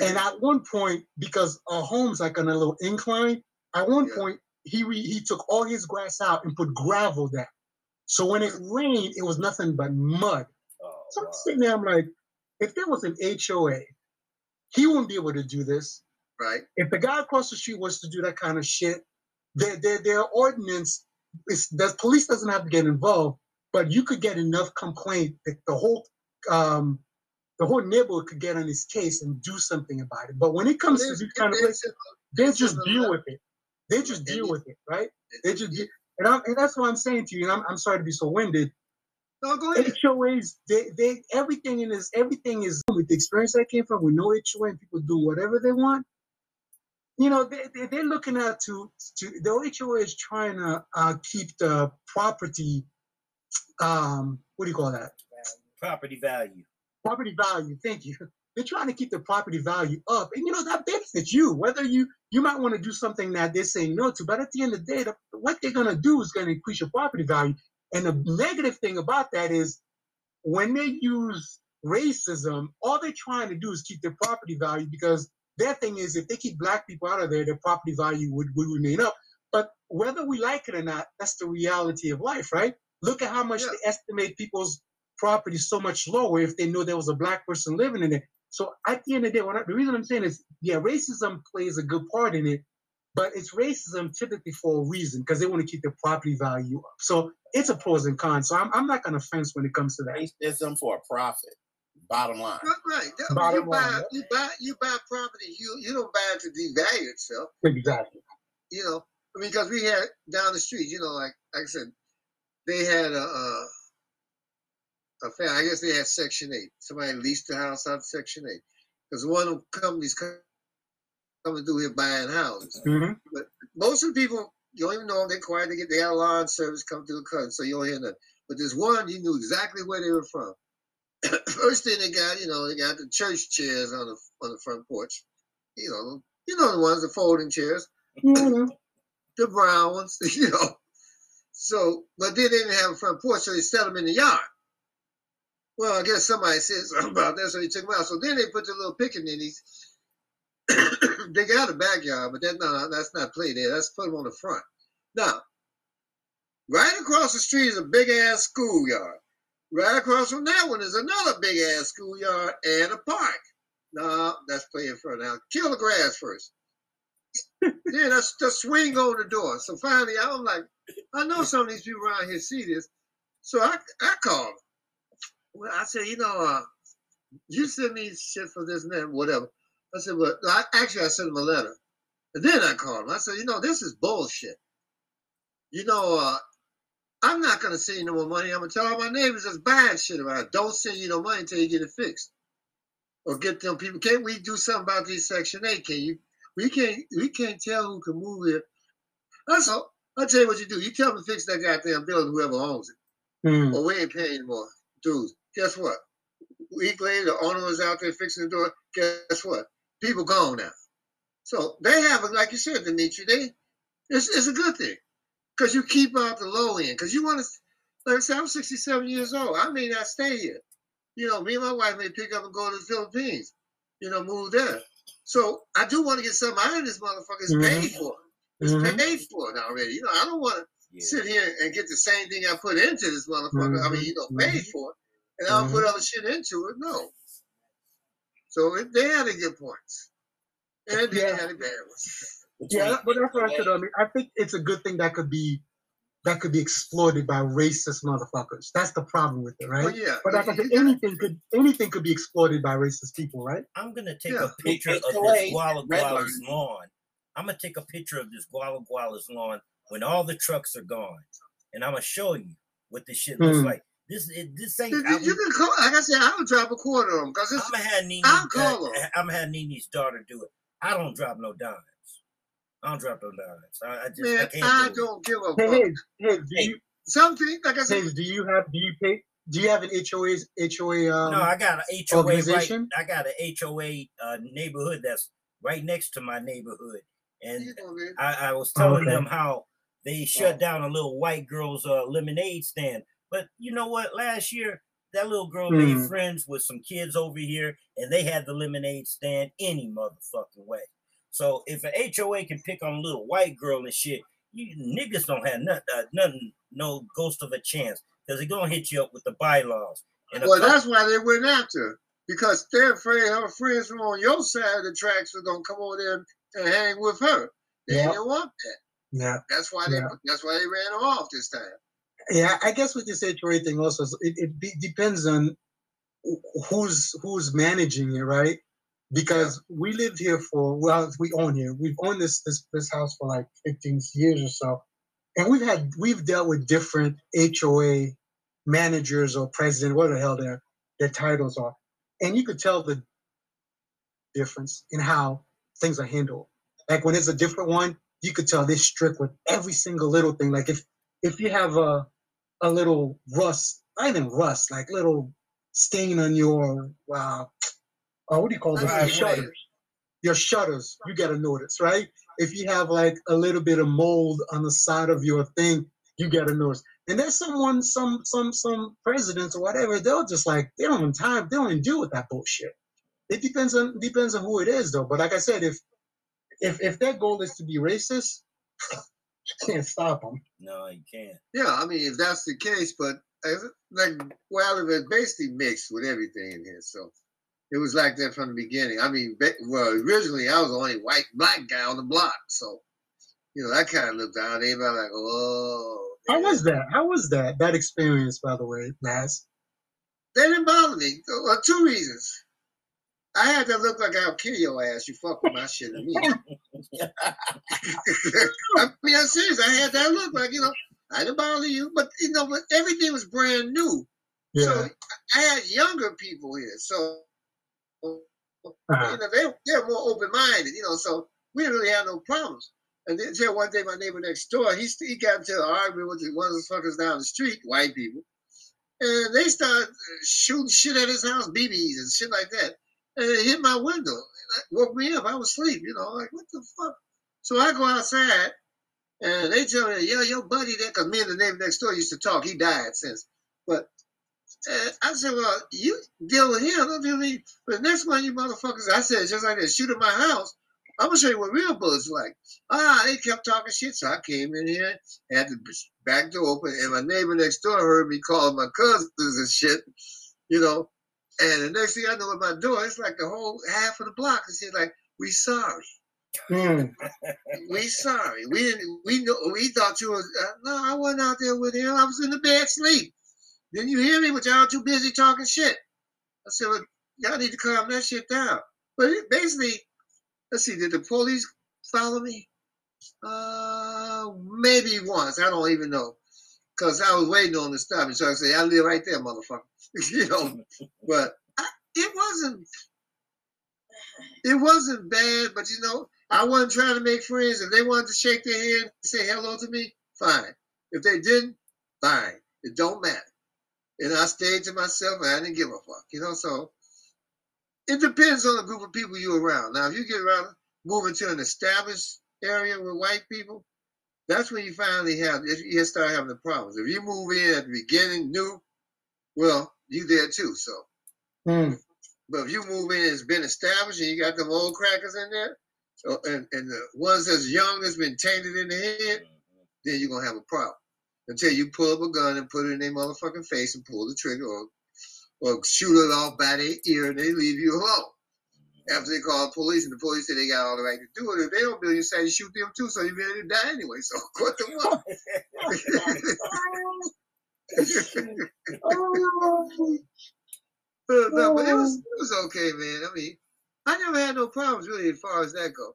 And at one point, because our home's like on a little incline, at one point he re, he took all his grass out and put gravel down. So when it rained, it was nothing but mud. So I'm sitting there, I'm like, if there was an HOA, he wouldn't be able to do this. Right. If the guy across the street was to do that kind of shit, their their, their ordinance is the police doesn't have to get involved, but you could get enough complaint that the whole um the whole neighborhood could get on his case and do something about it. But when it comes to these kind of places, they just deal with it. They just deal with it, right? They just deal, and, I'm, and that's what I'm saying to you. And I'm, I'm sorry to be so winded. No, go ahead. HOAs, they, they everything in this, everything is with the experience I came from with no HOA and people do whatever they want. You know, they, they, they're looking at to, to the HOA is trying to uh, keep the property, um, what do you call that? Property value. property value. Thank you. They're trying to keep the property value up, and you know that benefits you. Whether you you might want to do something that they're saying no to, but at the end of the day, the, what they're gonna do is gonna increase your property value. And the negative thing about that is when they use racism, all they're trying to do is keep their property value because their thing is if they keep black people out of there, their property value would, would remain up. But whether we like it or not, that's the reality of life, right? Look at how much they estimate people's property so much lower if they know there was a black person living in it. So at the end of the day, what I, the reason I'm saying is, yeah, racism plays a good part in it, but it's racism typically for a reason because they want to keep the property value up. So it's a pros and cons. So I'm, I'm not going to fence when it comes to that. Racism for a profit. Bottom line. Right, right. That- Bottom you buy, line, you buy, you buy property. You you don't buy it to devalue itself. Exactly. You know, I mean, because we had down the street. You know, like like I said, they had a a, a family. I guess they had Section Eight. Somebody leased the house out of Section Eight because one of the companies coming through here buying houses. Mm-hmm. But most of the people, you don't even know them. They're quiet. They get their lawn service come through the cousin, so you don't hear nothing. But there's one you knew exactly where they were from. First thing they got, you know, they got the church chairs on the on the front porch. You know, you know the ones, the folding chairs, the brown ones. You know. So, but they didn't have a front porch, so they set them in the yard. Well, I guess somebody said something about that, so they took them out. So then they put the little pickaninnies. they got a backyard, but that's not that's not play there. That's put them on the front. Now, right across the street is a big ass schoolyard. Right across from that one is another big ass schoolyard and a park. No, that's play in front now. Kill the grass first. then that's the swing on the door. So finally, I'm like, I know some of these people around here see this. So I I called. Well, I said, you know, uh, you send me shit for this and that, whatever. I said, but I, actually, I sent him a letter. And then I called him. I said, you know, this is bullshit. You know, uh, I'm not going to send you no more money. I'm going to tell all my neighbors that's buying shit around. Don't send you no money until you get it fixed. Or get them people. Can't we do something about these Section 8? Can you? We can't, we can't tell who can move here. That's all. I'll tell you what you do. You tell them to fix that goddamn building, whoever owns it. Mm. Or we ain't paying anymore. Dude, guess what? Week later, the owner was out there fixing the door. Guess what? People gone now. So they have, it, like you said, Dimitri. They it's, it's a good thing because you keep out the low end. Because you want to, like I said, I'm 67 years old. I may not stay here. You know, me and my wife may pick up and go to the Philippines. You know, move there. So I do want to get something out of this motherfucker. It's Mhm. paid for. It's Mhm. paid for it already. You know, I don't want to Yeah. sit here and get the same thing I put into this motherfucker. I mean, you know, paid for it, and I'll put other shit into it. No. So it, they had to get points, and they Yeah. had to bad ones. Yeah, but that's what I said. I mean, I think it's a good thing that could be that could be exploited by racist motherfuckers. That's the problem with it, right? Well, yeah, But like I said, anything could anything could be exploited by racist people, right? I'm gonna take Yeah. a picture of this Guala red Guala's lawn. I'm gonna take a picture of this Guala Guala's lawn when all the trucks are gone, and I'm gonna show you what this shit looks Hmm. like. This it, this ain't. You, I, you can call, like I said, I don't drop a quarter on them because I'm it's. gonna have Nene. I'll call uh, her. I'm gonna have Nene's daughter do it. I don't drop no dimes. I don't drop no dimes. I, I just I can't I do don't give a Hey, fuck. hey, hey, do you Something like I said, hey, do you have do you pay do you have an HOA HOA um no, I got an HOA right. I got an HOA uh, neighborhood that's right next to my neighborhood, and you know. I, I was Oh, telling okay. them how they shut down a little white girl's uh, lemonade stand. But you know what? Last year, that little girl made friends with some kids over here, and they had the lemonade stand any motherfucking way. So if an HOA can pick on a little white girl and shit, you niggas don't have nothing, uh, nothing, no ghost of a chance, because they're gonna hit you up with the bylaws. And Well, that's why they went after because they're afraid her friends from on your side of the tracks are gonna come over there and hang with her. They Yeah. didn't want that. Yeah. That's why they. Yeah. That's why they ran her off this time. Yeah, I guess with this HOA thing also, it, it be, depends on who's who's managing it, right? Because we lived here for well, we own here. We've owned this this this house for like 15 years or so, and we've had we've dealt with different HOA managers or president, what the hell their their titles are, and you could tell the difference in how things are handled. Like when it's a different one, you could tell they're strict with every single little thing. Like if if you have a a little rust, not even rust, like little stain on your uh, uh what do you call those? Your shutters. Your shutters, you get a notice, right? If you have like a little bit of mold on the side of your thing, you get a notice. And there's someone, some some some presidents or whatever, they'll just like they don't have time, they don't even deal with that bullshit. It depends on depends on who it is though. But like I said, if if if their goal is to be racist, can't stop them. no, you can't. Yeah, I mean, if that's the case, but as, like, well, it was basically mixed with everything in here, so it was like that from the beginning. I mean, well, originally I was the only white black guy on the block, so you know, I kind of looked out. Everybody like, oh, How was that? How was that? That experience, by the way, Laz. they didn't bother me. Well, two reasons. I had to look like I'll kill your ass. You fuck with my shit and me. I mean, I'm serious. I had that look like, you know, I didn't bother you, but you know, but everything was brand new. Yeah. So I had younger people here, so Uh-huh. you know they they're more open minded, you know. So we didn't really have no problems. And then until one day, my neighbor next door, he he got into an argument with one of those fuckers down the street, white people, and they started shooting shit at his house, BBs and shit like that, and it hit my window. It woke me up. I was asleep, you know, like what the fuck. So I go outside, and they tell me, yeah, your buddy there," because me and the neighbor next door used to talk. He died since, but uh, I said, well, you deal with him, don't deal with me. But next one, you motherfuckers, I said, just like that, shoot at my house. I'm gonna show you what real bullets like. Ah, they kept talking shit, so I came in here, had the back door open, and my neighbor next door heard me calling my cousins and shit, you know. And the next thing I know, at my door, it's like the whole half of the block is here, like, we sorry. Mm. We sorry. We didn't. We know. We thought you was. Uh, no, I wasn't out there with him. I was in the bed sleep. Didn't you hear me? But y'all too busy talking shit. I said, well, y'all need to calm that shit down. But basically, let's see. Did the police follow me? Uh, maybe once. I don't even know. Cause I was waiting on them to stop. So I said, I live right there, motherfucker. you know. But I, it wasn't. It wasn't bad, but you know, I wasn't trying to make friends. If they wanted to shake their hand and say hello to me, fine. If they didn't, fine. It don't matter. And I stayed to myself and I didn't give a fuck, you know. So it depends on the group of people you're around. Now, if you get around move into an established area with white people, that's when you finally have you start having the problems. If you move in at the beginning new, well, you there too. So, Hmm. but if you move in, it's been established, and you got them old crackers in there, so, and and the ones that's young that's been tainted in the head, then you're gonna have a problem. Until you pull up a gun and put it in their motherfucking face and pull the trigger, or or shoot it off by their ear, and they leave you alone. After they called the police, and the police said they got all the right to do it. If they don't do it, you say you shoot them too, so you're ready to die anyway. So what the fuck? Uh, no, but it was it was okay, man. I mean, I never had no problems really as far as that go.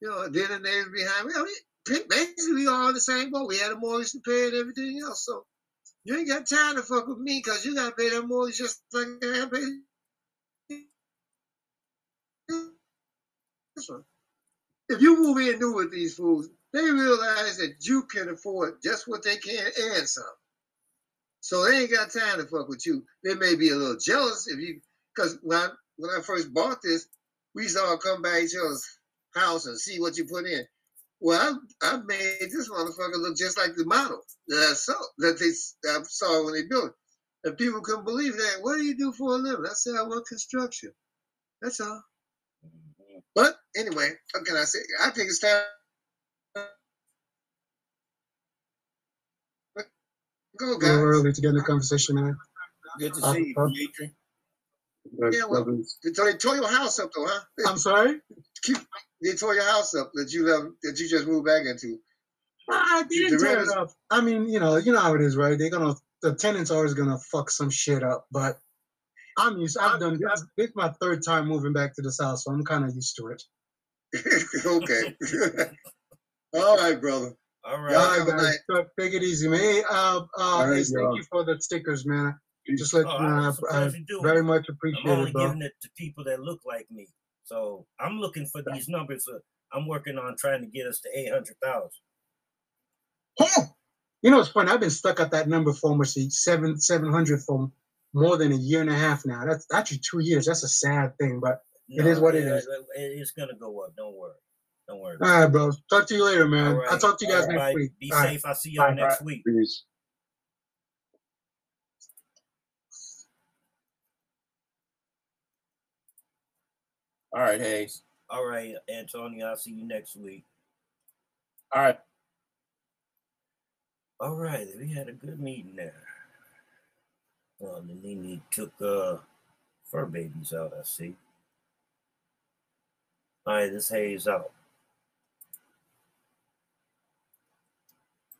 You know, then the neighbors behind me. I mean, basically we all in the same boat. We had a mortgage to pay and everything else. So you ain't got time to fuck with me because you gotta pay that mortgage just like I pay. If you move in new with these fools, they realize that you can afford just what they can and some. So they ain't got time to fuck with you. They may be a little jealous if you, because when I, when I first bought this, we to all come by each other's house and see what you put in. Well, I, I made this motherfucker look just like the model that I saw that they I saw when they built it, and people couldn't believe that. What do you do for a living? I said I work construction. That's all. But anyway, what can I say? I think it's time. Go, A guys. little early to get in the conversation, man. Good to Uh, see you, uh, Dimitri. Yeah, well, they tore, they tore your house up though, huh? I'm sorry. Keep, they tore your house up that you left, that you just moved back into. Ah, they didn't The tear it up. I mean, you know, you know how it is, right? They're gonna the tenants are always gonna fuck some shit up, but I'm used. I've done. This, this is my third time moving back to the south, so I'm kind of used to it. okay. All right, brother. All Y'all right. All right, guys, so take it easy, man. Hey, uh, uh, All right, hey, thank y'all. you for the stickers, man. Just let Oh, you know, it's a I, I pleasure doing very it. much I'm appreciate only it, bro. giving it to people that look like me. So I'm looking for these numbers. Uh, I'm working on trying to get us to 800,000. Huh. You know, it's funny. I've been stuck at that number for almost seven seven hundred for more than a year and a half now. That's actually two years. That's a sad thing, but it is what it yeah, is. it- It's going to go up. Don't worry. Don't worry. All right, bro. Talk to you later, man. All right. I'll talk to you guys next Everybody week. Be All right. safe. I'll see y'all Bye. next week. Peace. All right, Hayes. All right, Antonio. I'll see you next week. All right. All right. We had a good meeting there. Well, the Nene took uh, fur babies out, I see. All right, this Hayes out.